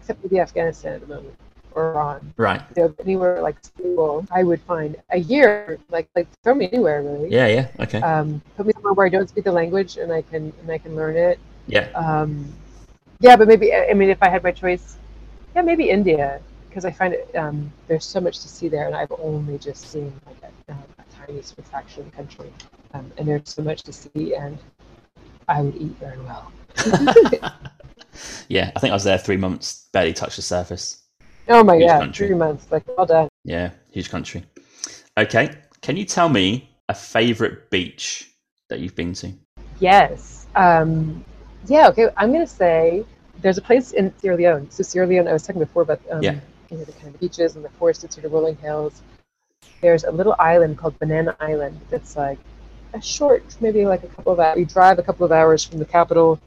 except maybe Afghanistan at the moment or Iran. Right. Know, anywhere like stable, I would find a year. Like, like throw me anywhere really. Yeah, yeah. Okay. Um, put me somewhere where I don't speak the language and I can and I can learn it. yeah. Um, yeah, but maybe I mean, if I had my choice, yeah, maybe India because I find it um, there's so much to see there, and I've only just seen like a, a tiny sort of fraction of the country, um, and there's so much to see, and I would eat very well. yeah, I think I was there three months, barely touched the surface. oh my Huge god, country. three months, like well done. Yeah, huge country. Okay, can you tell me a favorite beach that you've been to? Yes. Um, yeah. Okay. I'm gonna say there's a place in Sierra Leone. So Sierra Leone, I was talking before about um, Yeah. Know the kind of beaches and the forested sort of rolling hills. There's a little island called Banana Island that's like a short, maybe like a couple of hours. You drive a couple of hours from the capital,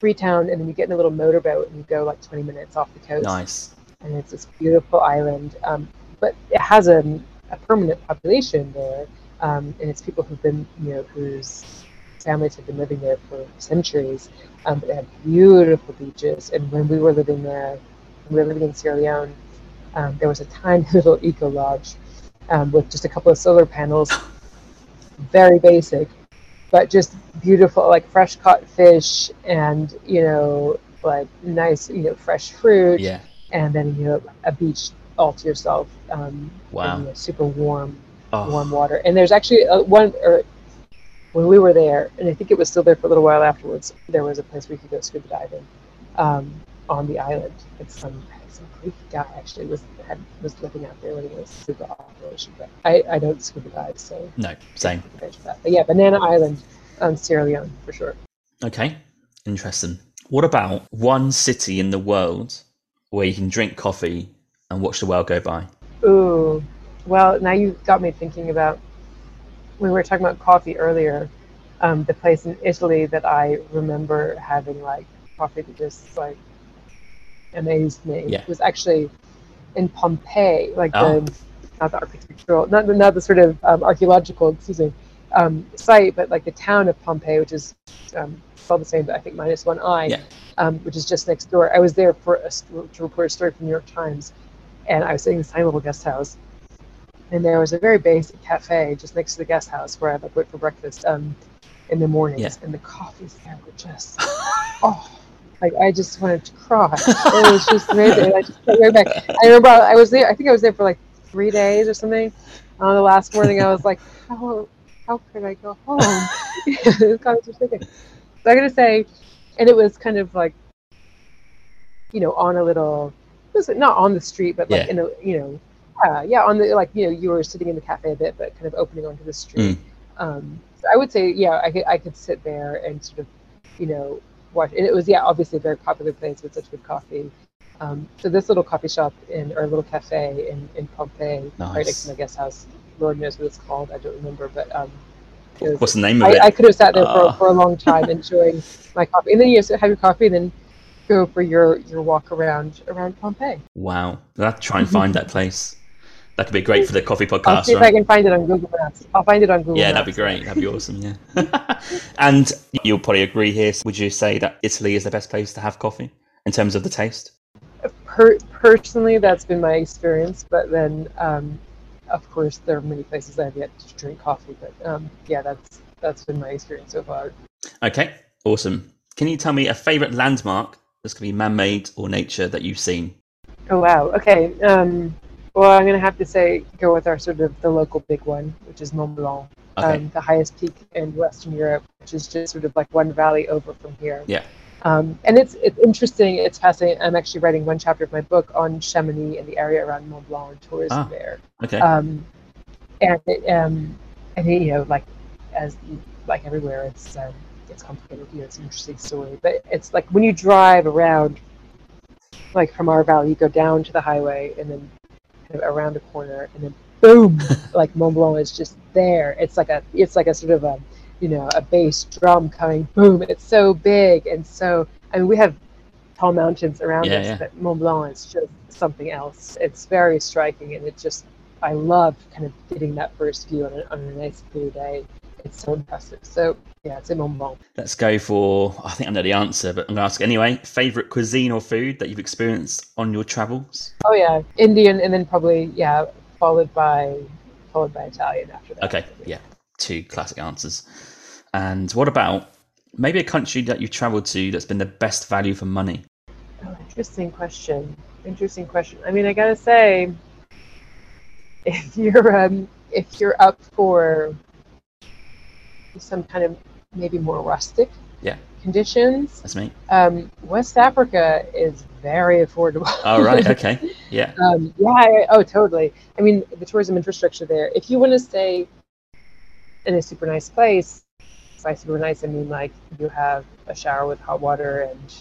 Freetown, and then you get in a little motorboat and you go like 20 minutes off the coast Nice. and it's this beautiful island. Um, but it has a, a permanent population there, um, and it's people who've been, you know, whose families have been living there for centuries. Um, but they have beautiful beaches. And when we were living there, we were living in Sierra Leone, um, there was a tiny little eco lodge um, with just a couple of solar panels, very basic, but just beautiful, like fresh caught fish and you know, like nice, you know, fresh fruit Yeah. and then you know a beach all to yourself. Um, Wow. and, you know, super warm, Oh, warm water. And there's actually a, one, or when we were there, and I think it was still there for a little while afterwards. There was a place you could go scuba diving um, on the island. It's some some Greek guy actually was had, was living out there when he was super operation. But I, I don't scuba dive, so no, same. I can't that. But yeah, Banana Island, um, Sierra Leone for sure. Okay, interesting. What about one city in the world where you can drink coffee and watch the world go by? Ooh, well, now you got me thinking about when we were talking about coffee earlier. Um, the place in Italy that I remember having like coffee that just like amazed me Yeah. was actually in Pompeii, like Oh. the not the architectural, not the, not the sort of um, archaeological, excuse me, um, site, but like the town of Pompeii, which is um, spelled the same, but I think minus one I, Yeah. um, which is just next door. I was there for a, to report a story from the New York Times, and I was staying in this tiny little guest house, and there was a very basic cafe just next to the guest house where I like went for breakfast um, in the mornings, Yeah. and the coffees there were just oh. Like I just wanted to cry. It was just amazing. I just went right back. I remember I was there. I think I was there for like three days or something. On the last morning, I was like, "How, how could I go home?" this was thinking. So I'm gonna say, and it was kind of like, you know, on a little, it was not on the street, but like Yeah. in a, you know, yeah, yeah, on the like, you know, you were sitting in the cafe a bit, but kind of opening onto the street. Um, so I would say, yeah, I could, I could sit there and sort of, you know, And it was, yeah, obviously a very popular place with such good coffee. Um, so this little coffee shop in or little cafe in in Pompeii, right next Nice. to my guest house. Lord knows what it's called. I don't remember, but um, was- What's the name of I, it? I could have sat there for, Ah. for a long time enjoying my coffee, and then you have your coffee, and then go for your your walk around around Pompeii. Wow, have to try and find that place. That could be great for the coffee podcast. I'll see if I can find it on Google Maps. I'll find it on Google Yeah, Maps. that'd be great. That'd be awesome. Yeah. and you'll probably agree here. Would you say that Italy is the best place to have coffee in terms of the taste? Per- personally, that's been my experience. But then, um, of course, there are many places I've yet to drink coffee. But um, yeah, that's that's been my experience so far. Okay, awesome. Can you tell me a favorite landmark that's going to be man-made or nature that you've seen? Oh wow. Okay. Um, well, I'm gonna have to say go with our sort of the local big one, which is Mont Blanc. Okay. um, the highest peak in Western Europe, which is just sort of like one valley over from here. Yeah. Um, and it's it's interesting. It's fascinating. I'm actually writing one chapter of my book on Chamonix and the area around Mont Blanc and tourism Ah. there. Okay. Um, and it, um, and you know, like as like everywhere, it's um, it's complicated. You know, it's an interesting story. But it's like when you drive around, like from our valley, you go down to the highway and then kind of around a corner, and then boom, like Mont Blanc is just there. It's like a it's like a sort of a you know a bass drum coming boom. It's so big and so. I mean, we have tall mountains around Yeah, us, yeah. but Mont Blanc is just something else. It's very striking, and it just I love kind of getting that first view on a, on a nice clear day. It's so impressive. So yeah, it's in Mont Blanc. Let's go for. I think I know the answer, but I'm going to ask anyway. Favorite cuisine or food that you've experienced on your travels? Oh yeah, Indian, and then probably yeah, followed by followed by Italian after that. Okay, yeah, two classic answers. And what about maybe a country that you've travelled to that's been the best value for money? Oh, interesting question. Interesting question. I mean, I gotta say, if you're um, if you're up for some kind of maybe more rustic Yeah. conditions, That's me. um, West Africa is very affordable. Oh right, okay, yeah, um, yeah. I- Oh, totally. I mean, the tourism infrastructure there. If you want to stay in a super nice place, by super nice, I mean like you have a shower with hot water and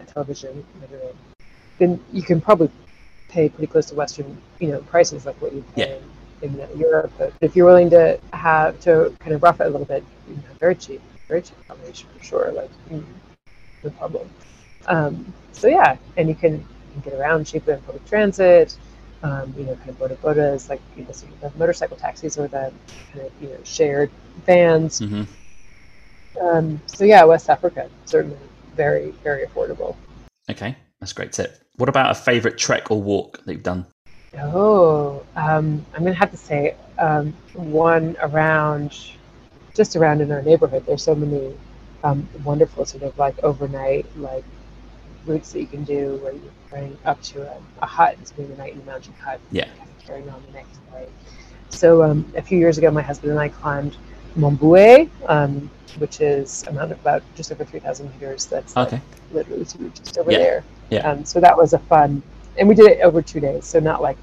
a television. literally, Then you can probably pay pretty close to Western, you know, prices like what you pay in, in uh, Europe. But if you're willing to have to kind of rough it a little bit, you know, very cheap, very cheap accommodation for sure. Like no problem. Um, so yeah, and you can, you can get around cheaper on public transit. Um, you know, kind of boda bodas, like you know, sort of the motorcycle taxis or the kind of you know shared vans. hmm Um, so yeah, West Africa certainly very very affordable. okay, that's great tip. What about a favourite trek or walk that you've done? Oh, um, I'm gonna have to say um, one around, just around in our neighborhood. There's so many um, wonderful sort of like overnight like routes that you can do where you're going up to a, a hut and spending the night in the mountain hut. Yeah. Kind of carrying on the next day. So um, a few years ago, my husband and I climbed Mont Buet, um, which is a mountain about just over 3,000 meters. That's like, Okay, literally sort just over Yeah. there. Yeah. Um, so that was a fun, and we did it over two days, so not like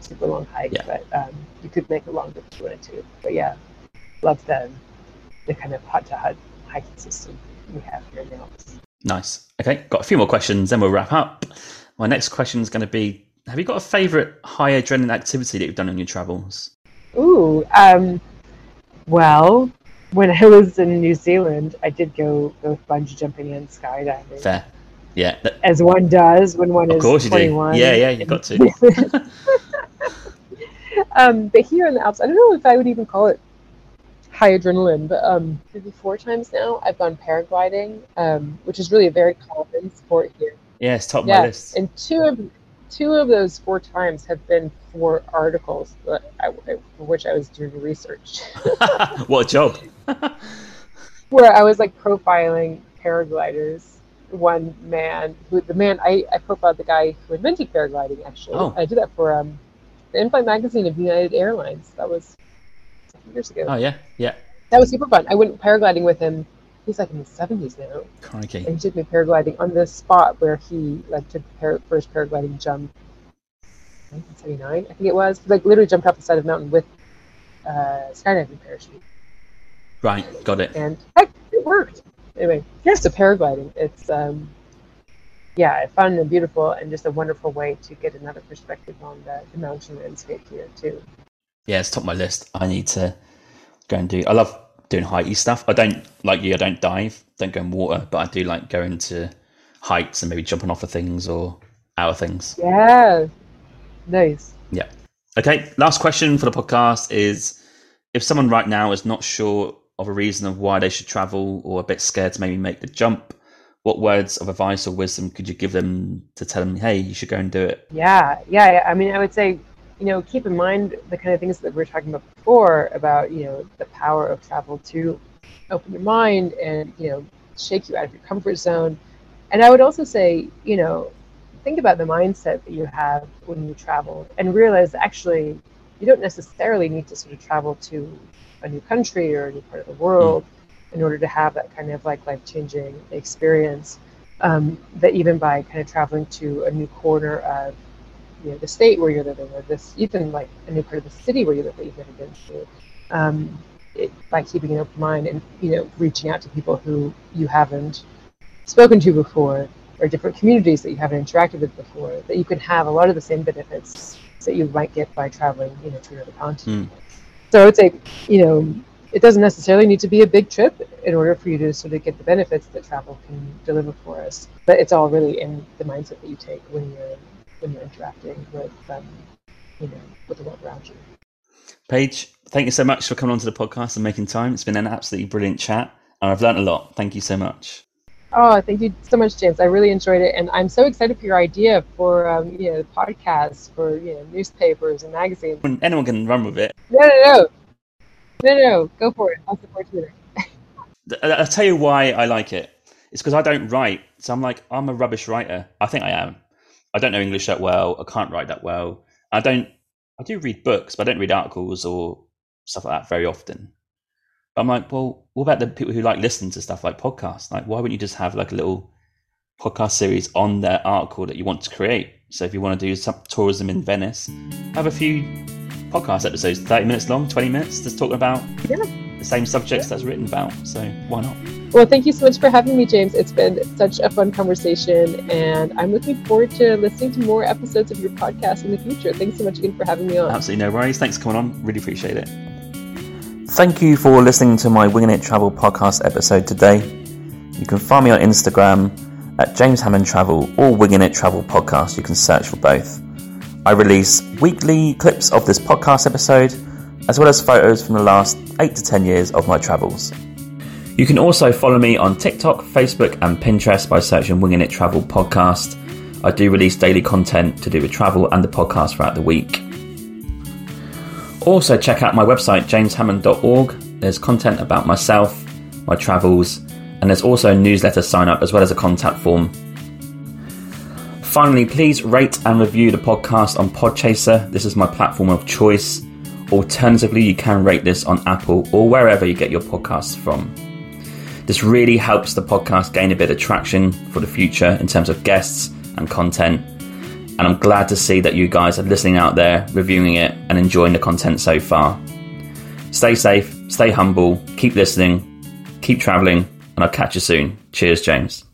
super long hike, Yeah. but um, you could make it longer if you wanted to. But yeah, love the the kind of hut to hut hiking system we have here in the Alps. nice. Okay, got a few more questions, then we'll wrap up. My next question is going to be: Have you got a favourite high adrenaline activity that you've done on your travels? Ooh, um, well, when I was in New Zealand, I did go go bungee jumping and skydiving, Fair. Yeah, that- as one does when one of is course you do. 21. Yeah, yeah, you got to. um, but here in the Alps, I don't know if I would even call it high adrenaline, but um, maybe four times now I've gone paragliding, um, which is really a very common sport here. Yeah, it's top Yeah, my list. and two of two of those four times have been for articles that I, for which I was doing research, what a job! where I was like profiling paragliders. One man, who the man I, I profiled the guy who invented paragliding. Actually, Oh. I did that for um, the in-flight magazine of United Airlines. That was years ago. Oh yeah, yeah. That was super fun. I went paragliding with him. He's like in his seventies now, Crikey. and he took me paragliding on the spot where he like took the par- first paragliding jump. 1979, I think it was. He, like literally jumped off the side of the mountain with uh, skydiving parachute, Right, got it. and heck, it worked. Anyway, here's to paragliding. It's um, yeah, fun and beautiful, and just a wonderful way to get another perspective on the, the mountain landscape here too. Yeah, it's top of my list. I need to go and do. I love doing hikey stuff. I don't like you. I don't dive. Don't go in water, but I do like going to heights and maybe jumping off of things or out of things. Yeah, nice. Yeah. Okay. Last question for the podcast is: If someone right now is not sure of a reason of why they should travel or a bit scared to maybe make the jump, what words of advice or wisdom could you give them to tell them, "Hey, you should go and do it"? Yeah, yeah. I mean, I would say, you know, keep in mind the kind of things that we were talking about before about, you know, the power of travel to open your mind and, you know, shake you out of your comfort zone. And I would also say, you know, think about the mindset that you have when you travel and realize actually you don't necessarily need to sort of travel to a new country or a new part of the world mm. in order to have that kind of like life changing experience. Um, that even by kind of traveling to a new corner of you know the state where you're living or this even like a new part of the city where you live that you've never been to um, it, by keeping an open mind and you know reaching out to people who you haven't spoken to before or different communities that you haven't interacted with before that you can have a lot of the same benefits that you might get by traveling you know to another continent mm. So it's a you know it doesn't necessarily need to be a big trip in order for you to sort of get the benefits that travel can deliver for us but it's all really in the mindset that you take when you're when you're interacting with um, you know with the world around you Paige, thank you so much for coming onto the podcast and making time. It's been an absolutely brilliant chat, and I've learned a lot. Thank you so much. Oh, thank you so much, James. I really enjoyed it, and I'm so excited for your idea for um, you know podcasts for you know newspapers and magazines. Anyone can run with it. No, no, no, no, no. Go for it. I'll support you. I'll tell you why I like it. It's because I don't write, so I'm like I'm a rubbish writer. I think I am. I don't know English that well. I can't write that well. I don't I do read books, but I don't read articles or stuff like that very often. I'm like, well, what about the people who like listen to stuff like podcasts? Like, why wouldn't you just have like a little podcast series on their article that you want to create? So if you want to do some tourism in Venice, have a few podcast episodes, 30 minutes long, 20 minutes, just talking about yeah. the same subjects yeah. that's written about. So why not? Well, thank you so much for having me, James. It's been such a fun conversation, and I'm looking forward to listening to more episodes of your podcast in the future. Thanks so much again for having me on. Absolutely no worries. Thanks for coming on. Really appreciate it. Thank you for listening to my Winging It Travel podcast episode today. You can find me on Instagram at James Hammond Travel or Winging It Travel Podcast. You can search for both. I release weekly clips of this podcast episode, as well as photos from the last 8 to 10 years of my travels. You can also follow me on TikTok, Facebook, and Pinterest by searching Winging It Travel Podcast. I do release daily content to do with travel and the podcast throughout the week. Also, check out my website, jameshammond.org. There's content about myself, my travels, and there's also a newsletter sign up as well as a contact form. Finally, please rate and review the podcast on Podchaser. This is my platform of choice. Alternatively, you can rate this on Apple or wherever you get your podcasts from. This really helps the podcast gain a bit of traction for the future in terms of guests and content. And I'm glad to see that you guys are listening out there, reviewing it, and enjoying the content so far. Stay safe, stay humble, keep listening, keep traveling, and I'll catch you soon. Cheers, James.